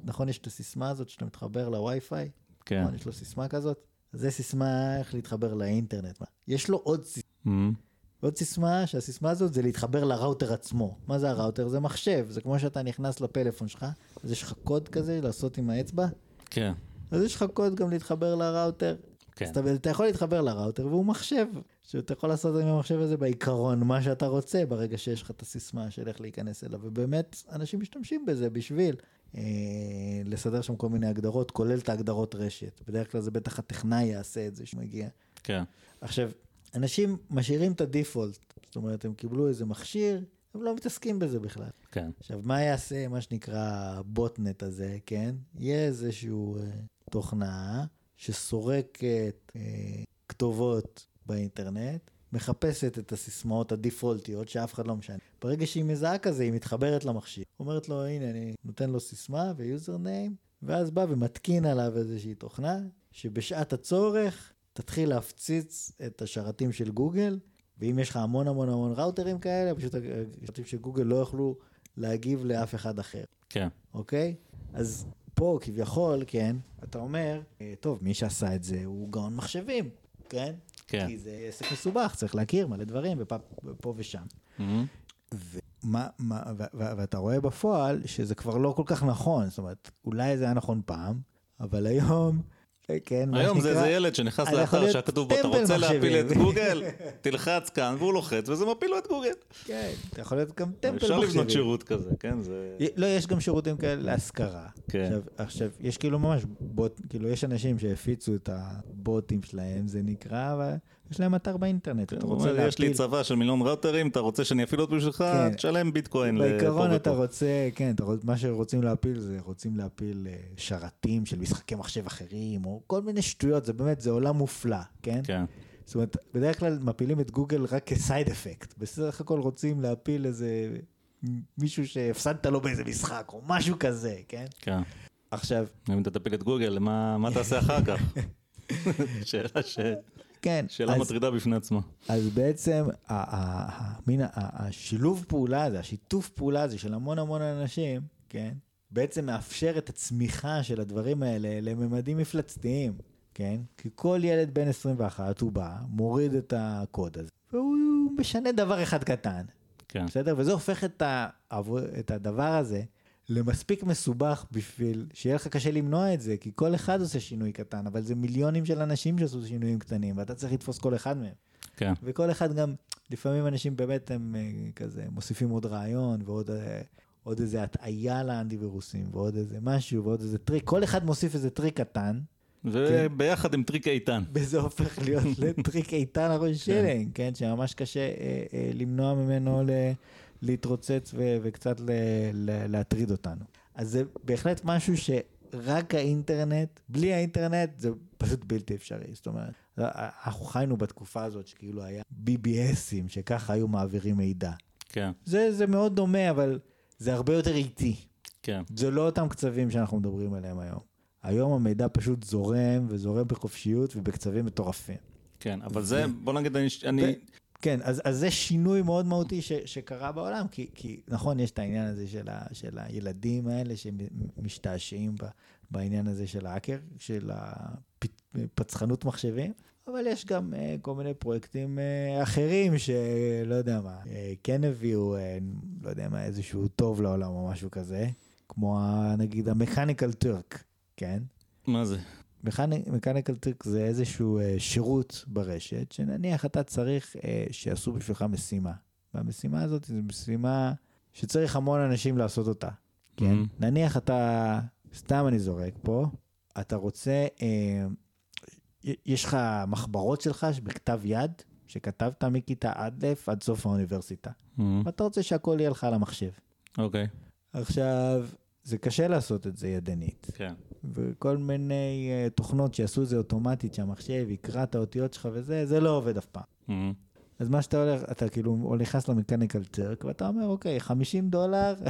נכון, יש את הסיסמה הזאת שאתה מתחבר לווי-פיי? כן. נכון, יש לו סיסמה כזאת? זה סיסמה איך להתחבר לאינטרנט. מה? יש לו עוד סיסמה. עוד סיסמה, שהסיסמה הזאת זה להתחבר לראוטר עצמו. מה זה הראוטר? זה מחשב, זה כמו שאתה נכנס לפלאפון שלך, אז יש לך קוד כזה לעשות עם האצבע, כן. אז יש לך קוד גם להתחבר לראוטר. כן. אז אתה, אתה יכול להתחבר לראוטר והוא מחשב, שאתה יכול לעשות עם המחשב הזה בעיקרון מה שאתה רוצה ברגע שיש לך את הסיסמה של איך להיכנס אליו, ובאמת אנשים משתמשים בזה בשביל אה, לסדר שם כל מיני הגדרות, כולל את ההגדרות רשת. בדרך כלל זה בטח הטכנאי יעשה את זה שמגיע. כן. עכשיו, אנשים משאירים את הדיפולט, זאת אומרת, הם קיבלו איזה מכשיר, הם לא מתעסקים בזה בכלל. כן. עכשיו, מה יעשה מה שנקרא ה botnet הזה, כן? יהיה איזשהו אה, תוכנה שסורקת אה, כתובות באינטרנט, מחפשת את הסיסמאות הדיפולטיות שאף אחד לא משנה. ברגע שהיא מזהה כזה, היא מתחברת למכשיר. אומרת לו, הנה, אני נותן לו סיסמה ו username, ואז בא ומתקין עליו איזושהי תוכנה, שבשעת הצורך תתחיל להפציץ את השרתים של גוגל, ואם יש לך המון המון המון ראוטרים כאלה, פשוט השרתים של גוגל לא יוכלו להגיב לאף אחד אחר, כן. אוקיי? אז פה כביכול, כן, אתה אומר, "אה, טוב, מי שעשה את זה הוא גאון מחשבים, כן? כן. כי זה עסק מסובך, צריך להכיר מלא דברים, ופה ושם. Mhm. ומה, מה, ו- ו- ואתה רואה בפועל שזה כבר לא כל כך נכון, זאת אומרת, אולי זה היה נכון פעם, אבל היום, כן, היום זה איזה ילד שנכנס לאתר שכתוב בו, אתה רוצה להפיל את מחשבים." גוגל? תלחץ כאן, והוא לוחץ, וזה מפיל לו את גוגל. כן, אתה יכול להיות גם טמפל אפשר מחשבים. לבנות שירות כזה, כן? זה... לא, יש גם שירותים כאלה להשכרה. כן. עכשיו, עכשיו, יש כאילו ממש בוט, כאילו יש אנשים שהפיצו את הבוטים שלהם, זה נקרא, אבל יש להם אתר באינטרנט, אתה הוא רוצה אומר, יש לי להפיל. צבא של מיליון ראוטרים, אתה רוצה שאני אפעיל אותו בשבילך? כן. תשלם ביטקוין בעיקרון אתה. רוצה, כן, מה שרוצים להפיל זה רוצים להפיל אה, שרתים של משחקי מחשב אחרים, או כל מיני שטויות, זה באמת, זה עולם מופלא, כן? כן, זאת אומרת, בדרך כלל מפילים את גוגל רק כסייד אפקט. בסך הכל רוצים להפיל איזה מישהו שהפסדת לו באיזה משחק, או משהו כזה, כן? כן. עכשיו, אם אתה תפיל את גוגל, מה מה תעשה אחר כך? שאלה ש- כן, שאלה אז, מטרידה בפני עצמה. אז בעצם מין השילוב פעולה הזה, השיתוף פעולה הזה של המון המון אנשים, כן? בעצם מאפשר את הצמיחה של הדברים האלה לממדים מפלצתיים, כן? כי כל ילד בן 21 הוא בא, מוריד את הקוד הזה, והוא משנה דבר אחד קטן, כן, בסדר? וזה הופך את, ה... את הדבר הזה למספיק מסובך בשביל שיהיה לך קשה למנוע את זה, כי כל אחד עושה שינוי קטן, אבל זה מיליונים של אנשים שעשו שינויים קטנים, ואתה צריך לתפוס כל אחד מהם. כן, וכל אחד גם, לפעמים אנשים באמת הם אה, כזה מוסיפים עוד רעיון ועוד אה, עוד איזה הטעיה לאנטיווירוסים, ועוד איזה משהו, ועוד איזה טריק, כל אחד מוסיף איזה טריק קטן, וביחד עם טריק איתן. וזה הופך להיות לטריק איתן הראש שלהם, כן, שממש קשה אה, אה, למנוע ממנו ל, להתרוצץ ו, וקצת ל, ל, להטריד אותנו. אז זה בהחלט משהו שרק האינטרנט, בלי האינטרנט זה פשוט בלתי אפשרי. זאת אומרת, אנחנו חיינו בתקופה הזאת שכאילו היה BBSים, שככה היו מעבירים מידע. כן. זה, זה מאוד דומה, אבל זה הרבה יותר איטי. כן. זה לא אותם קצבים שאנחנו מדברים עליהם היום. היום המידע פשוט זורם, וזורם בחופשיות ובקצבים מטורפים. כן, אבל זה, בוא נגיד, אני... אני... כן, אז, אז זה שינוי מאוד מהותי ש, שקרה בעולם, כי, כי נכון, יש את העניין הזה של, ה, של הילדים האלה שמשתעשעים בעניין הזה של האקר, של הפצחנות מחשבים, אבל יש גם אה, כל מיני פרויקטים אה, אחרים שלא יודע מה, אה, כן הביאו, אה, לא יודע מה, איזשהו טוב לעולם או משהו כזה, כמו נגיד ה Mechanical Turk, כן? מה זה? Mechanical Turk זה איזשהו אה, שירות ברשת, שנניח אתה צריך uh, שיעשו בשבילך משימה. והמשימה הזאת זו משימה שצריך המון אנשים לעשות אותה. כן? Mm-hmm. נניח אתה, סתם אני זורק פה, אתה רוצה, uh, יש לך מחברות שלך בכתב יד, שכתבת מכיתה א' עד סוף האוניברסיטה. Mm-hmm. ואתה רוצה שהכל יהיה לך על המחשב. אוקיי. Okay. עכשיו, זה קשה לעשות את זה ידנית. כן. וכל מיני uh, תוכנות שיעשו את זה אוטומטית, שהמחשב יקרא את האותיות שלך וזה, זה לא עובד אף פעם. Mm-hmm. אז מה שאתה הולך, אתה כאילו נכנס למקניקל טרק, ואתה אומר, אוקיי, 50 דולר.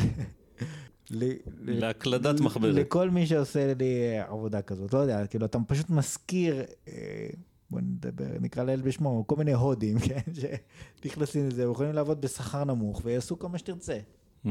להקלדת מחברת. לכל מי שעושה לי אה, עבודה כזאת, לא יודע, כאילו, אתה פשוט מזכיר, אה, בוא נדבר, נקרא לאל בשמו, כל מיני הודים, כן, שנכנסים לזה, ויכולים לעבוד בשכר נמוך, ויעשו כל מה שתרצה. Mm-hmm.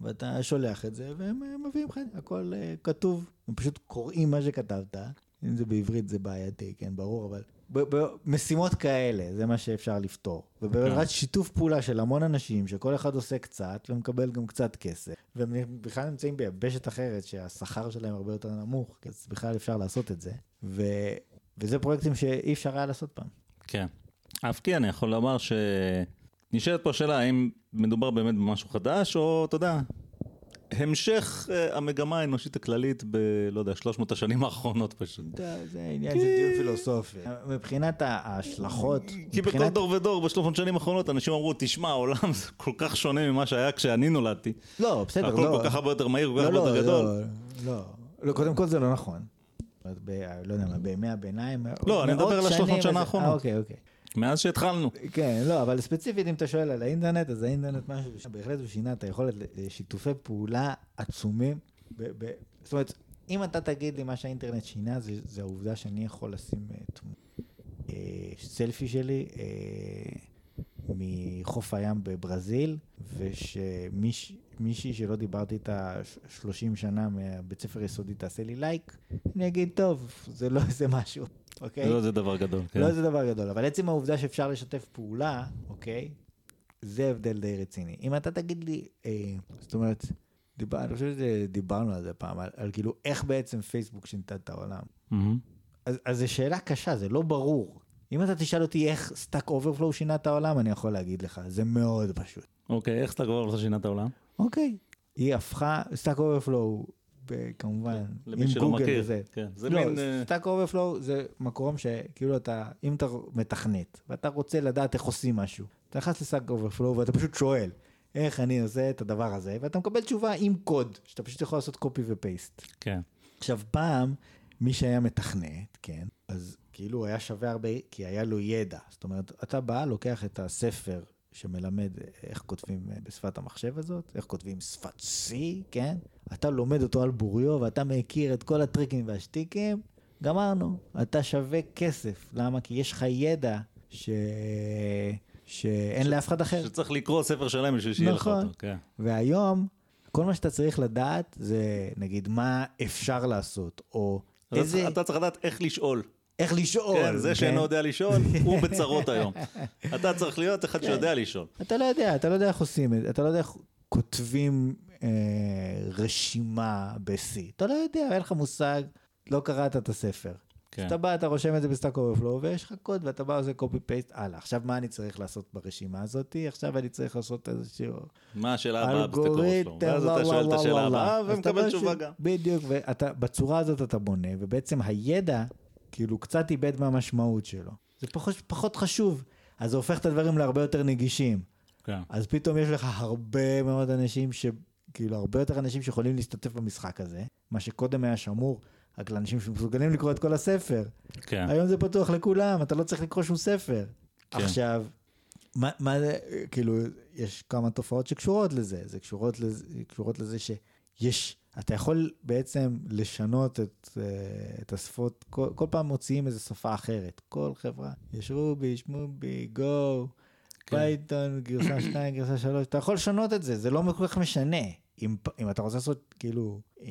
ואתה שולח את זה, והם מביאים לך, הכל uh, כתוב. הם פשוט קוראים מה שכתבת. אם זה בעברית זה בעייתי, כן, ברור, אבל במשימות כאלה, זה מה שאפשר לפתור. ובעזרת כן. שיתוף פעולה של המון אנשים, שכל אחד עושה קצת, ומקבל גם קצת כסף, והם בכלל נמצאים ביבשת אחרת, שהשכר שלהם הרבה יותר נמוך, אז בכלל אפשר לעשות את זה. ו... וזה פרויקטים שאי אפשר היה לעשות פעם. כן. אף כי אני יכול לומר ש... נשאלת פה השאלה האם מדובר באמת במשהו חדש, או אתה יודע, המשך uh, המגמה האנושית הכללית ב... לא יודע, 300 השנים האחרונות פשוט. זה עניין של דיון פילוסופי. מבחינת ההשלכות... כי בכל דור ודור ב-300 שנים האחרונות אנשים אמרו, תשמע, העולם זה כל כך שונה ממה שהיה כשאני נולדתי. לא, בסדר, לא. הכל כל כך הרבה יותר מהיר, כל כך הרבה יותר גדול. לא, לא, קודם כל זה לא נכון. לא יודע מה, בימי הביניים... לא, אני מדבר על ה-300 שנה האחרונות. אוקיי, אוקיי. מאז שהתחלנו. כן, לא, אבל ספציפית אם אתה שואל על האינטרנט, אז האינטרנט משהו שבהחלט הוא שינה את היכולת לשיתופי פעולה עצומים. ב- ב- זאת אומרת, אם אתה תגיד לי מה שהאינטרנט שינה, זה, זה העובדה שאני יכול לשים את אה, סלפי שלי אה, מחוף הים בברזיל, ושמישהי שלא דיברתי איתה 30 שנה מבית ספר יסודי תעשה לי לייק, אני אגיד, טוב, זה לא איזה משהו. אוקיי? לא זה דבר גדול, כן. לא זה דבר גדול, אבל עצם העובדה שאפשר לשתף פעולה, אוקיי? זה הבדל די רציני. אם אתה תגיד לי, אה, זאת אומרת, דיבר, אני חושב שדיברנו על זה פעם, על, על כאילו איך בעצם פייסבוק שינתה את העולם. Mm-hmm. אז, אז זו שאלה קשה, זה לא ברור. אם אתה תשאל אותי איך Stack Overflow שינה את העולם, אני יכול להגיד לך, זה מאוד פשוט. אוקיי, איך Stack Overflow שינה את העולם? אוקיי, היא הפכה, Stack Overflow כמובן, כן, עם גוגל וזה. כן, זה לא, מין... Stack Overflow זה מקום שכאילו אתה, אם אתה מתכנת, ואתה רוצה לדעת איך עושים משהו, אתה נכנס ל Stack Overflow ואתה פשוט שואל, איך אני עושה את הדבר הזה, ואתה מקבל תשובה עם קוד, שאתה פשוט יכול לעשות קופי ופייסט. כן. עכשיו, פעם, מי שהיה מתכנת, כן, אז כאילו היה שווה הרבה, כי היה לו ידע. זאת אומרת, אתה בא, לוקח את הספר שמלמד איך כותבים אה, בשפת המחשב הזאת, איך כותבים שפת C, כן? אתה לומד אותו על בוריו ואתה מכיר את כל הטריקים והשטיקים, גמרנו. אתה שווה כסף. למה? כי יש לך ידע ש... שאין ש... לאף אחד אחר. שצריך לקרוא ספר שלם בשביל שיהיה נכון. לך אותו. כן. והיום, כל מה שאתה צריך לדעת זה, נגיד, מה אפשר לעשות, או איזה... אתה צריך לדעת איך לשאול. איך לשאול. כן, זה שאינו יודע לשאול, הוא בצרות היום. אתה צריך להיות אחד כן. שיודע לשאול. אתה לא יודע, אתה לא יודע איך עושים את זה, אתה לא יודע איך כותבים אה, רשימה ב-C. אתה לא יודע, אין לך מושג, לא קראת את הספר. כן. אז אתה בא, אתה רושם את זה ב Stack Overflow, ויש לך קוד, ואתה בא, עושה copy paste, הלאה. עכשיו, מה אני צריך לעשות ברשימה הזאת? עכשיו אני צריך לעשות איזשהו מה השאלה הבאה ב Stack אלגוריתם, Overflow? ואז אתה שואל את השאלה הבאה ומקבל רואה תשובה גם. בדיוק, ואתה, בצורה הזאת אתה בונה, ובעצם הידע, כאילו, קצת איבד מהמשמעות שלו. זה פחות, פחות חשוב. אז זה הופך את הדברים להרבה יותר נגישים. כן. אז פתאום יש לך הרבה מאוד אנשים ש... כאילו, הרבה יותר אנשים שיכולים להשתתף במשחק הזה, מה שקודם היה שמור רק לאנשים שמסוגלים לקרוא את כל הספר. כן. היום זה פתוח לכולם, אתה לא צריך לקרוא שום ספר. כן. עכשיו, מה, מה זה, כאילו, יש כמה תופעות שקשורות לזה. זה קשורות לזה, קשורות לזה שיש, אתה יכול בעצם לשנות את, אה, את השפות, כל, כל פעם מוציאים איזו שפה אחרת. כל חברה, יש רובי, שמובי, גו, כן. Python, גרסה 2, גרסה 3, אתה יכול לשנות את זה, זה לא כל כך משנה. אם, אם אתה רוצה לעשות, כאילו, אה,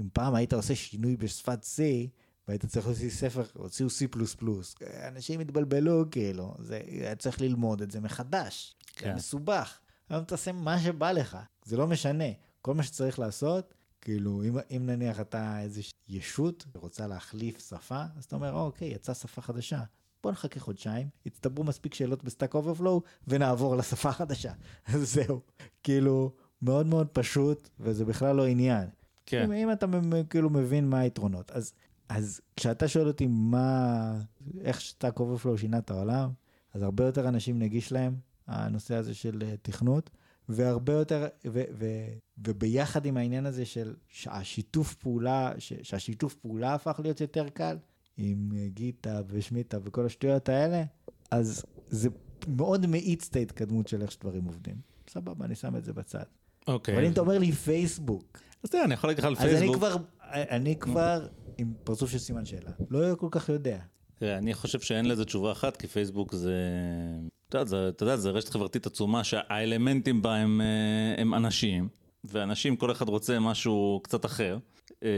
אם פעם היית עושה שינוי בשפת C, והיית צריך להוציא ספר, הוציאו C++, אנשים התבלבלו, כאילו, זה, היה צריך ללמוד את זה מחדש. זה כן. מסובך. היום תעשה מה שבא לך, זה לא משנה. כל מה שצריך לעשות, כאילו, אם, אם נניח אתה איזו ישות שרוצה להחליף שפה, אז אתה אומר, אוקיי, יצאה שפה חדשה. בוא נחכה חודשיים, יצטברו מספיק שאלות ב Stack Overflow, ונעבור לשפה החדשה. זהו. כאילו, מאוד מאוד פשוט, וזה בכלל לא עניין. כן. אם, אם אתה כאילו מבין מה היתרונות. אז, אז כשאתה שואל אותי מה, איך Stack Overflow שינה את העולם, אז הרבה יותר אנשים נגיש להם הנושא הזה של אה, תכנות, והרבה יותר, ו, ו, וביחד עם העניין הזה של שהשיתוף פעולה, ש, שהשיתוף פעולה הפך להיות יותר קל, עם גיטה ושמיטה וכל השטויות האלה, אז זה מאוד מאיץ את ההתקדמות של איך שדברים עובדים. סבבה, אני שם את זה בצד. אוקיי. אבל אם אתה אומר לי פייסבוק, אז תראה, אני יכול להגיד לך על אז אני פייסבוק. כבר, אני כבר עם פרצוף של סימן שאלה. לא כל כך יודע. תראה, אני חושב שאין לזה תשובה אחת, כי פייסבוק זה... אתה יודע, זה רשת חברתית עצומה שהאלמנטים בה הם, אה, הם אנשים, ואנשים, כל אחד רוצה משהו קצת אחר. אה,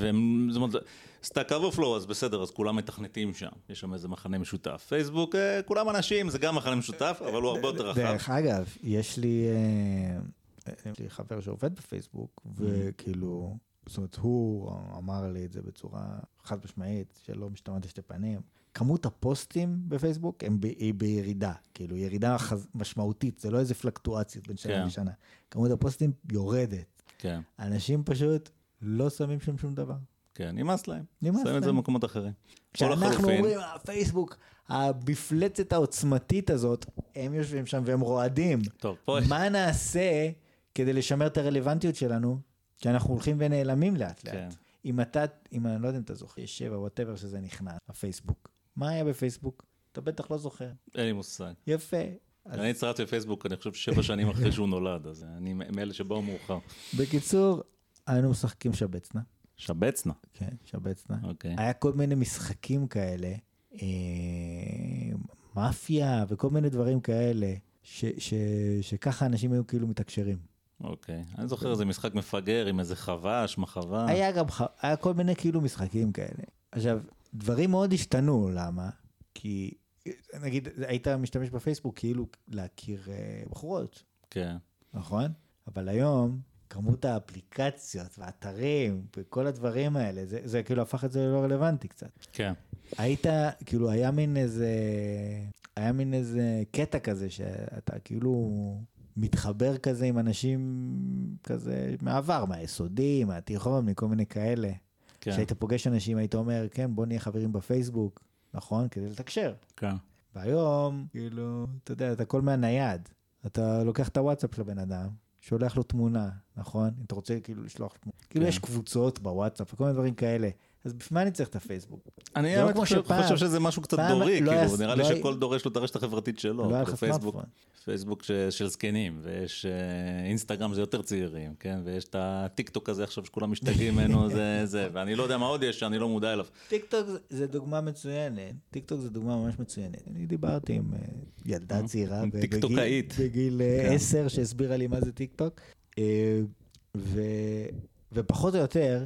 והם, זאת אומרת, Stack Overflow, אז בסדר, אז כולם מתכנתים שם, יש שם איזה מחנה משותף. פייסבוק, אה, כולם אנשים, זה גם מחנה משותף, אבל הוא הרבה יותר רחב. דרך אגב, יש לי, יש לי חבר שעובד בפייסבוק, וכאילו, זאת אומרת, הוא אמר לי את זה בצורה חד משמעית, שלא משתמעת לשתי פנים. כמות הפוסטים בפייסבוק הם ב, היא בירידה, כאילו ירידה חז, משמעותית, זה לא איזה פלקטואציות בין כן. שנה לשנה. כמות הפוסטים יורדת. כן, אנשים פשוט לא שמים שם שום דבר. כן, נמאס להם. נמאס שמים את זה להם. במקומות אחרים. כשאנחנו אומרים, הפייסבוק, המפלצת העוצמתית הזאת, הם יושבים שם והם רועדים. טוב, פה... מה נעשה כדי לשמר את הרלוונטיות שלנו, שאנחנו הולכים ונעלמים לאט לאט? כן. אם אתה, אם אני לא יודע אם אתה זוכר, יש שבע, whatever שזה נכנס, הפייסבוק. מה היה בפייסבוק? אתה בטח לא זוכר. אין לי מושג. יפה. אז אני הצטרפתי לפייסבוק, אני חושב שבע שנים אחרי שהוא נולד, אז אני מאלה שבאו מאוחר. בקיצור, היינו משחקים שבצנה. שבצנה. כן, שבצנה. אוקיי. היה כל מיני משחקים כאלה, אה, מאפיה וכל מיני דברים כאלה, ש, ש, שככה אנשים היו כאילו מתקשרים. אוקיי. אני זוכר איזה משחק מפגר עם איזה חבש, מחווה. היה גם, ח- היה כל מיני כאילו משחקים כאלה. עכשיו, דברים מאוד השתנו, למה? כי, נגיד, היית משתמש בפייסבוק כאילו להכיר אה, בחורות, כן. נכון? אבל היום, כמות האפליקציות והאתרים וכל הדברים האלה, זה, זה כאילו הפך את זה ללא רלוונטי קצת. כן. היית, כאילו, היה מין איזה, היה מין איזה קטע כזה, שאתה כאילו מתחבר כזה עם אנשים כזה מהעבר, מהיסודי, מהתיכון, מכל מיני כאלה. כן. כשהיית פוגש אנשים, היית אומר, כן, בוא נהיה חברים בפייסבוק, נכון? כדי לתקשר. כן. והיום, כאילו, אתה יודע, אתה הכל מהנייד. אתה לוקח את הוואטסאפ של הבן אדם, שולח לו תמונה, נכון? אם אתה רוצה כאילו לשלוח תמונה. כאילו כן. יש קבוצות בוואטסאפ וכל מיני דברים כאלה. אז בשביל מה אני צריך את הפייסבוק? אני לא חושב שפעם- חושב שזה משהו קצת פעם דורי, לא היה- כאילו, נראה לי לא היה- שכל דור יש לו את הרשת החברתית שלו. לא היה לך פייסבוק, סמארטפון. פייסבוק ש- של זקנים, ויש אה, אינסטגרם זה יותר צעירים, כן? ויש את הטיק טוק הזה עכשיו שכולם משתגעים ממנו, זה זה, ואני לא יודע מה עוד יש שאני לא מודע אליו. טיק טוק זה- דוגמה מצוינת, טיק טוק זה דוגמה ממש מצוינת. אני דיברתי עם אה, ילדה צעירה ב- טיקטוקאית. בגיל- אה, כן. עשר שהסבירה לי מה זה טיק טוק. אה, ו- ופחות או יותר,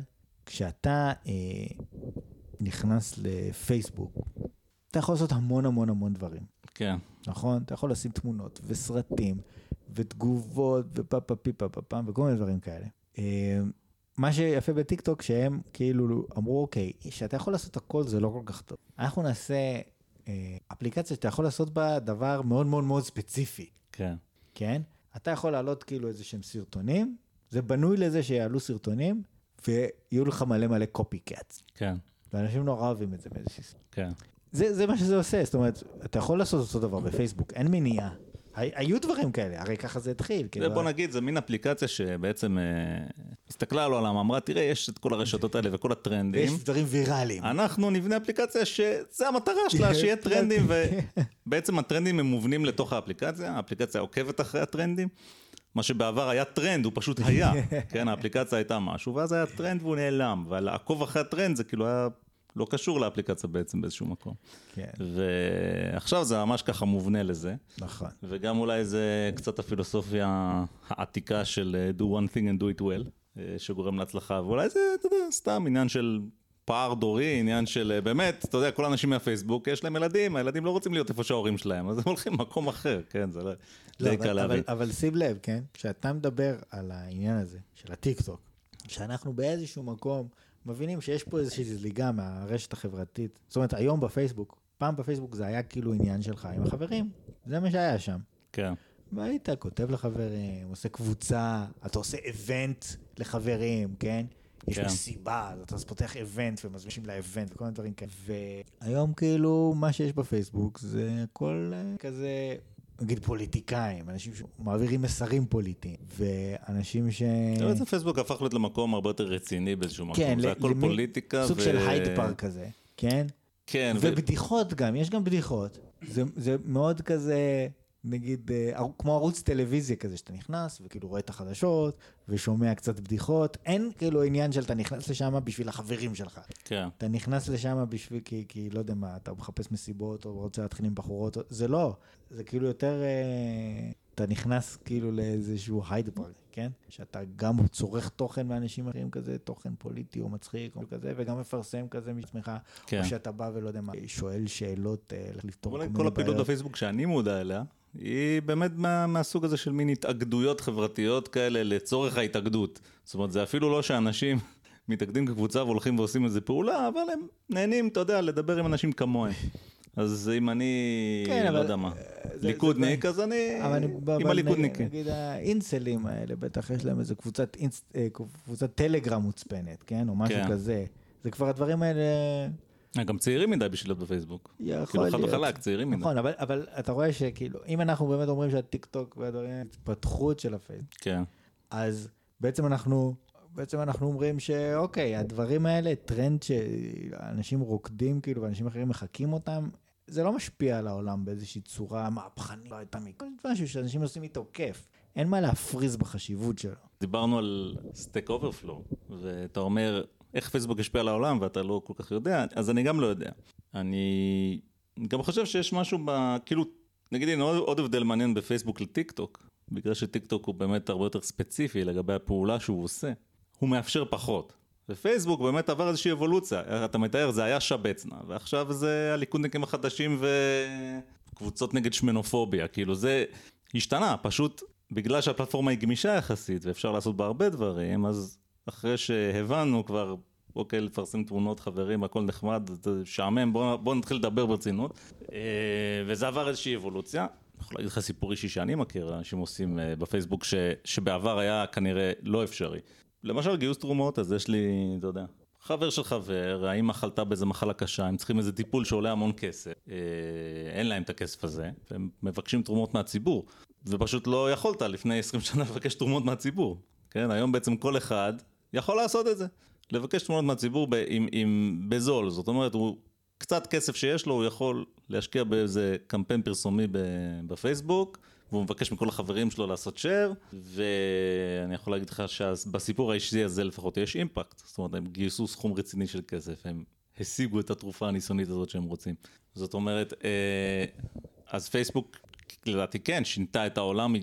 כשאתה אה, נכנס לפייסבוק, אתה יכול לעשות המון המון המון דברים. כן, נכון? אתה יכול לשים תמונות וסרטים ותגובות ופה פה פי פה פה פעם וכל מיני דברים כאלה. אה, מה שיפה בטיקטוק שהם כאילו אמרו אוקיי, שאתה יכול לעשות הכל זה לא כל כך טוב. אנחנו נעשה אה, אפליקציה שאתה יכול לעשות בה דבר מאוד מאוד מאוד ספציפי, כן. כן? אתה יכול להעלות כאילו איזה שהם סרטונים, זה בנוי לזה שיעלו סרטונים ויהיו לך מלא מלא קופי קאטס. כן, ואנשים נורא אוהבים את זה באיזושהי... כן. זה, זה מה שזה עושה, זאת אומרת, אתה יכול לעשות אותו דבר בפייסבוק, אין מניעה. הי- היו דברים כאלה, הרי ככה זה התחיל. זה כאילו, בוא נגיד, זה מין אפליקציה שבעצם אה, הסתכלה על העולם, אמרה, תראה, יש את כל הרשתות האלה וכל הטרנדים. ויש דברים ויראליים. אנחנו נבנה אפליקציה שזה המטרה שלה, שיהיה טרנדים, ובעצם הטרנדים הם מובנים לתוך האפליקציה, האפליקציה עוקבת אחרי הטרנדים. מה שבעבר היה טרנד, הוא פשוט היה, כן, האפליקציה הייתה משהו, ואז היה טרנד והוא נעלם, ולעקוב אחרי הטרנד זה כאילו היה לא קשור לאפליקציה בעצם באיזשהו מקום. כן, ועכשיו זה ממש ככה מובנה לזה, נכון. וגם אולי זה קצת הפילוסופיה העתיקה של אה, do one thing and do it well, אה, שגורם להצלחה, ואולי זה, אתה יודע, סתם עניין של פער דורי, עניין של אה, באמת, אתה יודע, כל האנשים מהפייסבוק, יש להם ילדים, הילדים לא רוצים להיות איפה שההורים שלהם, אז הם הולכים למקום אחר, כן, זה לא... לא, אבל, קל אבל, להבין. אבל שים לב, כן? כשאתה מדבר על העניין הזה של הטיקטוק, שאנחנו באיזשהו מקום מבינים שיש פה איזושהי זליגה מהרשת החברתית. זאת אומרת, היום בפייסבוק, פעם בפייסבוק זה היה כאילו עניין שלך עם החברים, זה מה שהיה שם. כן, והיית כותב לחברים, עושה קבוצה, אתה עושה איבנט לחברים, כן? יש כן. מסיבה, אז אתה פותח איבנט ומזמינים לאיבנט וכל מיני דברים כאלה. והיום כאילו, מה שיש בפייסבוק זה הכל אה, כזה, נגיד פוליטיקאים, אנשים שמעבירים מסרים פוליטיים, ואנשים ש... בעצם פייסבוק הפך להיות למקום הרבה יותר רציני באיזשהו מקום, כן, זה הכל למי- פוליטיקה. סוג ו- של הייד פארק כזה, כן? כן, ו- ובדיחות גם, יש גם בדיחות. זה, זה מאוד כזה, נגיד, אה, כמו ערוץ טלוויזיה כזה, שאתה נכנס וכאילו רואה את החדשות ושומע קצת בדיחות. אין כאילו עניין של אתה נכנס לשם בשביל החברים שלך. כן, אתה נכנס לשם בשביל, כי, כי לא יודע מה, אתה מחפש מסיבות או רוצה להתחיל עם בחורות, זה לא. זה כאילו יותר, אה, אתה נכנס כאילו לאיזשהו הייד פארק, כן? שאתה גם צורך תוכן מאנשים אחרים כזה, תוכן פוליטי או מצחיק או כזה, וגם מפרסם כזה מעצמך. כן. או שאתה בא ולא יודע מה, שואל שאלות, אה, לפתור כל כל מיני הפעילות בעיות. בפייסבוק שאני מודע אליה, היא באמת מה, מהסוג הזה של מין התאגדויות חברתיות כאלה לצורך ההתאגדות. זאת אומרת, זה אפילו לא שאנשים מתאגדים כקבוצה והולכים ועושים איזה פעולה, אבל הם נהנים, אתה יודע, לדבר עם אנשים כמוהם. אז אם אני, כן, לא יודע מה, אה, ליכודניק, אז אני עם הליכודניקים. נגיד האינסלים האלה, בטח יש להם איזה קבוצת, אינס- אה, קבוצת טלגרם מוצפנת, כן? או משהו כן. כזה. זה כבר הדברים האלה, גם צעירים מדי בשביל להיות בפייסבוק. יכול כאילו חד להיות. וחלק, צעירים מדי. נכון, אבל, אבל אתה רואה שכאילו, אם אנחנו באמת אומרים שהטיק טוק והדברים התפתחות של הפייסבוק, כן, אז בעצם אנחנו, בעצם אנחנו אומרים שאוקיי, הדברים האלה, טרנד שאנשים רוקדים כאילו ואנשים אחרים מחקים אותם, זה לא משפיע על העולם באיזושהי צורה מהפכנית, לא הייתה משהו שאנשים עושים איתו כיף. אין מה להפריז בחשיבות שלו. דיברנו על Stack Overflow, ואתה אומר, איך פייסבוק השפיע על העולם ואתה לא כל כך יודע, אז אני גם לא יודע. אני גם חושב שיש משהו ב... כאילו, נגיד, הנה עוד, עוד הבדל מעניין בפייסבוק לטיק טוק, בגלל שטיק טוק הוא באמת הרבה יותר ספציפי לגבי הפעולה שהוא עושה, הוא מאפשר פחות. ופייסבוק באמת עבר איזושהי אבולוציה, אתה מתאר, זה היה שבצנה, ועכשיו זה הליכודניקים החדשים וקבוצות נגד שמנופוביה, כאילו זה השתנה, פשוט בגלל שהפלטפורמה היא גמישה יחסית ואפשר לעשות בה הרבה דברים, אז אחרי שהבנו כבר, אוקיי, לפרסם תמונות חברים, הכל נחמד, זה שעמם, בוא, בוא נתחיל לדבר ברצינות. אה, וזה עבר איזושהי אבולוציה. אני יכול להגיד לך סיפור אישי שאני מכיר, אנשים עושים אה, בפייסבוק ש, שבעבר היה כנראה לא אפשרי. למשל גיוס תרומות, אז יש לי, אתה יודע, חבר של חבר, האמא חלתה באיזה מחלה קשה, הם צריכים איזה טיפול שעולה המון כסף, אה, אין להם את הכסף הזה, והם מבקשים תרומות מהציבור, ופשוט לא יכולת לפני 20 שנה לבקש תרומות מהציבור, כן, היום בעצם כל אחד יכול לעשות את זה, לבקש תרומות מהציבור ב, עם, עם, בזול, זאת אומרת, הוא קצת כסף שיש לו, הוא יכול להשקיע באיזה קמפיין פרסומי בפייסבוק, והוא מבקש מכל החברים שלו לעשות share, ואני יכול להגיד לך שבסיפור האישי הזה לפחות יש אימפקט. זאת אומרת, הם גייסו סכום רציני של כסף, הם השיגו את התרופה הניסיונית הזאת שהם רוצים. זאת אומרת, אה, אז פייסבוק לדעתי כן, שינתה את העולם,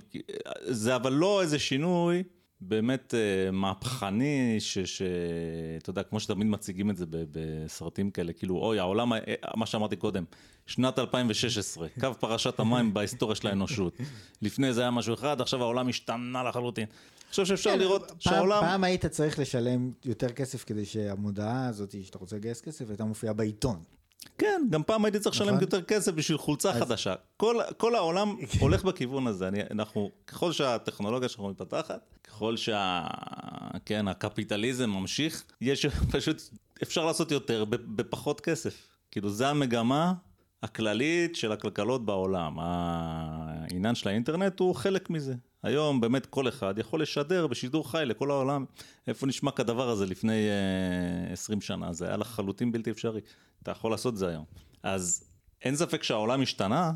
זה אבל לא איזה שינוי באמת אה, מהפכני, שאתה יודע, כמו שתמיד מציגים את זה בסרטים כאלה, כאילו, אוי, העולם, אה, מה שאמרתי קודם, שנת 2016, קו פרשת המים בהיסטוריה של האנושות. לפני זה היה משהו אחד, עכשיו העולם השתנה לחלוטין. אני חושב שאפשר כן, לראות שהעולם... פעם היית צריך לשלם יותר כסף כדי שהמודעה הזאת, שאתה רוצה לגייס כסף, הייתה מופיעה בעיתון. כן, גם פעם הייתי צריך לשלם נכון. יותר כסף בשביל חולצה אז- חדשה. כל, כל העולם הולך בכיוון הזה. אני, אנחנו, ככל שהטכנולוגיה שלנו מתפתחת, ככל שה... כן, הקפיטליזם ממשיך, יש פשוט, אפשר לעשות יותר בפחות כסף. כאילו, זה המגמה הכללית של הכלכלות בעולם. העניין של האינטרנט הוא חלק מזה. היום באמת כל אחד יכול לשדר בשידור חי לכל העולם. איפה נשמע כדבר הזה לפני אה, 20 שנה? זה היה לחלוטין בלתי אפשרי. אתה יכול לעשות את זה היום. אז אין ספק שהעולם השתנה,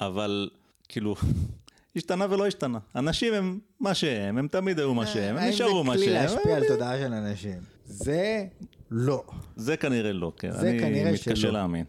אבל כאילו, השתנה ולא השתנה. אנשים הם מה שהם, הם תמיד היו מה שהם, הם נשארו מה האם זה כלי שהם. להשפיע על תודעה של אנשים? זה לא. זה כנראה לא, כן. זה אני כנראה מתקשה שלא. להאמין.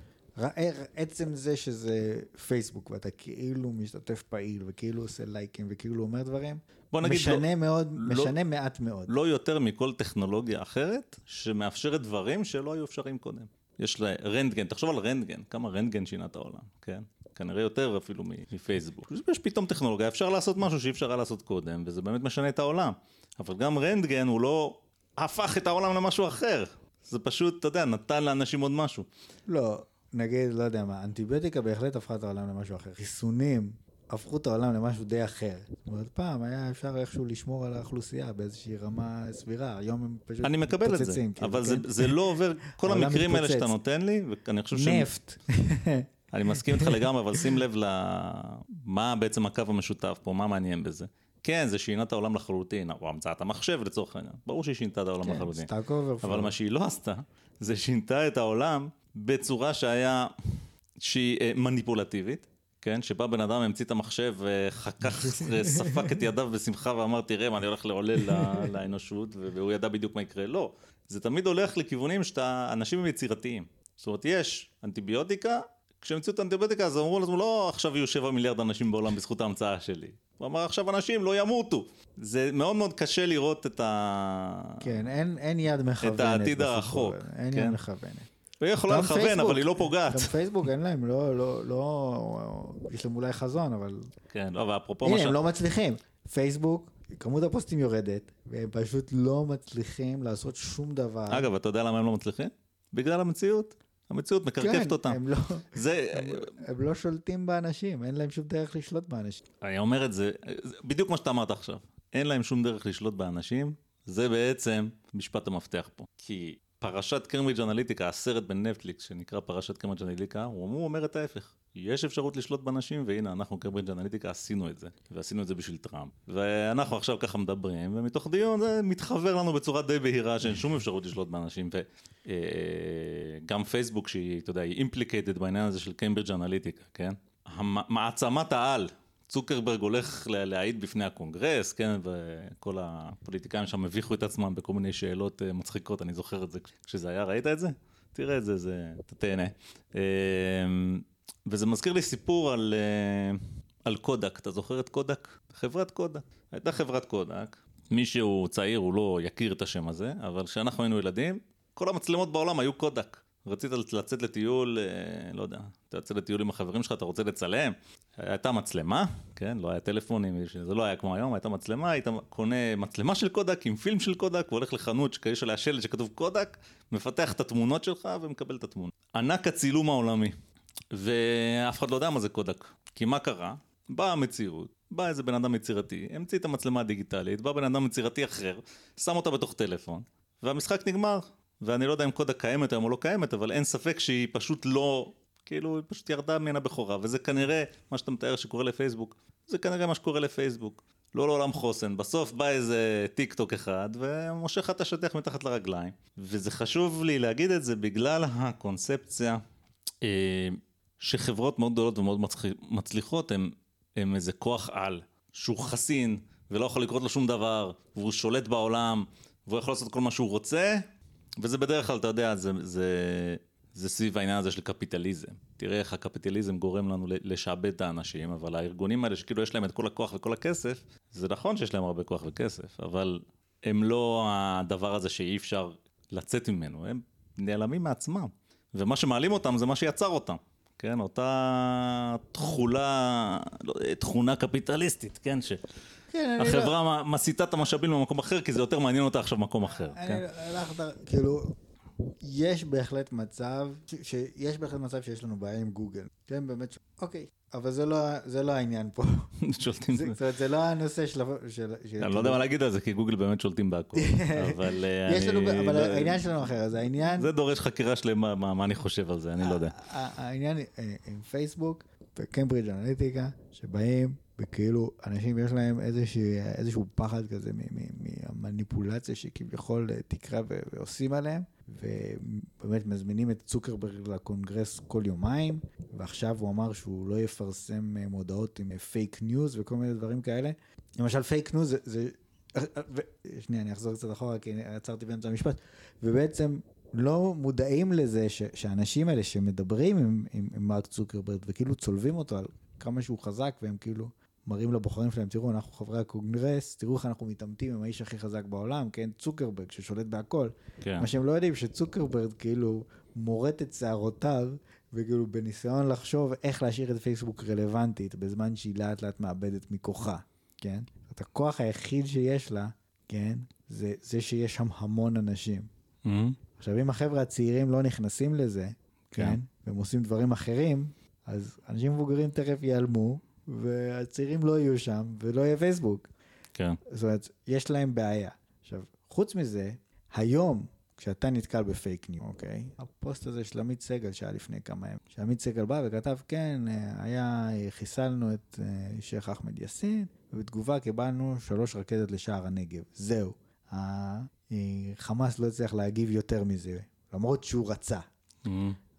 עצם זה שזה פייסבוק ואתה כאילו משתתף פעיל וכאילו עושה לייקים וכאילו אומר דברים, בוא נגיד, משנה מאוד, לא- משנה מעט מאוד. לא יותר מכל טכנולוגיה אחרת שמאפשרת דברים שלא היו אפשריים קודם. יש לה רנטגן, תחשוב על רנטגן, כמה רנטגן שינה את העולם, כן? כנראה יותר אפילו מפייסבוק. יש פתאום טכנולוגיה, אפשר לעשות משהו שאי אפשר היה לעשות קודם, וזה באמת משנה את העולם. אבל גם רנטגן הוא לא הפך את העולם למשהו אחר. זה פשוט, אתה יודע, נתן לאנשים עוד משהו. לא, נגיד, לא יודע מה, אנטיביוטיקה בהחלט הפכה את העולם למשהו אחר. חיסונים הפכו את העולם למשהו די אחר. זאת אומרת, פעם היה אפשר איכשהו לשמור על האוכלוסייה באיזושהי רמה סבירה, היום הם פשוט אני מקבל את זה, מתפוצצים, כאילו, אבל זה, כן? זה לא עובר, כל המקרים האלה מתפוצץ. שאתה נותן לי, ואני חושב שהם נפט. אני מסכים איתך לגמרי, אבל שים לב למה בעצם הקו המשותף פה, מה מעניין בזה. כן, זה שינה את העולם לחלוטין, או המצאת המחשב לצורך העניין, ברור שהיא שינתה את העולם כן, לחלוטין. אבל מה שהיא לא עשתה, זה שינתה את העולם בצורה שהיה, שהיא אה, מניפולטיבית, כן? שבה בן אדם המציא את המחשב וחכך, אה, ספק את ידיו בשמחה ואמר, תראה מה אני הולך לעולל ל- לאנושות, והוא ידע בדיוק מה יקרה. לא, זה תמיד הולך לכיוונים שאתה, אנשים הם יצירתיים. זאת אומרת, יש אנטיביוטיקה, כשהמציאו את האנטיביוטיקה אז אמרו לעצמו, לא עכשיו יהיו 7 מיליארד אנשים בעולם בזכות ההמצאה שלי. הוא אמר, עכשיו אנשים לא ימותו. זה מאוד מאוד קשה לראות את ה... כן, אין, אין יד מכוונת. העתיד בסיפור הרחוק, אין כן. יד מכוונת. היא יכולה לכוון. אבל היא לא פוגעת. גם פייסבוק אין להם, לא, לא, לא, יש להם אולי חזון, אבל... כן, לא, ואפרופו מה הנה, ש... הם לא מצליחים. פייסבוק, כמות הפוסטים יורדת, והם פשוט לא מצליחים לעשות שום דבר. אגב, אתה יודע למה הם לא מצליחים? בגלל המציאות. המציאות מקרקפת כן, אותם. הם לא, זה, הם לא שולטים באנשים, אין להם שום דרך לשלוט באנשים. אני אומר את זה, זה בדיוק מה שאתה אמרת עכשיו. אין להם שום דרך לשלוט באנשים, זה בעצם משפט המפתח פה. כי פרשת קיימברידג' אנליטיקה, הסרט בנטפליקס שנקרא פרשת קיימברידג' אנליטיקה, הוא אומר את ההפך. יש אפשרות לשלוט באנשים, והנה, אנחנו קיימברידג' אנליטיקה עשינו את זה. ועשינו את זה בשביל טראמפ. ואנחנו עכשיו ככה מדברים, ומתוך דיון זה מתחבר לנו בצורה די בהירה שאין שום אפשרות לשלוט באנשים. וגם פייסבוק, שהיא, אתה יודע, היא implicated בעניין הזה של קיימברידג' אנליטיקה, כן? המ- מעצמת העל. צוקרברג הולך לה- להעיד בפני הקונגרס, כן, וכל הפוליטיקאים שם הביכו את עצמם בכל מיני שאלות אה, מצחיקות, אני זוכר את זה כשזה היה, ראית את זה? תראה את זה, זה, אתה תהנה. אה, וזה מזכיר לי סיפור על, אה, על קודק, אתה זוכר את קודק? חברת קודק. הייתה חברת קודק, מי שהוא צעיר הוא לא יכיר את השם הזה, אבל כשאנחנו היינו ילדים, כל המצלמות בעולם היו קודק. רצית לצאת לטיול, אה, לא יודע, אתה יוצא לטיול עם החברים שלך, אתה רוצה לצלם, הייתה מצלמה, כן, לא היה טלפונים, זה לא היה כמו היום, הייתה מצלמה, היית קונה מצלמה של קודק עם פילם של קודק, והולך לחנות שיש עליה שלט שכתוב קודק, מפתח את התמונות שלך ומקבל את התמונה. ענק הצילום העולמי, ואף אחד לא יודע מה זה קודק, כי מה קרה? באה המציאות, בא איזה בן אדם יצירתי, המציא את המצלמה הדיגיטלית, בא בן אדם יצירתי אחר, שם אותה בתוך טלפון, והמשחק נגמר. ואני לא יודע אם קודק קיימת היום או לא קיימת, אבל אין ספק שהיא פשוט לא, כאילו, היא פשוט ירדה מן הבכורה, וזה כנראה מה שאתה מתאר שקורה לפייסבוק, זה כנראה מה שקורה לפייסבוק. לא לעולם חוסן, בסוף בא איזה טיק טוק אחד ומושך את השטח מתחת לרגליים. וזה חשוב לי להגיד את זה בגלל הקונספציה אה, שחברות מאוד גדולות ומאוד מצליח- מצליחות הם, הם איזה כוח על, שהוא חסין ולא יכול לקרות לו שום דבר, והוא שולט בעולם, והוא יכול לעשות כל מה שהוא רוצה, וזה בדרך כלל, אתה יודע, זה, זה, זה סביב העניין הזה של קפיטליזם. תראה איך הקפיטליזם גורם לנו לשעבד את האנשים, אבל הארגונים האלה שכאילו יש להם את כל הכוח וכל הכסף, זה נכון שיש להם הרבה כוח וכסף, אבל הם לא הדבר הזה שאי אפשר לצאת ממנו, הם נעלמים מעצמם. ומה שמעלים אותם זה מה שיצר אותם. כן, אותה תכולה, לא, תכונה קפיטליסטית, כן, שהחברה לא... מסיטה את המשאבים למקום אחר, כי זה יותר מעניין אותה עכשיו במקום אחר. אני כן? הלכת, כאילו, יש בהחלט מצב, שיש בהחלט מצב שיש לנו בעיה עם גוגל. כן, באמת, אוקיי, אבל זה לא, זה לא העניין פה. שולטים. זה, זאת אומרת, זה לא הנושא של... של, של אני לא יודע מה להגיד על זה, כי גוגל באמת שולטים בהכל. אבל אה, יש לנו, אבל לא- העניין שלנו אחר, אז העניין... זה דורש חקירה שלמה, מה, מה אני חושב על זה, אני לא יודע. העניין אה, עם פייסבוק וקיימברידג' אנליטיקה, שבאים וכאילו אנשים יש להם איזשהו, איזשהו פחד כזה מהמניפולציה שכביכול אה, תקרה ועושים עליהם. ובאמת מזמינים את צוקרברג לקונגרס כל יומיים, ועכשיו הוא אמר שהוא לא יפרסם אה, מודעות עם פייק אה, ניוז וכל מיני דברים כאלה. למשל פייק ניוז זה, זה ו... שנייה, אני אחזור קצת אחורה כי עצרתי באמצע המשפט, ובעצם לא מודעים לזה ש, שהאנשים האלה שמדברים עם, עם, עם מרק צוקרברג וכאילו צולבים אותו על כמה שהוא חזק והם כאילו מראים לבוחרים שלהם, תראו, אנחנו חברי הקונגרס, תראו איך אנחנו מתעמתים עם האיש הכי חזק בעולם, כן? צוקרברג, ששולט בהכל. כן. מה שהם לא יודעים, שצוקרברג כאילו מורט את שערותיו, וכאילו בניסיון לחשוב איך להשאיר את פייסבוק רלוונטית, בזמן שהיא לאט לאט מאבדת מכוחה, כן? את הכוח היחיד שיש לה, כן? זה, זה שיש שם המון אנשים. Mm-hmm. עכשיו, אם החבר'ה הצעירים לא נכנסים לזה, כן? כן? והם עושים דברים אחרים, אז אנשים מבוגרים תכף ייעלמו, והצעירים לא יהיו שם, ולא יהיה פייסבוק. כן. זאת אומרת, יש להם בעיה. עכשיו, חוץ מזה, היום, כשאתה נתקל בפייק ניו, אוקיי? הפוסט הזה של עמית סגל שהיה לפני כמה ימים, שעמית סגל בא וכתב, כן, היה, חיסלנו את אה, שייח' אחמד יאסין, ובתגובה קיבלנו שלוש רקטות לשער הנגב. זהו. החמאס לא הצליח להגיב יותר מזה, למרות שהוא רצה. Mm-hmm.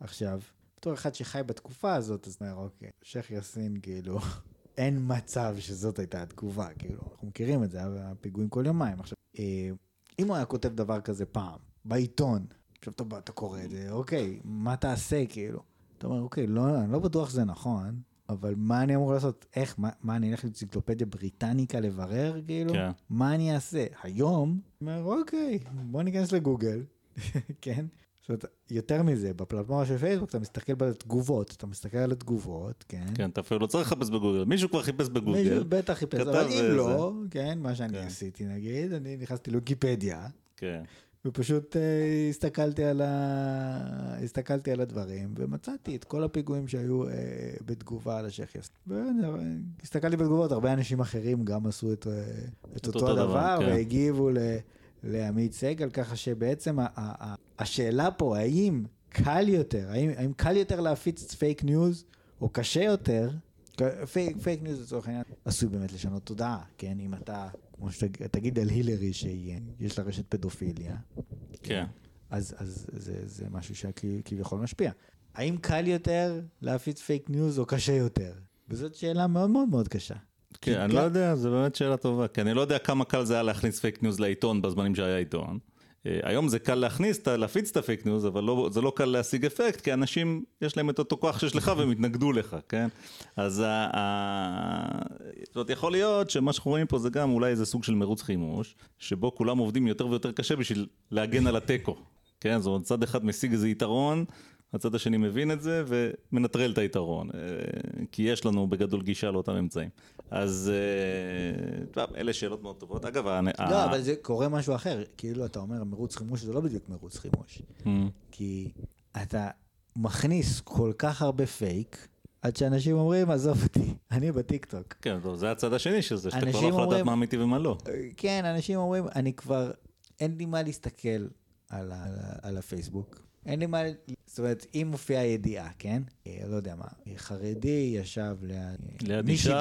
עכשיו, בתור אחד שחי בתקופה הזאת, אז נראה, אוקיי, שייח' יאסין, כאילו, אין מצב שזאת הייתה התגובה, כאילו, אנחנו מכירים את זה, היה פיגועים כל יומיים. עכשיו, אה, אם הוא היה כותב דבר כזה פעם, בעיתון, עכשיו אתה, אתה קורא את זה, אוקיי, מה תעשה, כאילו? אתה אומר, אוקיי, לא, אני לא בטוח שזה נכון, אבל מה אני אמור לעשות? איך, מה, מה אני אלך לאנציקלופדיה בריטניקה לברר, כאילו? כן. מה אני אעשה? היום, אומר, אוקיי, בוא ניכנס לגוגל, כן? זאת אומרת, יותר מזה, בפלטפורמה של פייסבוק אתה מסתכל בתגובות, אתה מסתכל על התגובות, כן? כן, אתה אפילו לא צריך לחפש בגוגל, מישהו כבר חיפש בגוגל. מישהו בטח חיפש, אבל אם לא, כן, מה שאני כן. עשיתי נגיד, אני נכנסתי לוויקיפדיה. כן. ופשוט אה, הסתכלתי על, ה... הסתכלתי על הדברים ומצאתי את כל הפיגועים שהיו אה, בתגובה על השייח הסתכלתי בתגובות, הרבה אנשים אחרים גם עשו את, אה, את, את אותו, אותו דבר, דבר כן. והגיבו ל... לעמית סגל, ככה שבעצם השאלה פה, האם קל יותר, האם, האם קל יותר להפיץ פייק ניוז, או קשה יותר, פייק, פייק ניוז לצורך העניין, עשוי באמת לשנות תודעה, כן? אם אתה, כמו שתגיד על הילרי שיש לה רשת פדופיליה, כן. אז, אז זה, זה משהו שכביכול משפיע. האם קל יותר להפיץ פייק ניוז או קשה יותר? וזאת שאלה מאוד מאוד מאוד קשה. כן, אני לא יודע, זו באמת שאלה טובה, כי אני לא יודע כמה קל זה היה להכניס פייק ניוז לעיתון בזמנים שהיה עיתון. אה, היום זה קל להכניס, להפיץ את הפייק ניוז, אבל לא, זה לא קל להשיג אפקט, כי אנשים, יש להם את אותו כוח שיש לך והם התנגדו לך, כן? אז זאת אומרת, יכול להיות שמה שאנחנו רואים פה זה גם אולי איזה סוג של מרוץ חימוש, שבו כולם עובדים יותר ויותר קשה בשביל להגן על התיקו, כן? זאת אומרת, צד אחד משיג איזה יתרון, הצד השני מבין את זה ומנטרל את היתרון, אה, כי יש לנו בגדול גישה לאותם אמצעים. אז אה, טוב, אלה שאלות מאוד טובות. אגב, לא, אבל זה קורה משהו אחר. כאילו אתה אומר, מרוץ חימוש זה לא בדיוק מרוץ חימוש. ממ. כי אתה מכניס כל כך הרבה פייק, עד שאנשים אומרים, עזוב אותי, אני בטיקטוק. כן, זה הצד השני של זה, שאתה כבר לא יכול לדעת מה אמיתי ומה לא. כן, אנשים אומרים, אני כבר, אין לי מה להסתכל על, על הפייסבוק. אין לי מה, זאת אומרת, אם מופיעה ידיעה, כן? אה, לא יודע מה, חרדי ישב ליד מישהי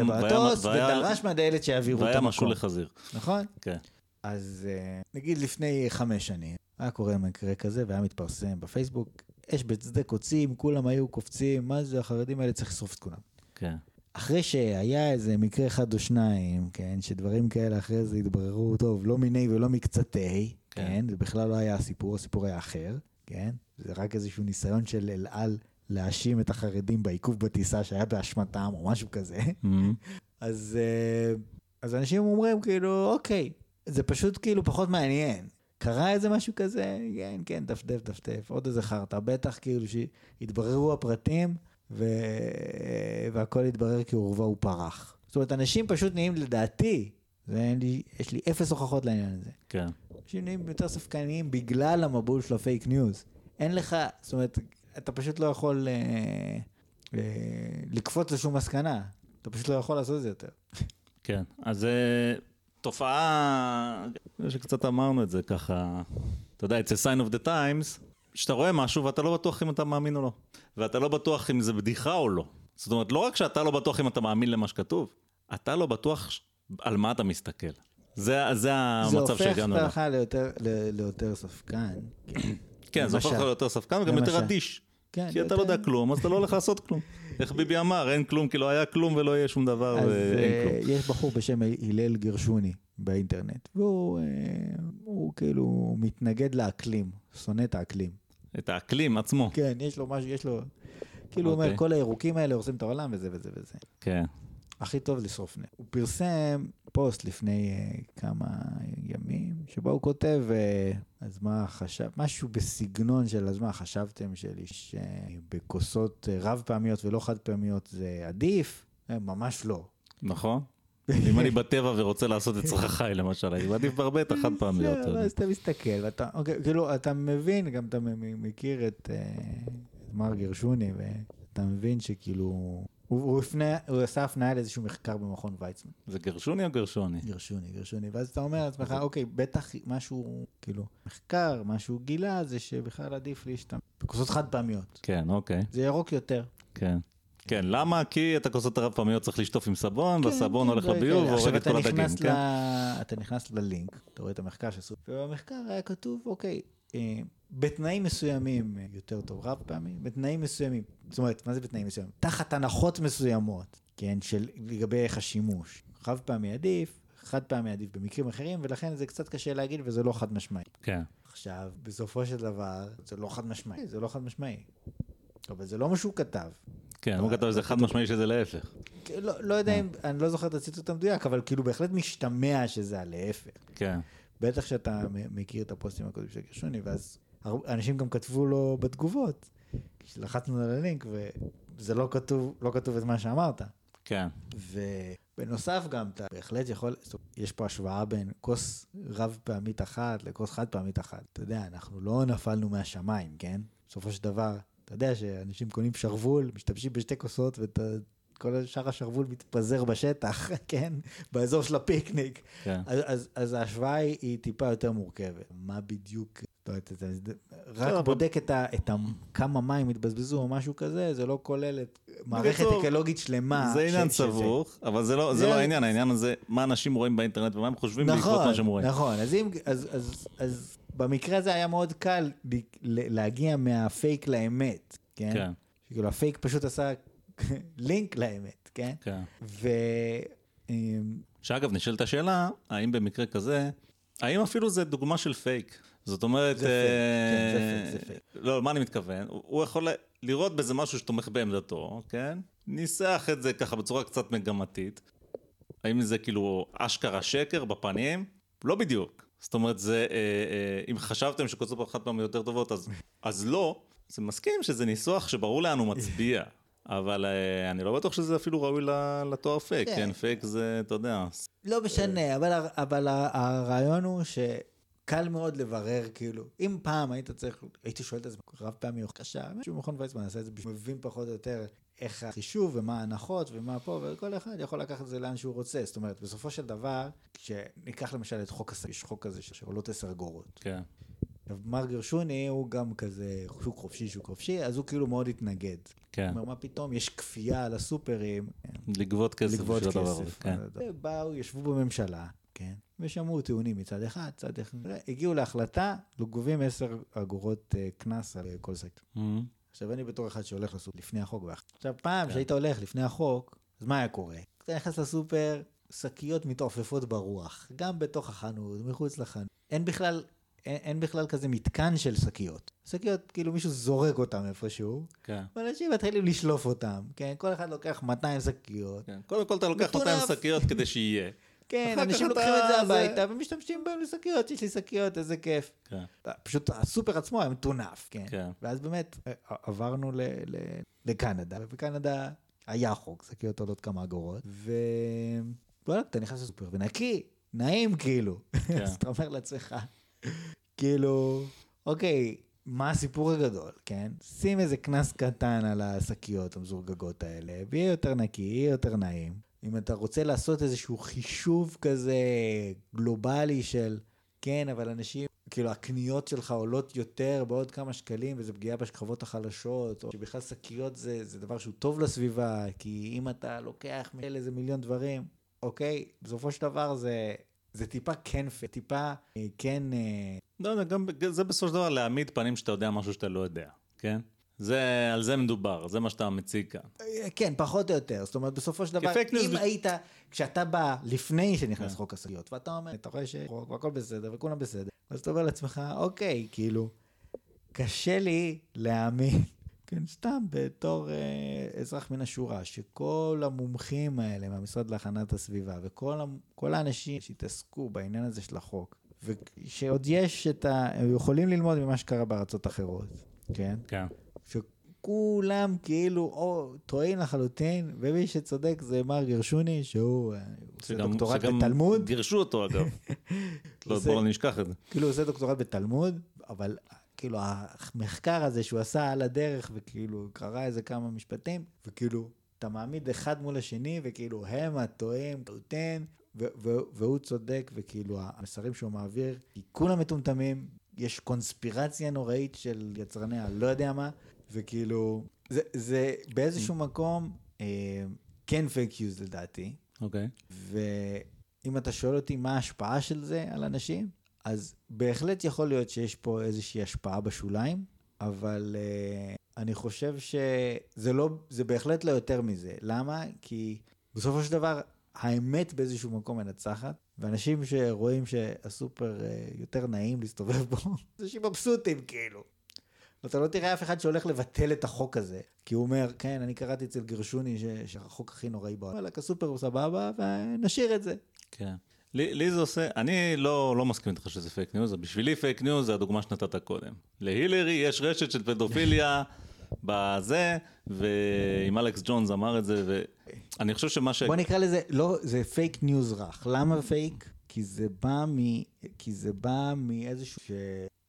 במטוס ודרש מהדיילת שיעבירו את המקום. והיה משהו לחזיר. נכון? כן. אז אה, נגיד לפני חמש שנים, היה קורה מקרה כזה והיה מתפרסם בפייסבוק, אש בשדה קוצים, כולם היו קופצים, מה זה, החרדים האלה צריך לשרוף את כולם. כן. אחרי שהיה איזה מקרה אחד או שניים, כן, שדברים כאלה אחרי זה התבררו, טוב, לא מיני ולא מקצתי, כן, כן זה בכלל לא היה הסיפור, הסיפור היה אחר. כן? זה רק איזשהו ניסיון של אל על להאשים את החרדים בעיכוב בטיסה שהיה באשמתם או משהו כזה. אז, אה, אז אנשים אומרים כאילו, אוקיי, זה פשוט כאילו פחות מעניין. קרה איזה משהו כזה? כן, כן, דפדף, דפדף, עוד איזה חרטא. בטח כאילו שהתבררו הפרטים ו... והכל התברר כעורבא פרח. זאת אומרת, אנשים פשוט נהיים לדעתי, ואין לי, יש לי אפס הוכחות לעניין הזה. כן. אנשים נהיים יותר ספקניים בגלל המבול של הפייק ניוז. אין לך, זאת אומרת, אתה פשוט לא יכול אה, אה, לקפוץ לשום מסקנה. אתה פשוט לא יכול לעשות את זה יותר. כן, אז זה תופעה, שקצת אמרנו את זה ככה, אתה יודע, it's a sign of the times, שאתה רואה משהו ואתה לא בטוח אם אתה מאמין או לא. ואתה לא בטוח אם זה בדיחה או לא. זאת אומרת, לא רק שאתה לא בטוח אם אתה מאמין למה שכתוב, אתה לא בטוח על מה אתה מסתכל. זה, זה המצב שהגענו זה אליו. הופך אותך ליותר, ליותר ספקן. כן, זה הופך אותך. ליותר ספקן וגם יותר. אדיש. כן, כי אתה לא יודע כלום, אז אתה לא הולך לעשות כלום. איך ביבי אמר, אין כלום כי לא היה כלום ולא יהיה שום דבר אז אה, כלום. יש בחור בשם הלל גרשוני באינטרנט, והוא אה, הוא כאילו מתנגד לאקלים, שונא את האקלים. את האקלים עצמו. כן, יש לו משהו, יש לו... כאילו הוא אומר, אוקיי. כל הירוקים האלה הורסים את העולם וזה וזה וזה. כן. הכי טוב לשרוף נפט. הוא פרסם פוסט לפני uh, כמה ימים, שבו הוא כותב, uh, אז מה חשב, משהו בסגנון של, אז מה חשבתם שליש בכוסות uh, רב פעמיות ולא חד פעמיות זה עדיף? Uh, ממש לא. נכון? אם אני בטבע ורוצה לעשות את צרכיי למשל, אני מעדיף בהרבה את החד פעמיות. אז אתה מסתכל, ואתה, אוקיי, כאילו, אתה מבין, גם אתה מכיר את מר גרשוני, ואתה מבין שכאילו, הוא, הוא, הפנה, הוא עשה הפניה לאיזשהו מחקר במכון ויצמן. זה גרשוני או גרשוני? גרשוני, גרשוני, ואז אתה אומר לעצמך, אוקיי, בטח משהו, כאילו, מחקר, משהו גילה, זה שבכלל עדיף להשתמש בכוסות חד פעמיות. כן, אוקיי. זה ירוק יותר. כן. כן, למה? כי את הכוסות הרב פעמיות צריך לשטוף עם סבון, כן, והסבון כן, הולך לביוב כאלה. והורג את עכשיו כל הדגים, כן? ל- אתה נכנס ללינק, אתה רואה את המחקר שעשו, ובמחקר היה כתוב, אוקיי, בתנאים מסוימים אה, יותר טוב רב פעמי, בתנאים מסוימים, זאת אומרת, מה זה בתנאים מסוימים? תחת הנחות מסוימות, כן, של לגבי איך השימוש. רב פעמי עדיף, חד פעמי עדיף במקרים אחרים, ולכן זה קצת קשה להגיד וזה לא חד משמעי. כן. עכשיו, בסופו של דבר, זה לא חד משמעי, זה לא חד משמעי. אבל זה לא מה שהוא כתב. כן, הוא כתב שזה חד משמעי שזה להפך. לא, לא יודע אם, אני לא זוכר את הציטוט המדויק, אבל כאילו בהחלט משתמע שזה הלהפך. כן. בטח שאתה מכיר את הפוסטים הקודמים של גרשוני, ואז אנשים גם כתבו לו בתגובות, כשלחצנו על הלינק, וזה לא כתוב, לא כתוב את מה שאמרת. כן. ובנוסף גם, אתה בהחלט יכול, יש פה השוואה בין כוס רב פעמית אחת לכוס חד פעמית אחת. אתה יודע, אנחנו לא נפלנו מהשמיים, כן? בסופו של דבר, אתה יודע שאנשים קונים שרוול, משתמשים בשתי כוסות, וכל שאר השרוול מתפזר בשטח, כן? באזור של הפיקניק. כן. אז, אז, אז ההשוואה היא, היא טיפה יותר מורכבת. מה בדיוק, רק בודק את, ה, את ה, כמה מים התבזבזו או משהו כזה, זה לא כולל את מערכת אקולוגית שלמה. זה עניין סבוך, אבל זה לא זה לא העניין, העניין הזה, מה אנשים רואים באינטרנט ומה הם חושבים בעקבות נכון, מה שהם רואים. נכון, אז, אם, אז, אז, אז במקרה הזה היה מאוד קל להגיע מהפייק לאמת, כן? כן, כאילו הפייק פשוט עשה לינק לאמת, כן? כן. ו... אמ, שאגב, נשאלת השאלה, האם במקרה כזה, האם אפילו זה דוגמה של פייק? זאת אומרת, זה פייק, כן, זה אה, פייק, זה פייק. לא, מה אני מתכוון? הוא יכול לראות בזה משהו שתומך בעמדתו, כן? ניסח את זה ככה בצורה קצת מגמתית. האם זה כאילו אשכרה שקר בפנים? לא בדיוק. זאת אומרת, זה, אה, אה, אם חשבתם שכוסות חד פעמי יותר טובות, אז, אז לא. זה מסכים שזה ניסוח שברור לאן הוא מצביע. אבל אה, אני לא בטוח שזה אפילו ראוי לתואר פייק, כן. כן? פייק זה, אתה יודע, לא משנה, אבל, הר- אבל הרעיון הוא שקל מאוד לברר, כאילו, אם פעם היית צריך, הייתי שואל את עצמי רב פעמי או קשה, מישהו במכון ויצמן עשה את זה, בשביל- מבין פחות או יותר איך החישוב ומה ההנחות ומה פה, וכל אחד יכול לקחת את זה לאן שהוא רוצה. זאת אומרת, בסופו של דבר, כשניקח למשל את חוק יש חוק כזה שעולות עשר אגורות. כן. עכשיו, מר גרשוני הוא גם כזה שוק חופשי, שוק חופשי, אז הוא כאילו מאוד התנגד. כן, הוא אומר, מה פתאום, יש כפייה על הסופרים, לגבות כסף לגבות כסף. כן. באו, ישבו בממשלה, כן, ושמעו טיעונים מצד אחד, צד אחד, הגיעו להחלטה, גובים 10 אגורות אה, קנס על אה, כל סקטור. Mhm. עכשיו, אני בתור אחד שהולך לסופר לפני החוק, עכשיו, פעם כן. שהיית הולך לפני החוק, אז מה היה קורה? אתה נכנס לסופר, שקיות מתעופפות ברוח, גם בתוך החנות, מחוץ לחנות. אין בכלל אין, אין בכלל כזה מתקן של שקיות. שקיות, כאילו מישהו זורק אותם איפשהו, כן. ואנשים מתחילים לשלוף אותם, כן? כל אחד לוקח 200 שקיות. כן. קודם כל אתה לוקח מטורף. 200 שקיות כדי שיהיה. כן, אנשים לוקחים את זה זה- הביתה ומשתמשים בהם לשקיות, יש לי שקיות, איזה כיף. כן. פשוט הסופר עצמו היה מטונף, כן. כן. ואז באמת אה, עברנו ל- ל- לקנדה, ובקנדה היה חוק, שקיות עולות כמה אגורות, ווואלה, אתה נכנס לסופר ונקי, נעים כאילו. כן. אז אתה אומר לעצמך, כאילו, אוקיי, מה הסיפור הגדול, כן? שים איזה קנס קטן על השקיות המזורגגות האלה, ויהיה יותר נקי, יהיה יותר נעים. אם אתה רוצה לעשות איזשהו חישוב כזה גלובלי של, כן, אבל אנשים, כאילו הקניות שלך עולות יותר בעוד כמה שקלים, וזה פגיעה בשכבות החלשות, או שבכלל שקיות זה, זה דבר שהוא טוב לסביבה, כי אם אתה לוקח מאלה איזה מיליון דברים, אוקיי, בסופו של דבר זה, זה טיפה כן, טיפה אה, כן, אה, לא יודע, גם זה בסופו של דבר להעמיד פנים שאתה יודע משהו שאתה לא יודע, כן? זה, על זה מדובר, זה מה שאתה מציג כאן. אה, כן, פחות או יותר. זאת אומרת, בסופו של דבר, אם ב- היית, כשאתה בא לפני שנכנס כן. חוק השקיות, ואתה אומר, אתה רואה שחוק והכל בסדר וכולם בסדר, אז אתה אומר לעצמך, אוקיי, כאילו, קשה לי להאמין, כן, סתם בתור אה, אזרח מן השורה, שכל המומחים האלה מהמשרד להכנת הסביבה, וכל המ- כל האנשים שהתעסקו בעניין הזה של החוק, ושעוד יש את ה... הם יכולים ללמוד ממה שקרה בארצות אחרות, כן? כן. שכולם כאילו או טועים לחלוטין, ומי שצודק זה מר גרשוני, שהוא אה, עושה שגם- דוקטורט שגם בתלמוד, גירשו אותו אגב. לא, בואו לא נשכח את זה. כאילו הוא עושה דוקטורט בתלמוד, אבל כאילו המחקר הזה שהוא עשה על הדרך, וכאילו קרא איזה כמה משפטים, וכאילו אתה מעמיד אחד מול השני, וכאילו הם הטועים, ו- והוא צודק, וכאילו המסרים שהוא מעביר, כי כולם מטומטמים, יש קונספירציה נוראית של יצרני הלא יודע מה, וכאילו, זה, זה באיזשהו מקום אה, כן פייק ניוז לדעתי, אוקיי. ואם אתה שואל אותי מה ההשפעה של זה על אנשים, אז בהחלט יכול להיות שיש פה איזושהי השפעה בשוליים, אבל אה, אני חושב שזה לא, זה בהחלט לא יותר מזה. למה? כי בסופו של דבר, האמת באיזשהו מקום מנצחת, ואנשים שרואים שהסופר אה, יותר נעים להסתובב בו, אנשים מבסוטים כאילו. אתה לא תראה אף אחד שהולך לבטל את החוק הזה, כי הוא אומר, כן, אני קראתי אצל גרשוני שהחוק הכי נוראי בעולם. וואלה, הסופר הוא סבבה, ונשאיר את זה. כן. לי, לי זה עושה, אני לא, לא מסכים איתך שזה פייק ניוז, בשבילי פייק ניוז זה הדוגמה שנתת קודם. להילרי יש רשת של פדופיליה בזה, ואם אלכס ג'ונס אמר את זה, ואני חושב שמה ש... בוא נקרא לזה, לא, זה פייק ניוז רך. למה פייק? כי זה בא מ... כי זה בא מאיזשהו... ש...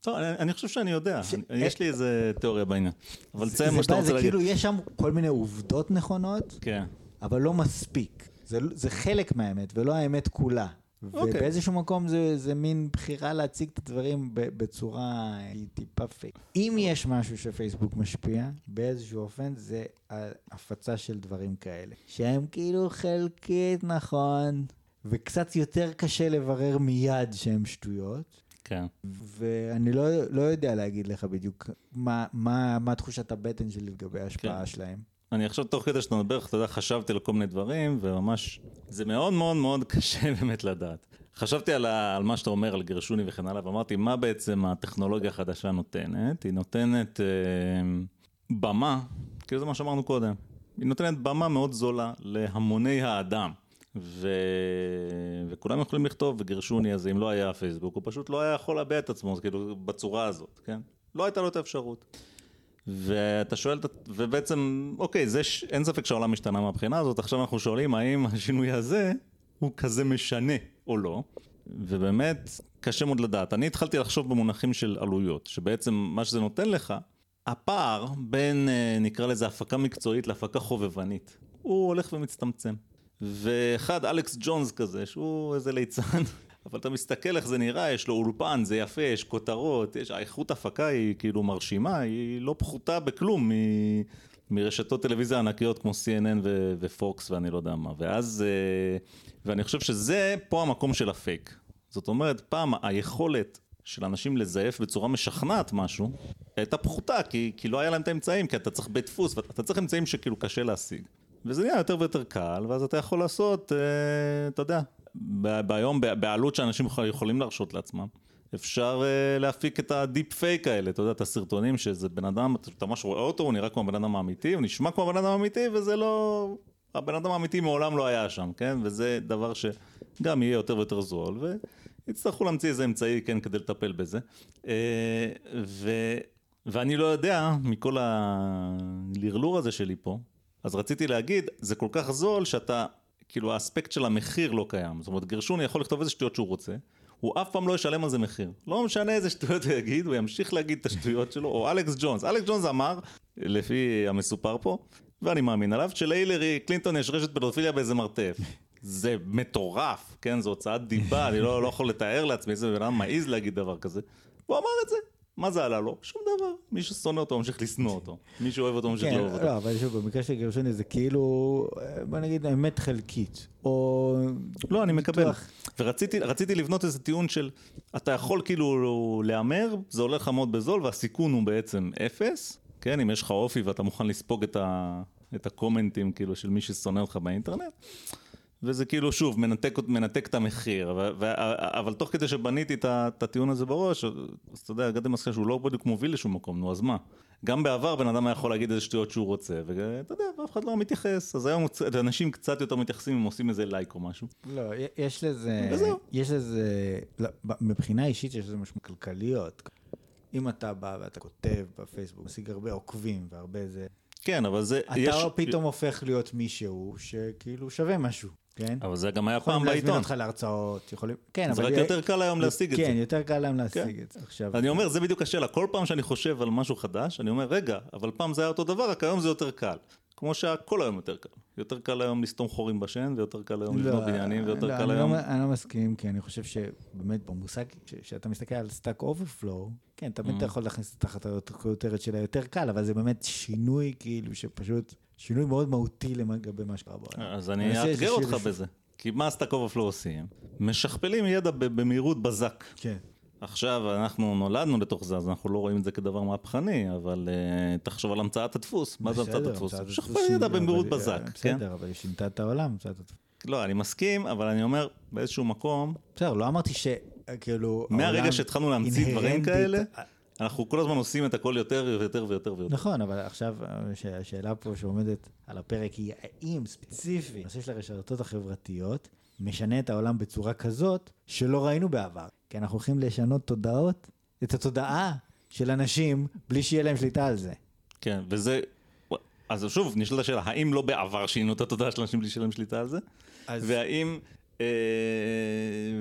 טוב, אני, אני חושב שאני יודע, ש- יש לי איזה תיאוריה בעניין. אבל זה- זה מה שאתה רוצה זה להגיד. כאילו, יש שם כל מיני עובדות נכונות, כן, אבל לא מספיק. זה, זה חלק מהאמת, ולא האמת כולה. אוקיי. ובאיזשהו מקום זה, זה מין בחירה להציג את הדברים בצורה היא טיפה פייק. אם יש משהו שפייסבוק משפיע, באיזשהו אופן, זה הפצה של דברים כאלה. שהם כאילו חלקית נכון, וקצת יותר קשה לברר מיד שהם שטויות. כן. ואני לא, לא יודע להגיד לך בדיוק מה, מה, מה תחושת הבטן שלי לגבי ההשפעה כן. שלהם. אני עכשיו תוך כדי שאתה מדבר, אתה יודע, חשבתי על כל מיני דברים, וממש, זה מאוד מאוד מאוד קשה באמת לדעת. חשבתי על, ה, על מה שאתה אומר, על גרשוני וכן הלאה, ואמרתי, מה בעצם הטכנולוגיה החדשה נותנת? היא נותנת אה, במה, כי זה מה שאמרנו קודם, היא נותנת במה מאוד זולה להמוני האדם. ו... וכולם יכולים לכתוב, וגרשוני הזה, אם לא היה פייסבוק, הוא פשוט לא היה יכול להביע את עצמו, כאילו, בצורה הזאת, כן? לא הייתה לו את האפשרות. ואתה שואל, ובעצם, אוקיי, זה, אין ספק שהעולם השתנה מהבחינה הזאת, עכשיו אנחנו שואלים האם השינוי הזה הוא כזה משנה או לא, ובאמת, קשה מאוד לדעת. אני התחלתי לחשוב במונחים של עלויות, שבעצם מה שזה נותן לך, הפער בין, אה, נקרא לזה, הפקה מקצועית להפקה חובבנית, הוא הולך ומצטמצם. ואחד, אלכס ג'ונס כזה, שהוא איזה ליצן, אבל אתה מסתכל איך זה נראה, יש לו אולפן, זה יפה, יש כותרות, יש, האיכות הפקה היא כאילו מרשימה, היא לא פחותה בכלום מ... מרשתות טלוויזיה ענקיות כמו CNN ו- ופוקס ואני לא יודע מה. ואז, אה, ואני חושב שזה פה המקום של הפייק. זאת אומרת, פעם היכולת של אנשים לזייף בצורה משכנעת משהו, הייתה פחותה, כי, כי לא היה להם את האמצעים, כי אתה צריך בית דפוס, ואתה צריך אמצעים שכאילו קשה להשיג. וזה נהיה יותר ויותר קל, ואז אתה יכול לעשות, אה, אתה יודע, ב- בעלות שאנשים יכול- יכולים להרשות לעצמם, אפשר אה, להפיק את הדיפ פייק האלה, אתה יודע, את הסרטונים שזה בן אדם, אתה ממש רואה אותו, הוא נראה כמו הבן אדם האמיתי, הוא נשמע כמו הבן אדם האמיתי, וזה לא... הבן אדם האמיתי מעולם לא היה שם, כן? וזה דבר שגם יהיה יותר ויותר זול, ויצטרכו להמציא איזה אמצעי, כן, כדי לטפל בזה. Uh, ו... ואני לא יודע, מכל הלרלור הזה שלי פה, אז רציתי להגיד, זה כל כך זול שאתה, כאילו האספקט של המחיר לא קיים. זאת אומרת, גרשוני יכול לכתוב איזה שטויות שהוא רוצה, הוא אף פעם לא ישלם על זה מחיר. לא משנה איזה שטויות הוא יגיד, הוא ימשיך להגיד את השטויות שלו, או אלכס ג'ונס. אלכס ג'ונס אמר, לפי המסופר פה, ואני מאמין עליו, שלהילרי קלינטון יש רשת פדופיליה באיזה מרתף. זה מטורף, כן? זו הוצאת דיבה, אני לא, לא יכול לתאר לעצמי איזה בן אדם מעז להגיד דבר כזה. הוא אמר את זה, מה זה עלה לו? שום דבר. מי ששונא אותו ממשיך לשנוא אותו. מי שאוהב אותו ממשיך כן, לאהוב אותו. לא, אבל שוב, במקרה של גרשוני זה כאילו, בוא נגיד, אמת חלקית. או... לא, אני מקבל. ורציתי רציתי לבנות איזה טיעון של, אתה יכול כאילו להמר, זה עולה לך מאוד בזול, והסיכון הוא בעצם אפס, כן? אם יש לך אופי ואתה מוכן לספוג את, ה, את הקומנטים כאילו של מי ששונא אותך באינטרנט. וזה כאילו, שוב, מנתק, מנתק את המחיר, אבל, ו- אבל תוך כדי שבניתי את הטיעון הזה בראש, אז אתה יודע, הגעתי למסקנה שהוא לא בדיוק מוביל לשום מקום, נו אז מה? גם בעבר בן אדם היה יכול להגיד איזה שטויות שהוא רוצה, ואתה יודע, ואף אחד לא מתייחס, אז היום אנשים קצת יותר מתייחסים אם עושים איזה לייק או משהו. לא, יש לזה, וזהו. יש לזה, לא, מבחינה אישית יש לזה משמעות כלכליות. אם אתה בא ואתה כותב בפייסבוק, משיג הרבה עוקבים והרבה זה, כן, אבל זה, אתה יש, פתאום הופך להיות מישהו שכאילו שווה משהו, כן? אבל זה גם היה יכולים פעם להזמין בעיתון. אותך להרצאות, יכולים, כן, זה אבל... רק יותר קל היום להשיג את כן, זה. יותר קל להם להשיג את זה. עכשיו, אני אומר, זה בדיוק השאלה, כל פעם שאני חושב על משהו חדש, אני אומר, רגע, אבל פעם זה היה אותו דבר, רק היום זה יותר קל. כמו שהכל היום יותר קל. יותר קל היום לסתום חורים בשן, ויותר קל היום לבנות בניינים, ויותר לא, קל אני היום... לא, אני לא מסכים, כי אני חושב שבאמת במושג, כשאתה מסתכל על Stack Overflow, כן, תמיד Mm. אתה יכול להכניס את תחת הכותרת של היותר קל, אבל זה באמת שינוי כאילו שפשוט, שינוי מאוד מהותי לגבי מה שקרה בעולם. אז אני אאתגר אותך בזה. כי מה Stack Overflow עושים? משכפלים ידע במהירות בזק. כן. עכשיו, אנחנו נולדנו לתוך זה, אז אנחנו לא רואים את זה כדבר מהפכני, אבל uh, תחשוב על המצאת הדפוס. מה זה המצאת בסדר, הדפוס? שכפל ידע במהירות בזק, כן? בסדר, אבל היא שינתה את העולם. המצאת הדפוס. לא, אני מסכים, אבל אני אומר, באיזשהו מקום, בסדר, לא אמרתי שכאילו... מהרגע שהתחלנו להמציא דברים כאלה, אנחנו כל הזמן עושים את הכל יותר ויותר ויותר ויותר. נכון, אבל עכשיו הש- השאלה פה שעומדת על הפרק היא האם ספציפי הנושא של הרשתות החברתיות משנה את העולם בצורה כזאת שלא ראינו בעבר. כי אנחנו הולכים לשנות תודעות, את התודעה של אנשים בלי שיהיה להם שליטה על זה. כן, וזה... אז שוב, נשאלת השאלה, האם לא בעבר שינו את התודעה של אנשים בלי שיהיה להם שליטה על זה? אז- והאם... אה,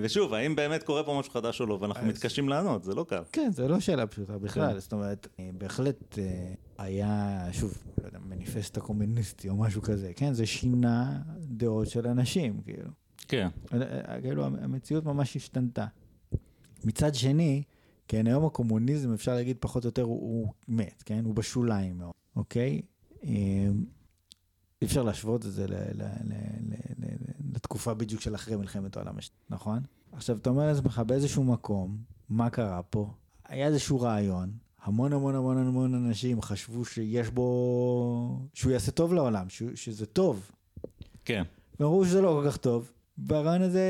ושוב, האם באמת קורה פה משהו חדש או לא, ואנחנו אז- מתקשים לענות, זה לא קל. כן, זה לא שאלה פשוטה בכלל, כן. זאת אומרת, אה, בהחלט אה, היה, שוב, לא יודע, מניפסט הקומוניסטי או משהו כזה, כן? זה שינה דעות של אנשים, כאילו. כן, כאילו המציאות ממש השתנתה. מצד שני, כן, היום הקומוניזם, אפשר להגיד פחות או יותר, הוא, הוא מת, כן? הוא בשוליים מאוד, אוקיי? אה, אי אפשר להשוות את זה ל, ל, ל, ל, ל, לתקופה בדיוק של אחרי מלחמת העולם השנייה, נכון? עכשיו, אתה אומר לעצמך, באיזשהו מקום, מה קרה פה? היה איזשהו רעיון, המון המון המון המון אנשים חשבו שיש בו, שהוא יעשה טוב לעולם, שהוא, שזה טוב, כן, ואמרו שזה לא כל כך טוב, והרעיון הזה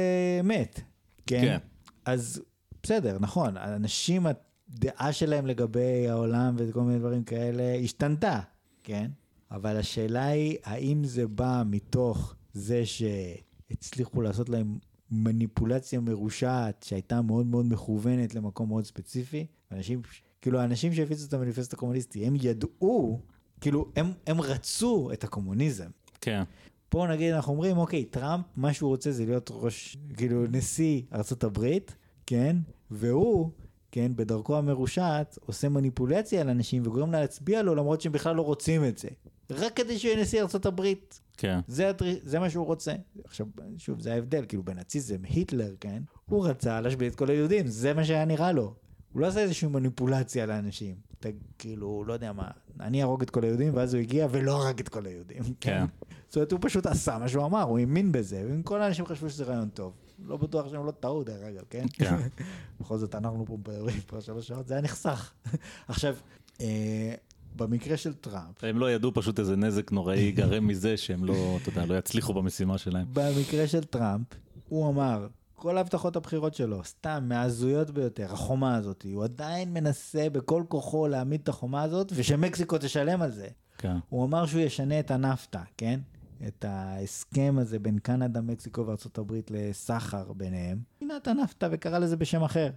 מת. כן? כן. אז בסדר, נכון, האנשים, הדעה שלהם לגבי העולם וכל מיני דברים כאלה השתנתה, כן? אבל השאלה היא, האם זה בא מתוך זה שהצליחו לעשות להם מניפולציה מרושעת שהייתה מאוד מאוד מכוונת למקום מאוד ספציפי? אנשים, כאילו האנשים שהפיצו את המניפסט הקומוניסטי, הם ידעו, כאילו, הם, הם רצו את הקומוניזם. כן, פה נגיד אנחנו אומרים, אוקיי, טראמפ, מה שהוא רוצה זה להיות ראש, כאילו נשיא ארצות הברית, כן? והוא, כן, בדרכו המרושעת, עושה מניפולציה על אנשים וגורם לה להצביע לו למרות שהם בכלל לא רוצים את זה. רק כדי שהוא יהיה נשיא הברית. כן, זה, הדרי, זה מה שהוא רוצה. עכשיו, שוב, זה ההבדל, כאילו בנאציזם, היטלר, כן? הוא רצה להשבית את כל היהודים, זה מה שהיה נראה לו. הוא לא עשה איזושהי מניפולציה לאנשים. אתה כאילו, לא יודע מה, אני אהרוג את כל היהודים, ואז הוא הגיע ולא הרג את כל היהודים. כן. זאת אומרת, הוא פשוט עשה מה שהוא אמר, הוא האמין בזה, ואם כל האנשים חשבו שזה רעיון טוב. לא בטוח שהם לא טעו, דרך אגב, כן? כן. בכל זאת, אנחנו פה מדברים פה שלוש שעות, זה היה נחסך. עכשיו, אה, במקרה של טראמפ, הם לא ידעו פשוט איזה נזק נוראי ייגרם מזה שהם לא, אתה יודע, לא יצליחו במשימה שלהם. במקרה של טראמפ, הוא אמר, כל הבטחות הבחירות שלו, סתם, מההזויות ביותר, החומה הזאת, הוא עדיין מנסה בכל כוחו להעמיד את החומה הזאת, ושמקסיקו תשלם על זה. כן. הוא אמר שהוא ישנה את הנפטה, כן? את ההסכם הזה בין קנדה, מקסיקו הברית לסחר ביניהם. שינה את הנפטה וקרא לזה בשם אחר.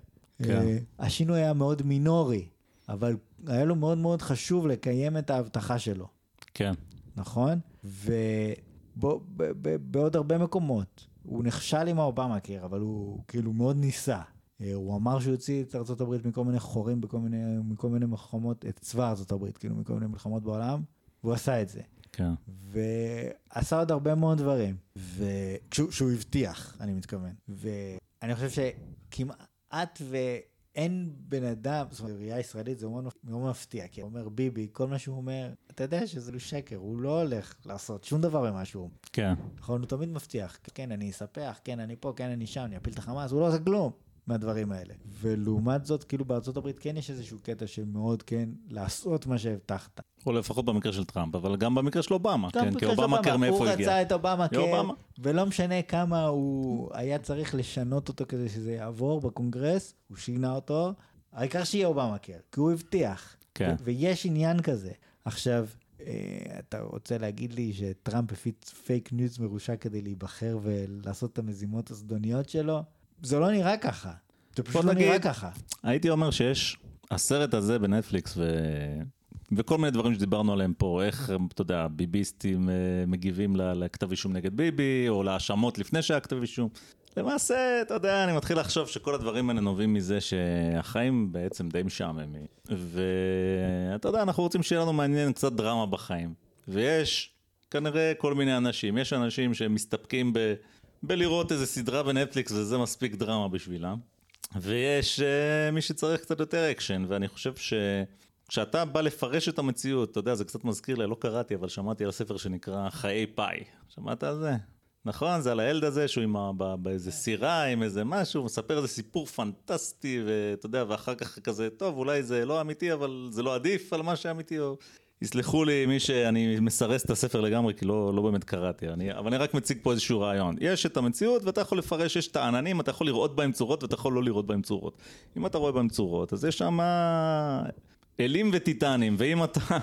כן. אה, השינוי היה מאוד מינורי, אבל היה לו מאוד מאוד חשוב לקיים את ההבטחה שלו, כן. נכון? ובעוד הרבה מקומות, הוא נכשל עם האובמה קיר, אבל הוא כאילו מאוד ניסה. אה, הוא אמר שהוא יוציא את הברית מכל מיני חורים, בכל מיני, מכל מיני מלחמות, את צבא הברית, כאילו מכל מיני מלחמות בעולם, והוא עשה את זה. כן. ועשה עוד הרבה מאוד דברים, וכשהוא שהוא הבטיח, אני מתכוון. ואני חושב שכמעט ואין בן אדם, זאת אומרת, ראייה ישראלית זה מאוד מאוד מפתיע, כי הוא אומר ביבי, כל מה שהוא אומר, אתה יודע שזה לא שקר, הוא לא הולך לעשות שום דבר ממה שהוא. כן. נכון, הוא תמיד מבטיח, כן, אני אספח, כן, אני פה, כן, אני שם, אני אפיל את החמאס, הוא לא עושה כלום. מהדברים האלה. ולעומת זאת, כאילו בארצות הברית כן יש איזשהו קטע של מאוד כן לעשות מה שהבטחת. או לפחות במקרה של טראמפ, אבל גם במקרה של אובמה, כן, כי אובמה קר מאיפה הוא הגיע. רצה את אובמה קר, אובמה. ולא משנה כמה הוא היה צריך לשנות אותו כדי שזה יעבור בקונגרס, הוא שינה אותו, העיקר שיהיה אובמה קר, כי הוא הבטיח. כן. ויש עניין כזה. עכשיו, אה, אתה רוצה להגיד לי שטראמפ הפיץ פייק ניוז מרושע כדי להיבחר ולעשות את המזימות הזדוניות שלו? זה לא נראה ככה. זה פשוט לא נראה ככה. הייתי אומר שיש, הסרט הזה בנטפליקס ו... וכל מיני דברים שדיברנו עליהם פה, איך, אתה יודע, ביביסטים אה, מגיבים לכתב אישום נגד ביבי, או להאשמות לפני שהיה כתב אישום. למעשה, אתה יודע, אני מתחיל לחשוב שכל הדברים האלה נובעים מזה שהחיים בעצם די משעממים. ואתה יודע, אנחנו רוצים שיהיה לנו מעניין קצת דרמה בחיים. ויש כנראה כל מיני אנשים, יש אנשים שמסתפקים ב... בלראות איזה סדרה בנטפליקס וזה מספיק דרמה בשבילם. ויש uh, מי שצריך קצת יותר אקשן, ואני חושב שכשאתה בא לפרש את המציאות, אתה יודע, זה קצת מזכיר לי, לא קראתי, אבל שמעתי על ספר שנקרא חיי פאי. שמעת על זה? נכון, זה על הילד הזה שהוא עם ה... ב- באיזה סירה, עם איזה משהו, מספר איזה סיפור פנטסטי, ואתה יודע, ואחר כך כזה, טוב, אולי זה לא אמיתי, אבל זה לא עדיף על מה שאמיתי, או... יסלחו לי מי שאני מסרס את הספר לגמרי, כי לא, לא באמת קראתי, אני, אבל אני רק מציג פה איזשהו רעיון. יש את המציאות ואתה יכול לפרש, יש את העננים, אתה יכול לראות בהם צורות ואתה יכול לא לראות בהם צורות. אם אתה רואה בהם צורות, אז יש שם אלים וטיטנים, ואם אתה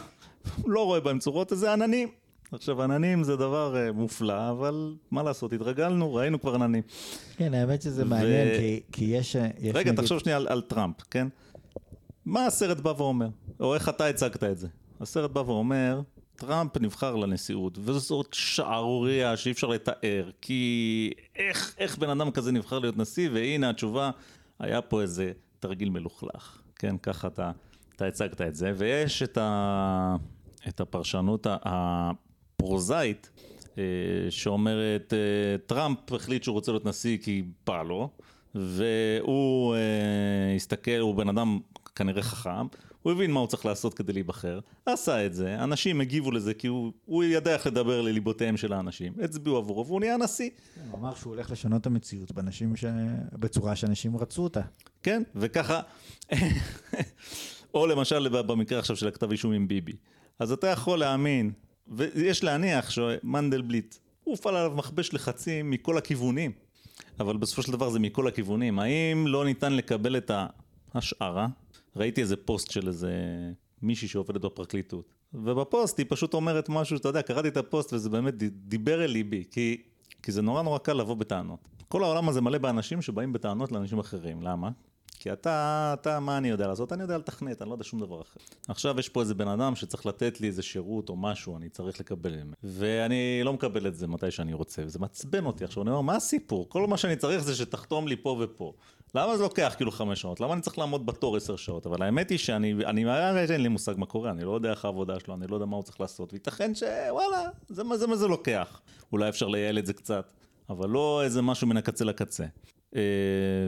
לא רואה בהם צורות, אז זה עננים. עכשיו, עננים זה דבר אה, מופלא, אבל מה לעשות, התרגלנו, ראינו כבר עננים. כן, האמת שזה ו- מעניין, כי- כי יש... יש רגע, נגיד- תחשוב שנייה על, על טראמפ, כן? מה הסרט בא ואומר? או איך אתה הצגת את זה? הסרט בא ואומר, טראמפ נבחר לנשיאות, וזאת שערורייה שאי אפשר לתאר, כי איך, איך בן אדם כזה נבחר להיות נשיא, והנה התשובה, היה פה איזה תרגיל מלוכלך, כן? ככה אתה, אתה הצגת את זה, ויש את, ה, את הפרשנות הפרוזאית, אה, שאומרת, אה, טראמפ החליט שהוא רוצה להיות נשיא כי בא לו, והוא אה, הסתכל, הוא בן אדם כנראה חכם, הוא הבין מה הוא צריך לעשות כדי להיבחר, עשה את זה, אנשים הגיבו לזה כי הוא, הוא ידע איך לדבר לליבותיהם של האנשים, הצביעו עבורו והוא נהיה נשיא. הוא אמר שהוא הולך לשנות את המציאות באנשים ש... בצורה שאנשים רצו אותה. כן, וככה, או למשל במקרה עכשיו של הכתב אישום עם ביבי, אז אתה יכול להאמין, ויש להניח שמנדלבליט, הוא הופעל עליו מכבש לחצים מכל הכיוונים, אבל בסופו של דבר זה מכל הכיוונים. האם לא ניתן לקבל את ההשערה? ראיתי איזה פוסט של איזה מישהי שעובדת בפרקליטות, ובפוסט היא פשוט אומרת משהו, אתה יודע, קראתי את הפוסט וזה באמת דיבר אל ליבי, כי, כי זה נורא נורא קל לבוא בטענות. כל העולם הזה מלא באנשים שבאים בטענות לאנשים אחרים, למה? כי אתה, אתה, מה אני יודע לעשות? אני יודע לתכנת, אני לא יודע שום דבר אחר. עכשיו יש פה איזה בן אדם שצריך לתת לי איזה שירות או משהו, אני צריך לקבל ממנו. ואני לא מקבל את זה מתי שאני רוצה, וזה מעצבן אותי. עכשיו אני אומר, מה הסיפור? כל מה שאני צריך זה שתחתום לי פה ופה. למה זה לוקח כאילו חמש שעות? למה אני צריך לעמוד בתור עשר שעות? אבל האמת היא שאני, אני, אין לי מושג מה קורה, אני לא יודע איך העבודה שלו, אני לא יודע מה הוא צריך לעשות, וייתכן שוואלה, זה מה זה, מה זה לוקח. אולי אפשר לייעל את זה קצת, אבל לא איזה משהו מן הקצה לקצה. אה,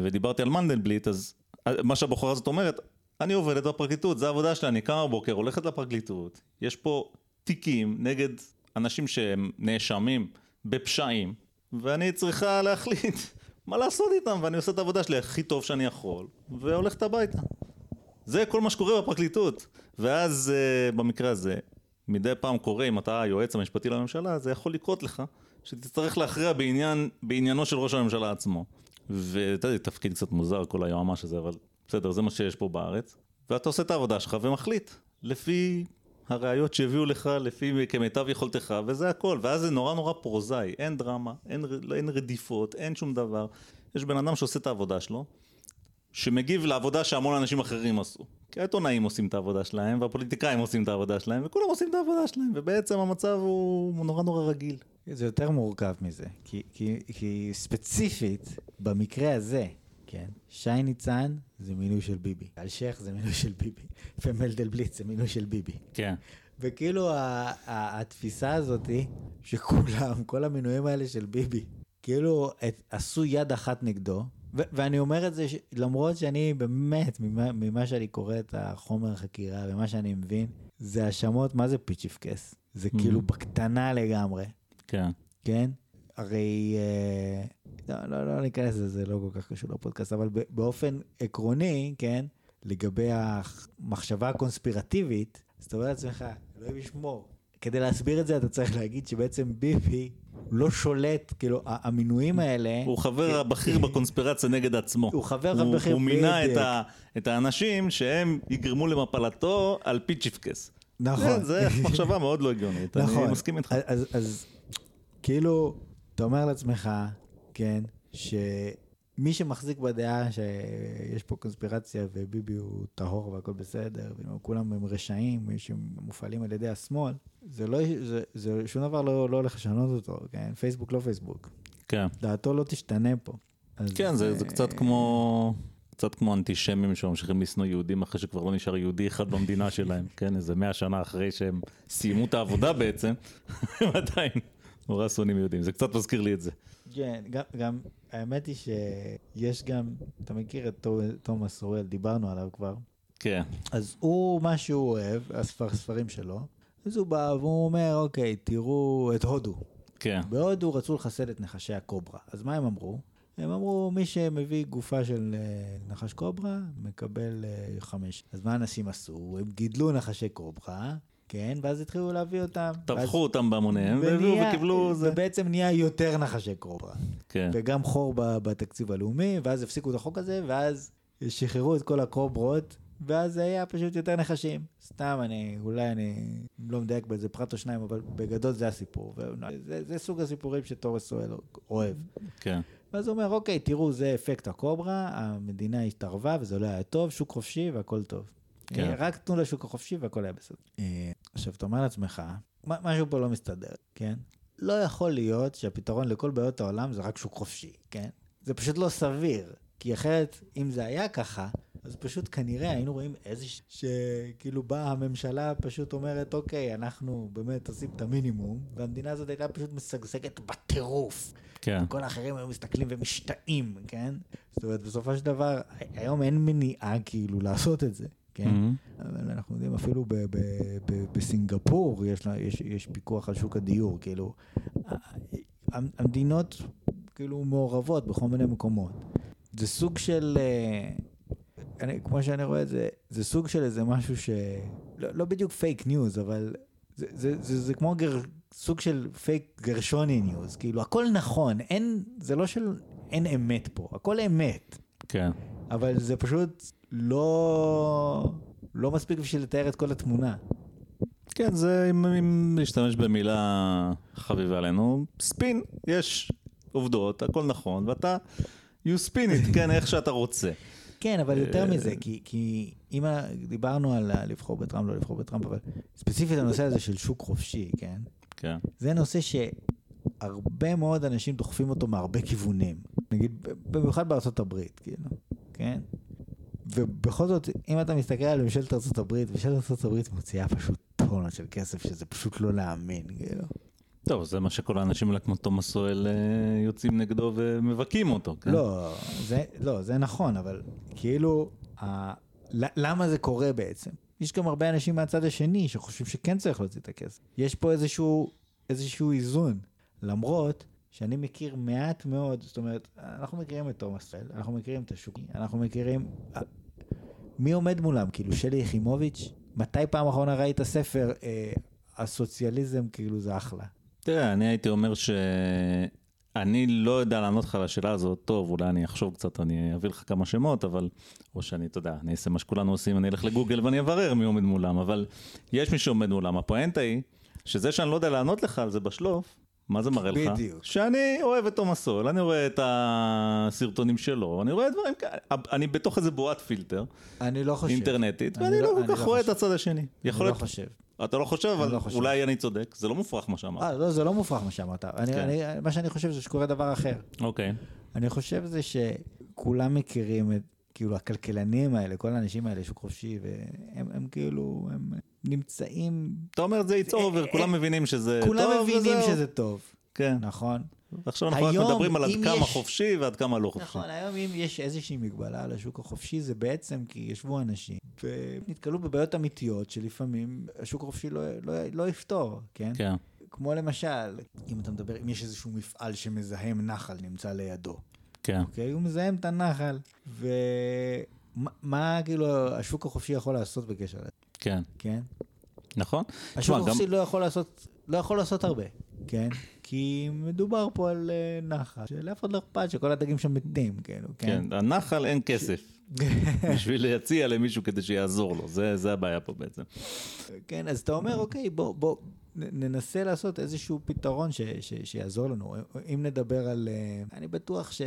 ודיברתי על מנדלבליט, אז מה שהבחורה הזאת אומרת, אני עובדת בפרקליטות, זו העבודה שלי, אני קמה בבוקר, הולכת לפרקליטות, יש פה תיקים נגד אנשים שהם נאשמים בפשעים, ואני צריכה להחליט מה לעשות איתם, ואני עושה את העבודה שלי הכי טוב שאני יכול, והולכת הביתה. זה כל מה שקורה בפרקליטות. ואז uh, במקרה הזה, מדי פעם קורה, אם אתה היועץ המשפטי לממשלה, זה יכול לקרות לך, שתצטרך להכריע בעניין, בעניינו של ראש הממשלה עצמו. ואתה יודע, תפקיד קצת מוזר, כל היועמ"ש הזה, אבל בסדר, זה מה שיש פה בארץ. ואתה עושה את העבודה שלך ומחליט, לפי הראיות שהביאו לך, לפי כמיטב יכולתך, וזה הכל. ואז זה נורא נורא פרוזאי, אין דרמה, אין, אין רדיפות, אין שום דבר. יש בן אדם שעושה את העבודה שלו, שמגיב לעבודה שהמון אנשים אחרים עשו. כי העיתונאים עושים את העבודה שלהם, והפוליטיקאים עושים את העבודה שלהם, וכולם עושים את העבודה שלהם, ובעצם המצב הוא נורא נורא רגיל. זה יותר מורכב מזה, כי, כי, כי ספציפית, במקרה הזה, כן, שי ניצן זה מינוי של ביבי, אלשיך זה מינוי של ביבי, ומלדלבליט זה מינוי של ביבי. כן. וכאילו התפיסה הזאתי, שכולם, כל המינויים האלה של ביבי, כאילו את, עשו יד אחת נגדו, ואני אומר את זה ש- למרות שאני באמת, ממה, ממה שאני קורא את החומר החקירה ומה שאני מבין, זה האשמות, מה זה פיצ'יפקס? זה Mhm. כאילו בקטנה לגמרי, כן. כן? הרי, אה, לא, לא, לא ניכנס לזה, זה לא כל כך קשור לפודקאסט, אבל באופן עקרוני, כן? לגבי המחשבה הקונספירטיבית, אז אתה אומר לעצמך, אלוהים ישמור. כדי להסביר את זה אתה צריך להגיד שבעצם ביבי לא שולט, כאילו המינויים האלה, הוא חבר הבכיר בקונספירציה נגד עצמו. הוא חבר הבכיר, הוא מינה את, בדיוק. ה, את האנשים שהם יגרמו למפלתו על פי צ'יפקס. נכון, זה, זה מחשבה מאוד לא הגיונית, נכון. אני מסכים איתך. אז, אז, אז כאילו, אתה אומר לעצמך, כן, שמי שמחזיק בדעה שיש פה קונספירציה וביבי הוא טהור והכל בסדר, וכולם הם רשעים, שמופעלים על ידי השמאל, זה לא, זה, זה שום דבר לא, לא הולך לשנות אותו, כן? פייסבוק לא פייסבוק. כן, דעתו לא תשתנה פה. אז, כן זה, זה קצת כמו... קצת כמו אנטישמים שממשיכים לשנוא יהודים אחרי שכבר לא נשאר יהודי אחד במדינה שלהם, כן, איזה מאה שנה אחרי שהם סיימו את העבודה בעצם, הם עדיין נורא שונאים יהודים, זה קצת מזכיר לי את זה. כן, גם, גם, האמת היא שיש גם, אתה מכיר את תו- תומאס אוריאל, דיברנו עליו כבר. כן, אז הוא, מה שהוא אוהב, הספר, הספרים שלו, אז הוא בא והוא אומר, אוקיי, תראו את הודו. כן, בהודו רצו לחסל את נחשי הקוברה. אז מה הם אמרו? הם אמרו, מי שמביא גופה של אה, נחש קוברה, מקבל אה, חמש. אז מה אנשים עשו? הם גידלו נחשי קוברה, כן, ואז התחילו להביא אותם. טבחו אותם בהמוניהם והביאו וקיבלו זה. ובעצם נהיה יותר נחשי קוברה. כן, וגם חור ב- בתקציב הלאומי, ואז הפסיקו את החוק הזה, ואז שחררו את כל הקוברות, ואז זה היה פשוט יותר נחשים. סתם, אני, אולי אני לא מדייק באיזה פרט או שניים, אבל בגדול זה הסיפור. וזה, זה סוג הסיפורים שתורס אוהב. כן, ואז הוא אומר, אוקיי, תראו, זה אפקט הקוברה, המדינה התערבה וזה לא היה טוב, שוק חופשי והכל טוב. כן. אה, רק תנו לשוק החופשי והכל היה בסדר. אה, עכשיו, אתה אומר לעצמך, "מה- משהו פה לא מסתדר, כן? לא יכול להיות שהפתרון לכל בעיות העולם זה רק שוק חופשי, כן? זה פשוט לא סביר. כי אחרת, אם זה היה ככה, אז פשוט כנראה היינו רואים איזה... ש- שכאילו באה הממשלה פשוט אומרת, אוקיי, אנחנו באמת עושים את המינימום, והמדינה הזאת הייתה פשוט משגשגת בטירוף. כן, כל האחרים היו מסתכלים ומשתאים, כן? זאת אומרת, בסופו של דבר, היום אין מניעה כאילו לעשות את זה, כן? מהמם. אבל אנחנו יודעים אפילו ב- ב- ב- בסינגפור יש, לה- יש, יש פיקוח על שוק הדיור, כאילו, המדינות כאילו מעורבות בכל מיני מקומות. זה סוג של, אה, אני, כמו שאני רואה את זה, זה סוג של איזה משהו ש... לא, לא בדיוק פייק ניוז, אבל זה, זה, זה, זה כמו גר, סוג של פייק גרשוני ניוז, כאילו הכל נכון, אין, זה לא של, אין אמת פה, הכל אמת. כן, אבל זה פשוט לא, לא מספיק בשביל לתאר את כל התמונה. כן, זה אם, אם להשתמש במילה חביבה עלינו, ספין, יש עובדות, הכל נכון, ואתה, you spin it, כן, איך שאתה רוצה. כן, אבל יותר אה, מזה, כי, כי אם דיברנו על לבחור בטראמפ, לא לבחור בטראמפ, אבל ספציפית הנושא הזה של שוק חופשי, כן? כן, זה נושא שהרבה מאוד אנשים דוחפים אותו מהרבה כיוונים. נגיד, במיוחד בארצות הברית, כאילו, כן? ובכל זאת, אם אתה מסתכל על ממשלת הברית, ממשלת הברית מוציאה פשוט טונות של כסף, שזה פשוט לא להאמין, כאילו. טוב, זה מה שכל האנשים האלה כמו תומאס סואל אה, יוצאים נגדו ומבכים אותו, כן? לא, זה, לא, זה נכון, אבל כאילו, ה... למה זה קורה בעצם? יש גם הרבה אנשים מהצד השני שחושבים שכן צריך להוציא את הכסף. יש פה איזשהו, איזשהו איזון, למרות שאני מכיר מעט מאוד, זאת אומרת, אנחנו מכירים את תומאס פל, אנחנו מכירים את השוק, אנחנו מכירים... מי עומד מולם? כאילו, שלי יחימוביץ'? מתי פעם אחרונה ראית ספר, אה, הסוציאליזם כאילו זה אחלה? תראה, אני הייתי אומר אני לא יודע לענות לך על השאלה הזאת טוב, אולי אני אחשוב קצת, אני אביא לך כמה שמות, אבל, או שאני, אתה יודע, אני אעשה מה שכולנו עושים, אני אלך לגוגל ואני אברר מי עומד מולם, אבל יש מי שעומד מולם. הפואנטה היא, שזה שאני לא יודע לענות לך על זה בשלוף, מה זה מראה לך? בדיוק. שאני אוהב את תומאס סול, אני רואה את הסרטונים שלו, אני רואה דברים כאלה, אני בתוך איזה בועת פילטר, אני לא חושב. אינטרנטית, אני ואני לא אני כל כך רואה את חושב. הצד השני. אני לא להיות, חושב. אתה לא חושב, אבל לא חושב. אולי אני צודק, זה לא מופרך מה שאמרת. אה, לא, זה לא מופרך מה שאמרת. כן. מה שאני חושב זה שקורה דבר אחר. אוקיי, אני חושב זה שכולם מכירים את, כאילו, הכלכלנים האלה, כל האנשים האלה, שוק חופשי, והם הם כאילו, הם נמצאים, אתה אומר את זה it's over, כולם מבינים שזה טוב, כולם מבינים וזהו. שזה טוב, כן. נכון? עכשיו אנחנו רק מדברים על עד כמה יש- חופשי ועד כמה לא חופשי. נכון, היום אם יש איזושהי מגבלה על השוק החופשי, זה בעצם כי ישבו אנשים ונתקלו בבעיות אמיתיות שלפעמים השוק החופשי לא, לא, לא יפתור, כן? כן, כמו למשל, אם אתה מדבר, אם יש איזשהו מפעל שמזהם נחל נמצא לידו, כן. אוקיי? הוא מזהם את הנחל, ומה מה, כאילו השוק החופשי יכול לעשות בקשר לזה, כן, כן? נכון. השוק תשמע, גם- החופשי לא יכול לעשות, לא יכול לעשות הרבה, כן? כי מדובר פה על אה, נחל, שלאף אחד לא אכפת שכל הדגים שם מתים, כאילו, כן? כן, הנחל אין כסף בשביל להציע למישהו כדי שיעזור לו, זה זה הבעיה פה בעצם. כן, אז אתה אומר, אוקיי, בוא, בוא ננסה לעשות איזשהו פתרון ש, ש, שיעזור לנו. אם נדבר על... אה, אני בטוח ש...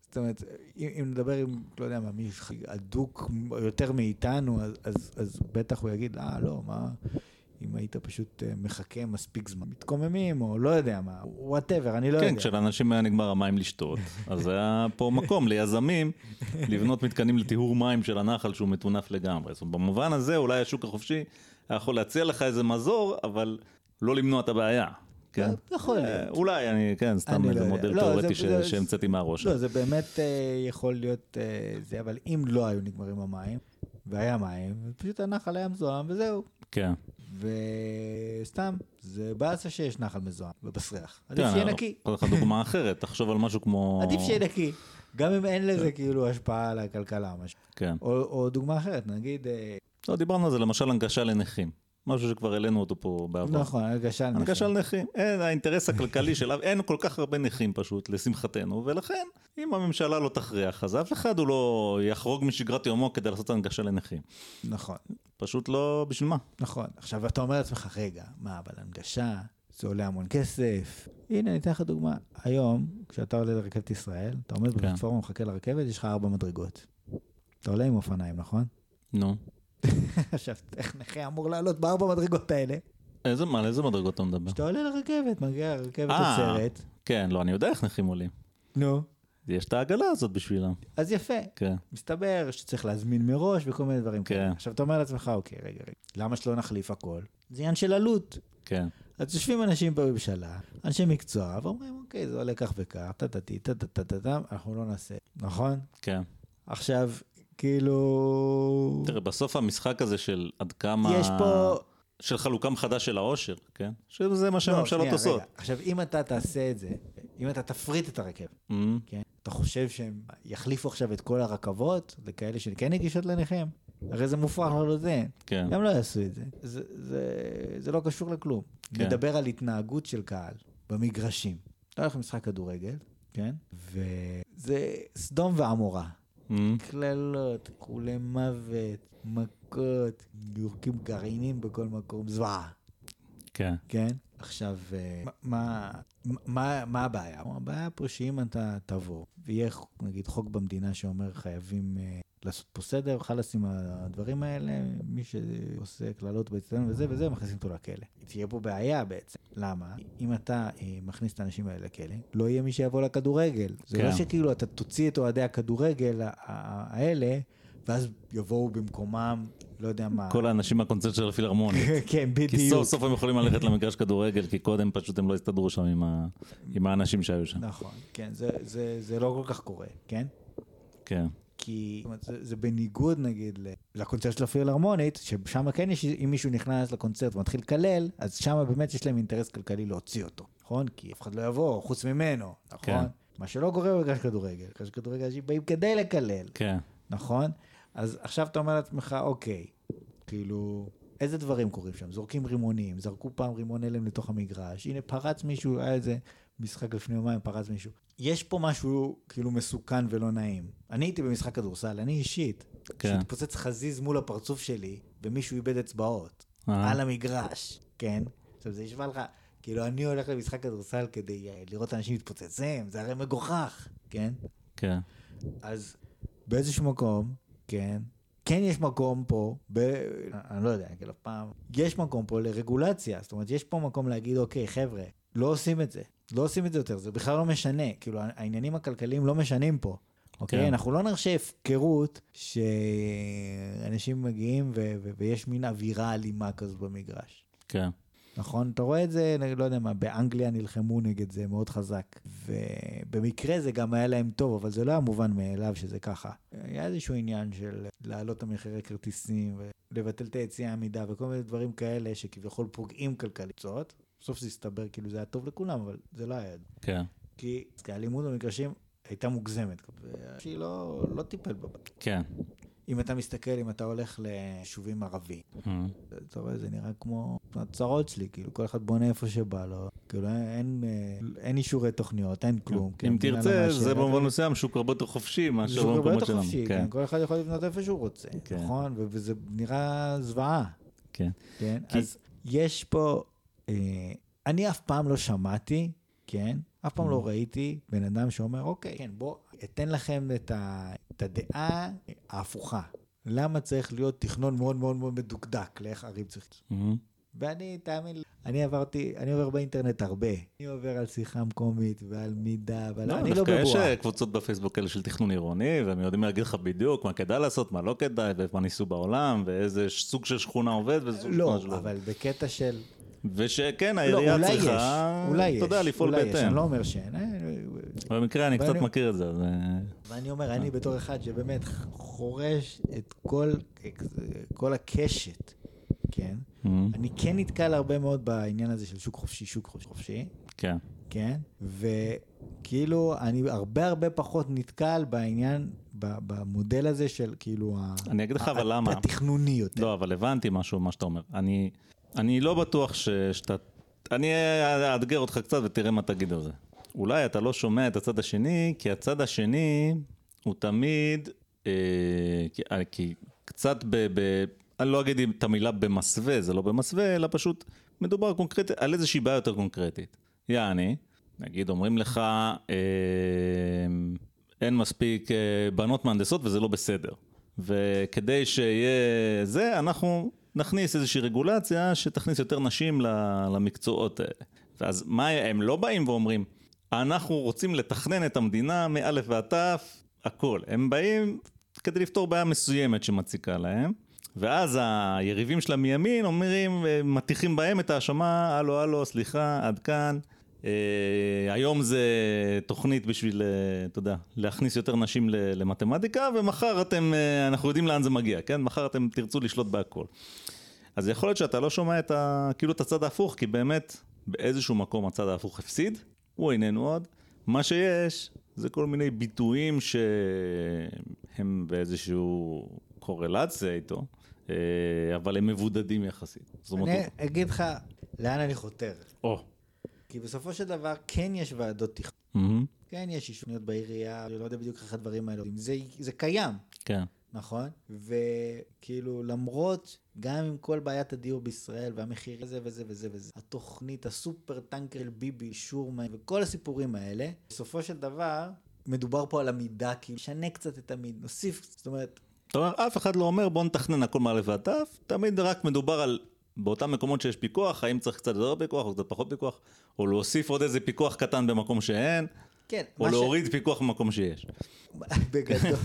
זאת אומרת, אם, אם נדבר עם, לא יודע מה, מישהו אדוק יותר מאיתנו, אז, אז, אז בטח הוא יגיד, אה, לא, מה... אם היית פשוט אה, מחכה מספיק זמן, מתקוממים, או לא יודע מה, whatever, אני לא כן, יודע. כשלאנשים היה נגמר המים לשתות, אז היה פה מקום ליזמים לבנות מתקנים לטיהור מים של הנחל שהוא מטונף לגמרי. זאת אומרת, במובן הזה אולי השוק החופשי היה יכול להציע לך איזה מזור, אבל לא למנוע את הבעיה. כן? יכול אה, להיות. אולי, אני, כן, סתם לא איזה יודע. מודל לא, תיאורטי שהמצאתי מהראש. לא, זה באמת אה, יכול להיות אה, זה, אבל אם לא היו נגמרים המים, והיה מים, פשוט הנחל היה מזוהם וזהו. כן. וסתם, זה באסה שיש נחל מזוהם ובסריח. עדיף כן, שיהיה נקי. אתן לך דוגמה אחרת, תחשוב על משהו כמו... עדיף שיהיה נקי. גם אם אין לזה כאילו השפעה על הכלכלה משהו. כן. או או דוגמה אחרת, נגיד, אה, לא, דיברנו על זה, למשל הנגשה לנכים. משהו שכבר העלינו אותו פה בעבר. נכון, הנגשה על הנגשה נכים. לנכים. אין, האינטרס הכלכלי שלה, אין כל כך הרבה נכים פשוט, לשמחתנו, ולכן, אם הממשלה לא תכריח, אז אף אחד הוא לא יחרוג משגרת יומו כדי לעשות הנגשה לנכים. נכון, פשוט לא, בשביל מה? נכון. עכשיו, אתה אומר לעצמך, רגע, מה, אבל הנגשה, זה עולה המון כסף. הנה, אני אתן לך דוגמה. היום, כשאתה עולה לרכבת ישראל, אתה עומד כן. בפלטפורמה, מחכה לרכבת, יש לך ארבע מדרגות. אתה עולה עם אופניים, נכון? נו. עכשיו, איך נכה אמור לעלות בארבע מדרגות האלה? איזה, מה, על איזה מדרגות אתה מדבר? כשאתה עולה לרכבת, מגיע הרכבת אה. עוצרת. כן, לא, אני יודע איך נכים עולים. נו. יש את העגלה הזאת בשבילם. אז יפה. כן. מסתבר שצריך להזמין מראש וכל מיני דברים כן. כאלה. עכשיו, אתה אומר לעצמך, אוקיי, רגע, רגע, למה שלא נחליף הכל? זה עניין של עלות. כן. אז יושבים אנשים בממשלה, אנשי מקצוע, ואומרים, אוקיי, זה עולה כך וכך, טה-טה-טי, טה-טה-טה-טה, אנחנו לא נעשה, נכון? כן. עכשיו, כאילו... תראה, בסוף המשחק הזה של עד כמה... יש פה... של חלוקה מחדש של העושר, כן? שזה מה שהממשלות שנייה, עושות. עכשיו, אם אתה תעשה את זה, אם אתה תפריט את הרכבת, Mm, כן? אתה חושב שהם יחליפו עכשיו את כל הרכבות לכאלה שכן נגישות לנכים? הרי זה מופרך לחלוטין. כן. הם לא יעשו את זה. זה, זה, זה לא קשור לכלום. כן. נדבר על התנהגות של קהל במגרשים. אתה הולך למשחק כדורגל, כן? וזה סדום ועמורה. Mm, קללות, חולי מוות, מכות, יורקים גרעינים בכל מקום, זוועה, כן. כן? עכשיו, אה, מה, מה, מה הבעיה? הבעיה פה שאם אתה תבוא, ויהיה נגיד חוק במדינה שאומר חייבים אה, לעשות פה סדר, חלאס עם הדברים האלה, מי שעושה קללות באצטדיון וזה וזה, מכניסים אותו לכלא. תהיה פה בעיה בעצם. למה? אם אתה אה, מכניס את האנשים האלה לכלא, לא יהיה מי שיבוא לכדורגל. זה כן. לא שכאילו אתה תוציא את אוהדי הכדורגל ה- ה- האלה, ואז יבואו במקומם, לא יודע מה. כל האנשים מהקונצרט של הפילהרמונית. כן, כי בדיוק. סוף סוף הם יכולים ללכת למגרש כדורגל, כי קודם פשוט הם לא הסתדרו שם עם, ה... עם האנשים שהיו שם. נכון, כן, זה, זה, זה לא כל כך קורה, כן? כן. כי אומרת, זה, זה בניגוד נגיד לקונצרט של הפילהרמונית, ששם כן יש, אם מישהו נכנס לקונצרט ומתחיל לקלל, אז שם באמת יש להם אינטרס כלכלי להוציא אותו, נכון? כי אף אחד לא יבוא חוץ ממנו, נכון? כן. מה שלא קורה במגרש כדורגל, במגרש כדורגל אנשים באים כדי לקלל, כן. נכון? אז עכשיו אתה אומר לעצמך, אוקיי, כאילו, איזה דברים קורים שם? זורקים רימונים, זרקו פעם רימון הלם לתוך המגרש, הנה פרץ מישהו, היה איזה משחק לפני יומיים פרץ מישהו. יש פה משהו כאילו מסוכן ולא נעים. אני הייתי במשחק כדורסל, אני אישית. כן. שהתפוצץ חזיז מול הפרצוף שלי, ומישהו איבד אצבעות. אה. על המגרש, כן? עכשיו זה נשמע לך, כאילו אני הולך למשחק כדורסל כדי אה, לראות אנשים מתפוצצים, זה הרי מגוחך, כן? כן. אז באיזשהו מקום, כן, כן יש מקום פה, ב... אני לא יודע, כאילו פעם, יש מקום פה לרגולציה, זאת אומרת, יש פה מקום להגיד, אוקיי, חבר'ה, לא עושים את זה, לא עושים את זה יותר, זה בכלל לא משנה, כאילו העניינים הכלכליים לא משנים פה. אוקיי? כן. אנחנו לא נרשה הפקרות שאנשים מגיעים ו- ו- ויש מין אווירה אלימה כזאת במגרש. כן. נכון? אתה רואה את זה, אני לא יודע מה, באנגליה נלחמו נגד זה מאוד חזק. ובמקרה זה גם היה להם טוב, אבל זה לא היה מובן מאליו שזה ככה. היה איזשהו עניין של להעלות את המחירי כרטיסים, ולבטל את היציאה עמידה, וכל מיני דברים כאלה שכביכול פוגעים כלכלית. זאת, בסוף זה הסתבר כאילו זה היה טוב לכולם, אבל זה לא היה. כן. כי האלימות במגרשים הייתה מוגזמת, שהיא לא, לא טיפל בה. כן. אם אתה מסתכל, אם אתה הולך ליישובים ערביים, אה. אתה רואה, זה נראה כמו הצרות שלי, כאילו, כל אחד בונה איפה שבא לו, כאילו, אין, אין, אין אישורי תוכניות, אין כלום. אם כן, לא תרצה, מאשרת. זה במובן מסוים שוק הרבה יותר חופשי מאשר שוק הרבה במקומות יותר שלנו. חופשי, כן. כן, כל אחד יכול לבנות איפה שהוא רוצה, כן. נכון? וזה נראה זוועה, כן. כן? כי- אז יש פה, אני אף פעם לא שמעתי, כן? אף פעם Mm. לא ראיתי בן אדם שאומר, אוקיי, כן, בוא, אתן לכם את, ה, את הדעה ההפוכה. למה צריך להיות תכנון מאוד מאוד מאוד מדוקדק לאיך ערים צריכים? אה. ואני, תאמין לי, אני עברתי, אני עובר באינטרנט הרבה. אני עובר על שיחה מקומית ועל מידה, אבל לא, אני לא יש בבועה. אה, קבוצות בפייסבוק כאלה של תכנון עירוני, והם יודעים להגיד לך בדיוק מה כדאי לעשות, מה לא כדאי, ומה ניסו בעולם, ואיזה סוג של שכונה עובד, ואיזה סוג של לא, שכונה שלא. אבל בקטע של... ושכן, לא, העירייה יש, צריכה, אולי יש. אתה יודע, לפעול אולי יש, בהתאם. אני לא אומר שאין. אה, במקרה אני קצת מכיר את זה, אז... אה, ואני אומר, אני בתור אחד שבאמת חורש את כל, כל הקשת, כן? אה, אני כן נתקל הרבה מאוד בעניין הזה של שוק חופשי, שוק חופשי, כן. כן? וכאילו, אני הרבה הרבה פחות נתקל בעניין, ב- במודל הזה של כאילו... ה- אני אגיד לך ה- אבל למה. התכנוני יותר. לא, אבל הבנתי משהו, מה שאתה אומר. אני, אני לא בטוח ש, שאתה... אני אאתגר אותך קצת ותראה מה תגיד על זה. אולי אתה לא שומע את הצד השני, כי הצד השני הוא תמיד... אה, כי, אה, כי קצת ב... ב אני לא אגיד את המילה במסווה, זה לא במסווה, אלא פשוט מדובר קונקרטית, על איזושהי בעיה יותר קונקרטית. יעני, נגיד אומרים לך, אה, אין מספיק אה, בנות מהנדסות וזה לא בסדר. וכדי שיהיה זה, אנחנו נכניס איזושהי רגולציה שתכניס יותר נשים למקצועות האלה. ואז מה, הם לא באים ואומרים, אנחנו רוצים לתכנן את המדינה מאלף ועד תף, הכל. הם באים כדי לפתור בעיה מסוימת שמציקה להם. ואז היריבים שלה מימין אומרים, מטיחים בהם את האשמה, הלו הלו, סליחה, עד כאן. אה, היום זה תוכנית בשביל, אה, אתה יודע, להכניס יותר נשים למתמטיקה, ומחר אתם, אה, אנחנו יודעים לאן זה מגיע, כן? מחר אתם תרצו לשלוט בהכל. אז יכול להיות שאתה לא שומע את ה... כאילו את הצד ההפוך, כי באמת באיזשהו מקום הצד ההפוך הפסיד, הוא איננו עוד. מה שיש זה כל מיני ביטויים שהם באיזשהו קורלציה איתו, אבל הם מבודדים יחסית. אני אגיד לך לאן אני חותר. או. כי בסופו של דבר כן יש ועדות תכנון. מהמם, כן יש אישוניות בעירייה, אני לא יודע בדיוק איך הדברים האלה עובדים. זה, זה קיים, כן. נכון? וכאילו למרות, גם עם כל בעיית הדיור בישראל והמחיר הזה וזה וזה וזה, התוכנית, הסופר טנקר ביבי, שורמן וכל הסיפורים האלה, בסופו של דבר מדובר פה על המידה, כאילו שנה קצת את המידה, נוסיף, זאת אומרת, זאת אומרת, אף אחד לא אומר בוא נתכנן הכל מאלף ועד תף, תמיד רק מדובר על באותם מקומות שיש פיקוח, האם צריך קצת יותר פיקוח או קצת פחות פיקוח, או להוסיף עוד איזה פיקוח קטן במקום שאין, כן, או מה ש- להוריד פיקוח במקום שיש. בגדול,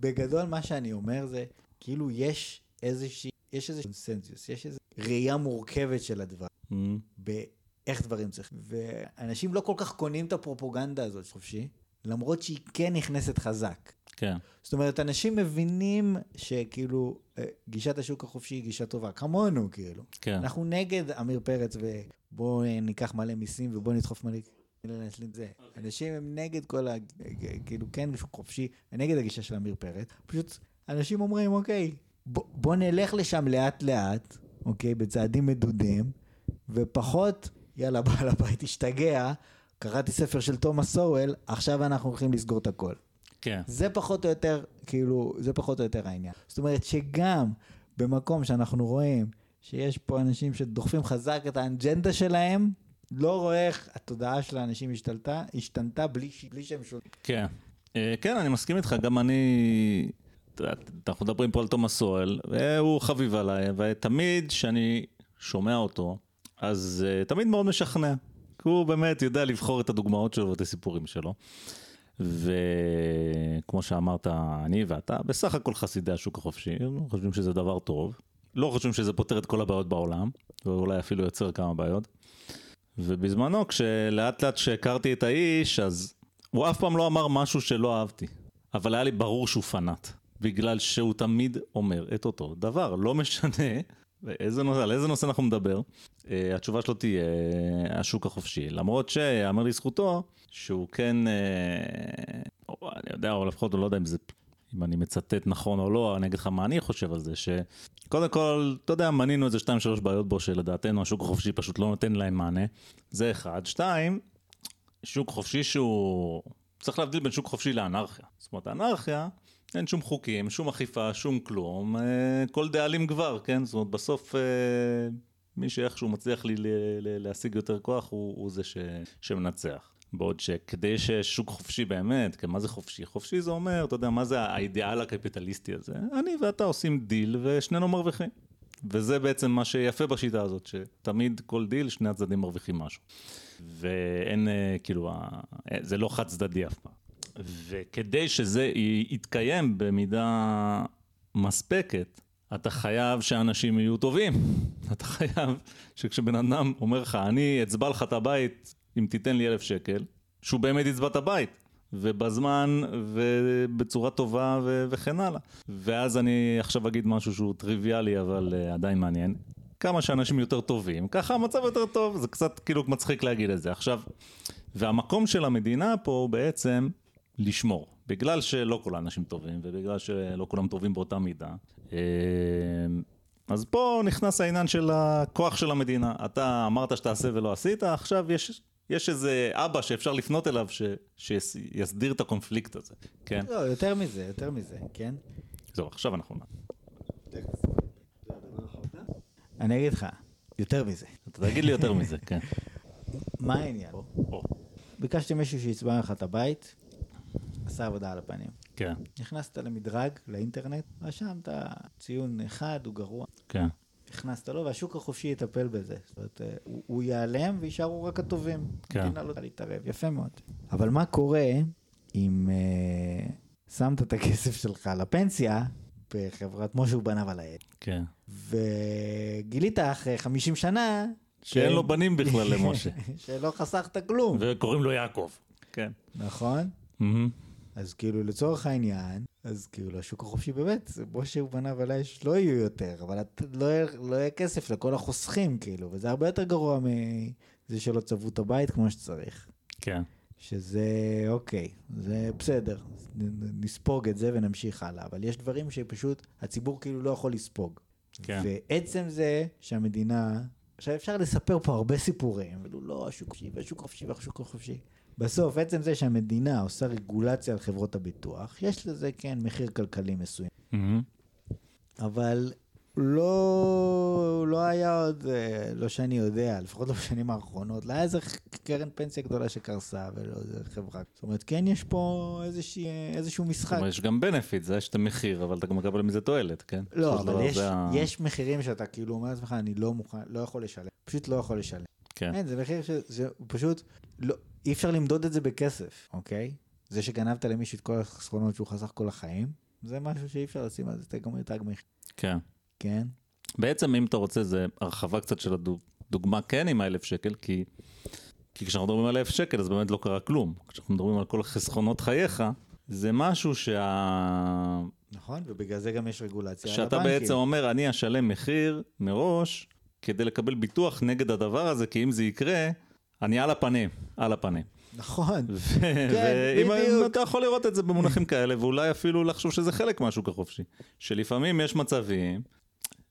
בגדול מה שאני אומר זה, כאילו יש איזושהי, יש איזה קונסנזוס, יש איזו ראייה מורכבת של הדבר, מהמם, באיך דברים צריכים. ואנשים לא כל כך קונים את הפרופוגנדה הזאת חופשי, למרות שהיא כן נכנסת חזק. כן. זאת אומרת, אנשים מבינים שכאילו, אה, גישת השוק החופשי היא גישה טובה, כמונו כאילו. כן. אנחנו נגד עמיר פרץ ובואו אה, ניקח מלא מיסים ובואו נדחוף מלא... זה. אנשים הם נגד כל ה... כאילו, כן, שוק חופשי, הם נגד הגישה של עמיר פרץ. פשוט אנשים אומרים, אוקיי, בוא, בוא נלך לשם לאט-לאט, אוקיי, בצעדים מדודים, ופחות, יאללה, בעל הבית השתגע, קראתי ספר של תומאס סואל, עכשיו אנחנו הולכים לסגור את הכל. כן. זה פחות או יותר, כאילו, זה פחות או יותר העניין. זאת אומרת שגם במקום שאנחנו רואים שיש פה אנשים שדוחפים חזק את האג'נדה שלהם, לא רואה איך התודעה של האנשים השתלטה, השתנתה בלי, בלי שהם שולטים. כן. אה, כן, אני מסכים איתך, גם אני... אנחנו מדברים פה על תומאס סואל, והוא חביב עליי, ותמיד כשאני שומע אותו, אז uh, תמיד מאוד משכנע. כי הוא באמת יודע לבחור את הדוגמאות שלו ואת הסיפורים שלו. וכמו שאמרת, אני ואתה בסך הכל חסידי השוק החופשי, חושבים שזה דבר טוב. לא חושבים שזה פותר את כל הבעיות בעולם, ואולי אפילו יוצר כמה בעיות. ובזמנו, כשלאט לאט שהכרתי את האיש, אז הוא אף פעם לא אמר משהו שלא אהבתי. אבל היה לי ברור שהוא פנאט. בגלל שהוא תמיד אומר את אותו דבר. לא משנה נושא, על איזה נושא אנחנו נדבר. Uh, התשובה שלו תהיה uh, השוק החופשי. למרות שיאמר לזכותו שהוא כן, uh, או, אני יודע, או לפחות, אני לא יודע אם זה... אם אני מצטט נכון או לא, אני אגיד לך מה אני חושב על זה, שקודם כל, אתה יודע, מנינו איזה שתיים שלוש בעיות בו שלדעתנו השוק החופשי פשוט לא נותן להם מענה, זה אחד. שתיים, שוק חופשי שהוא... צריך להבדיל בין שוק חופשי לאנרכיה. זאת אומרת, אנרכיה, אין שום חוקים, שום אכיפה, שום כלום, אה, כל דאלים גבר, כן? זאת אומרת, בסוף אה, מי שאיכשהו מצליח לי להשיג יותר כוח הוא, הוא זה ש, שמנצח. בעוד שכדי שיש שוק חופשי באמת, כן, מה זה חופשי? חופשי זה אומר, אתה יודע, מה זה האידיאל הקפיטליסטי הזה? אני ואתה עושים דיל ושנינו מרוויחים. וזה בעצם מה שיפה בשיטה הזאת, שתמיד כל דיל, שני הצדדים מרוויחים משהו. ואין, אה, כאילו, זה לא חד צדדי אף פעם. וכדי שזה יתקיים במידה מספקת, אתה חייב שאנשים יהיו טובים. אתה חייב שכשבן אדם אומר לך, אני אצבע לך את הבית אם תיתן לי אלף שקל, שהוא באמת יצבע את הבית. ובזמן, ובצורה טובה, ו- וכן הלאה. ואז אני עכשיו אגיד משהו שהוא טריוויאלי, אבל uh, עדיין מעניין. כמה שאנשים יותר טובים, ככה המצב יותר טוב, זה קצת כאילו מצחיק להגיד את זה. עכשיו, והמקום של המדינה פה בעצם לשמור. בגלל שלא כל האנשים טובים, ובגלל שלא כולם טובים באותה מידה. אה, אז פה נכנס העניין של הכוח של המדינה. אתה אמרת שתעשה ולא עשית, עכשיו יש, יש איזה אבא שאפשר לפנות אליו ש, שיסדיר את הקונפליקט הזה, כן? לא, יותר מזה, יותר מזה, כן? זהו, עכשיו אנחנו... אני אגיד לך, יותר מזה. אתה תגיד לי יותר מזה, כן. מה העניין? ביקשתי מישהו שיצבע לך את הבית, עשה עבודה על הפנים. כן, נכנסת למדרג, לאינטרנט, רשמת ציון אחד, הוא גרוע. כן, הכנסת לו, והשוק החופשי יטפל בזה. זאת אומרת, אה, הוא, הוא ייעלם ויישארו רק הטובים. כן. המדינה לא להתערב, יפה מאוד. אבל מה קורה אם אה, שמת את הכסף שלך לפנסיה בחברת משה ובניו על העד, כן. וגילית אחרי 50 שנה... שאין ש- לו בנים בכלל למשה. שלא חסכת כלום. וקוראים לו יעקב. כן. נכון? מהמם. אז כאילו לצורך העניין, אז כאילו השוק החופשי באמת, משה ובניו על האש לא יהיו יותר, אבל את, לא, יהיה- לא יהיה כסף לכל החוסכים כאילו, וזה הרבה יותר גרוע מזה שלא צבעו את הבית כמו שצריך. כן. שזה אוקיי, זה בסדר, נספוג את זה ונמשיך הלאה, אבל יש דברים שפשוט הציבור כאילו לא יכול לספוג. כן. ועצם זה שהמדינה, עכשיו אפשר לספר פה הרבה סיפורים, הוא לא השוק החופשי והשוק החופשי והשוק החופשי. בסוף, עצם זה שהמדינה עושה רגולציה על חברות הביטוח, יש לזה כן מחיר כלכלי מסוים. מהמם. אבל לא, לא היה עוד, אה, לא שאני יודע, לפחות לא בשנים האחרונות, לא היה איזה קרן פנסיה גדולה שקרסה ולא איזה חברה. זאת אומרת, כן יש פה איזושהי, איזשהו זאת משחק. אומרת, יש גם בנפיט, זה יש את המחיר, אבל אתה גם מקבל מזה תועלת, כן? לא, אבל דבר יש, זה יש מחירים שאתה כאילו אומר לעצמך, אני לא מוכן, לא יכול לשלם. פשוט לא יכול לשלם. כן. אין, זה מחיר שזה פשוט, לא, אי אפשר למדוד את זה בכסף, אוקיי? זה שגנבת למישהו את כל החסכונות שהוא חסך כל החיים, זה משהו שאי אפשר לשים על זה תג תג מחיר, כן. כן? בעצם אם אתה רוצה זה הרחבה קצת של הדוגמה כן עם האלף שקל, כי, כי כשאנחנו מדברים על אלף שקל אז באמת לא קרה כלום. כשאנחנו מדברים על כל חסכונות חייך, זה משהו שה... נכון, ובגלל זה גם יש רגולציה על שאתה הבנקים. בעצם אומר אני אשלם מחיר מראש כדי לקבל ביטוח נגד הדבר הזה, כי אם זה יקרה, אני על הפנים, על הפנים. נכון, ו- כן, ואם בדיוק. אתה יכול לראות את זה במונחים כאלה, ואולי אפילו לחשוב שזה חלק מהשוק החופשי. שלפעמים יש מצבים,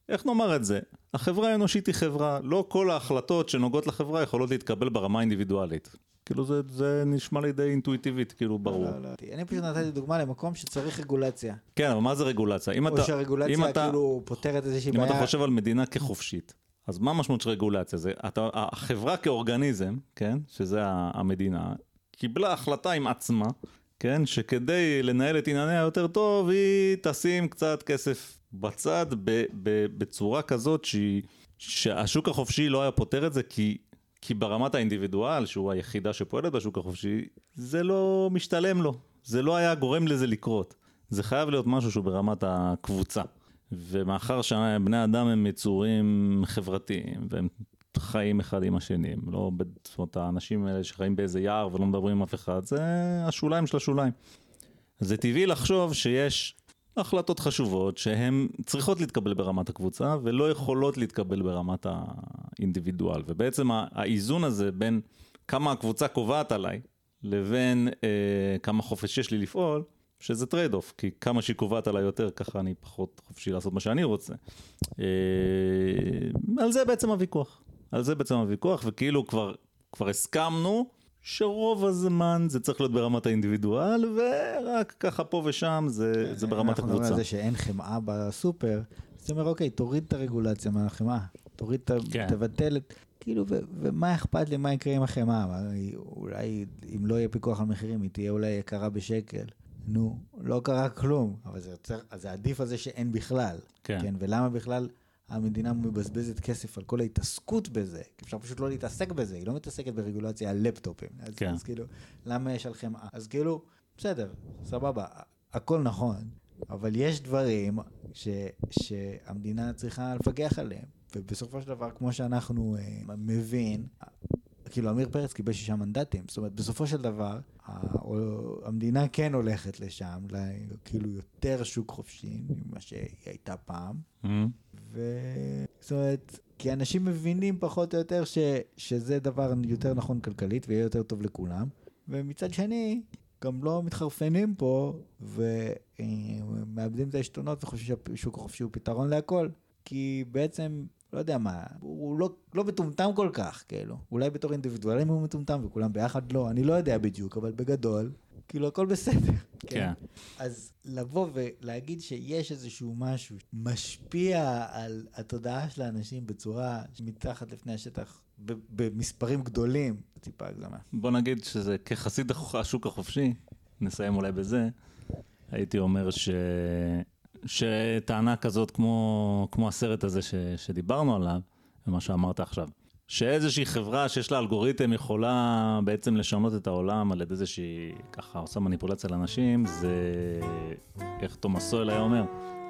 איך נאמר את זה? החברה האנושית היא חברה, לא כל ההחלטות שנוגעות לחברה יכולות להתקבל ברמה האינדיבידואלית. כאילו זה, זה נשמע לי די אינטואיטיבית, כאילו ברור. לא, לא. אני פשוט נתתי דוגמה למקום שצריך רגולציה. כן, אבל מה זה רגולציה? אם או אתה, אם שהרגולציה אתה, כאילו פותרת איזושהי אם בעיה. אתה חושב על מדינה כחופשית, אז מה המשמעות של רגולציה? זה, אתה, החברה כאורגניזם, כן, שזה המדינה, קיבלה החלטה עם עצמה, כן, שכדי לנהל את ענייניה יותר טוב, היא תשים קצת כסף בצד ב, ב, בצורה כזאת שהיא, שהשוק החופשי לא היה פותר את זה, כי, כי ברמת האינדיבידואל, שהוא היחידה שפועלת בשוק החופשי, זה לא משתלם לו, זה לא היה גורם לזה לקרות. זה חייב להיות משהו שהוא ברמת הקבוצה. ומאחר שבני אדם הם יצורים חברתיים, והם חיים אחד עם השני, הם לא, זאת אומרת, האנשים האלה שחיים באיזה יער ולא מדברים עם אף אחד, זה השוליים של השוליים. זה טבעי לחשוב שיש החלטות חשובות שהן צריכות להתקבל ברמת הקבוצה ולא יכולות להתקבל ברמת האינדיבידואל. ובעצם האיזון הזה בין כמה הקבוצה קובעת עליי לבין אה, כמה חופש יש לי לפעול, שזה trade off, כי כמה שהיא קובעת עליי יותר, ככה אני פחות חופשי לעשות מה שאני רוצה. אה, על זה בעצם הוויכוח. על זה בעצם הוויכוח, וכאילו כבר, כבר הסכמנו שרוב הזמן זה צריך להיות ברמת האינדיבידואל, ורק ככה פה ושם זה, זה ברמת אנחנו מדברים הקבוצה. על זה שאין חמאה בסופר, אז אתה אומר, אוקיי, תוריד את הרגולציה מהחמאה, תוריד את ה... כן. תבטל את... כאילו, ו- ומה אכפת לי, מה יקרה עם החמאה? אולי, אם לא יהיה פיקוח על מחירים, היא תהיה אולי יקרה בשקל. נו, לא קרה כלום, אבל זה, יוצר, זה עדיף על זה שאין בכלל. כן. כן, ולמה בכלל המדינה מבזבזת כסף על כל ההתעסקות בזה? כי אפשר פשוט לא להתעסק בזה, היא לא מתעסקת ברגולציה על לפטופים. אז, כן. אז כאילו, למה יש על חמאה? אז כאילו, בסדר, סבבה, הכל נכון, אבל יש דברים ש, שהמדינה צריכה לפקח עליהם, ובסופו של דבר, כמו שאנחנו אה, מבין, כאילו עמיר פרץ קיבל שישה מנדטים, זאת אומרת בסופו של דבר המדינה כן הולכת לשם, כאילו יותר שוק חופשי ממה שהיא הייתה פעם, Mhm. ו... זאת אומרת, כי אנשים מבינים פחות או יותר ש... שזה דבר יותר נכון כלכלית ויהיה יותר טוב לכולם, ומצד שני, גם לא מתחרפנים פה ומאבדים את העשתונות וחושבים שהשוק החופשי הוא פתרון להכל, כי בעצם, לא יודע מה, הוא לא, לא מטומטם כל כך, כאילו. אולי בתור אינדיבידואלים הוא מטומטם וכולם ביחד לא, אני לא יודע בדיוק, אבל בגדול, כאילו הכל בסדר. כן. אז לבוא ולהגיד שיש איזשהו משהו משפיע על התודעה של האנשים בצורה מתחת לפני השטח, במספרים גדולים, טיפה הגזמה. בוא נגיד שזה כחסיד השוק החופשי, נסיים אולי בזה, הייתי אומר ש... שטענה כזאת כמו, כמו הסרט הזה ש, שדיברנו עליו, ומה שאמרת עכשיו. שאיזושהי חברה שיש לה אלגוריתם יכולה בעצם לשנות את העולם על ידי זה שהיא ככה עושה מניפולציה לאנשים, זה איך תומאס סואל היה אומר,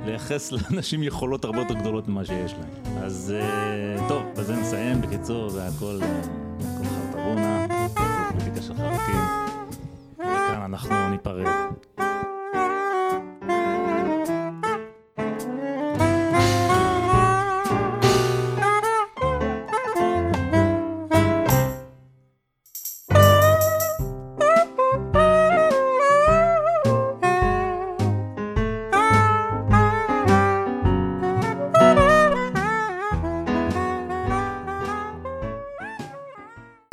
לייחס לאנשים יכולות הרבה יותר גדולות ממה שיש להם. אז אה, טוב, בזה נסיים. בקיצור, זה הכל, הכל אה, חרטבונה, פוליטיקה של חרקים. וכאן אנחנו ניפרד.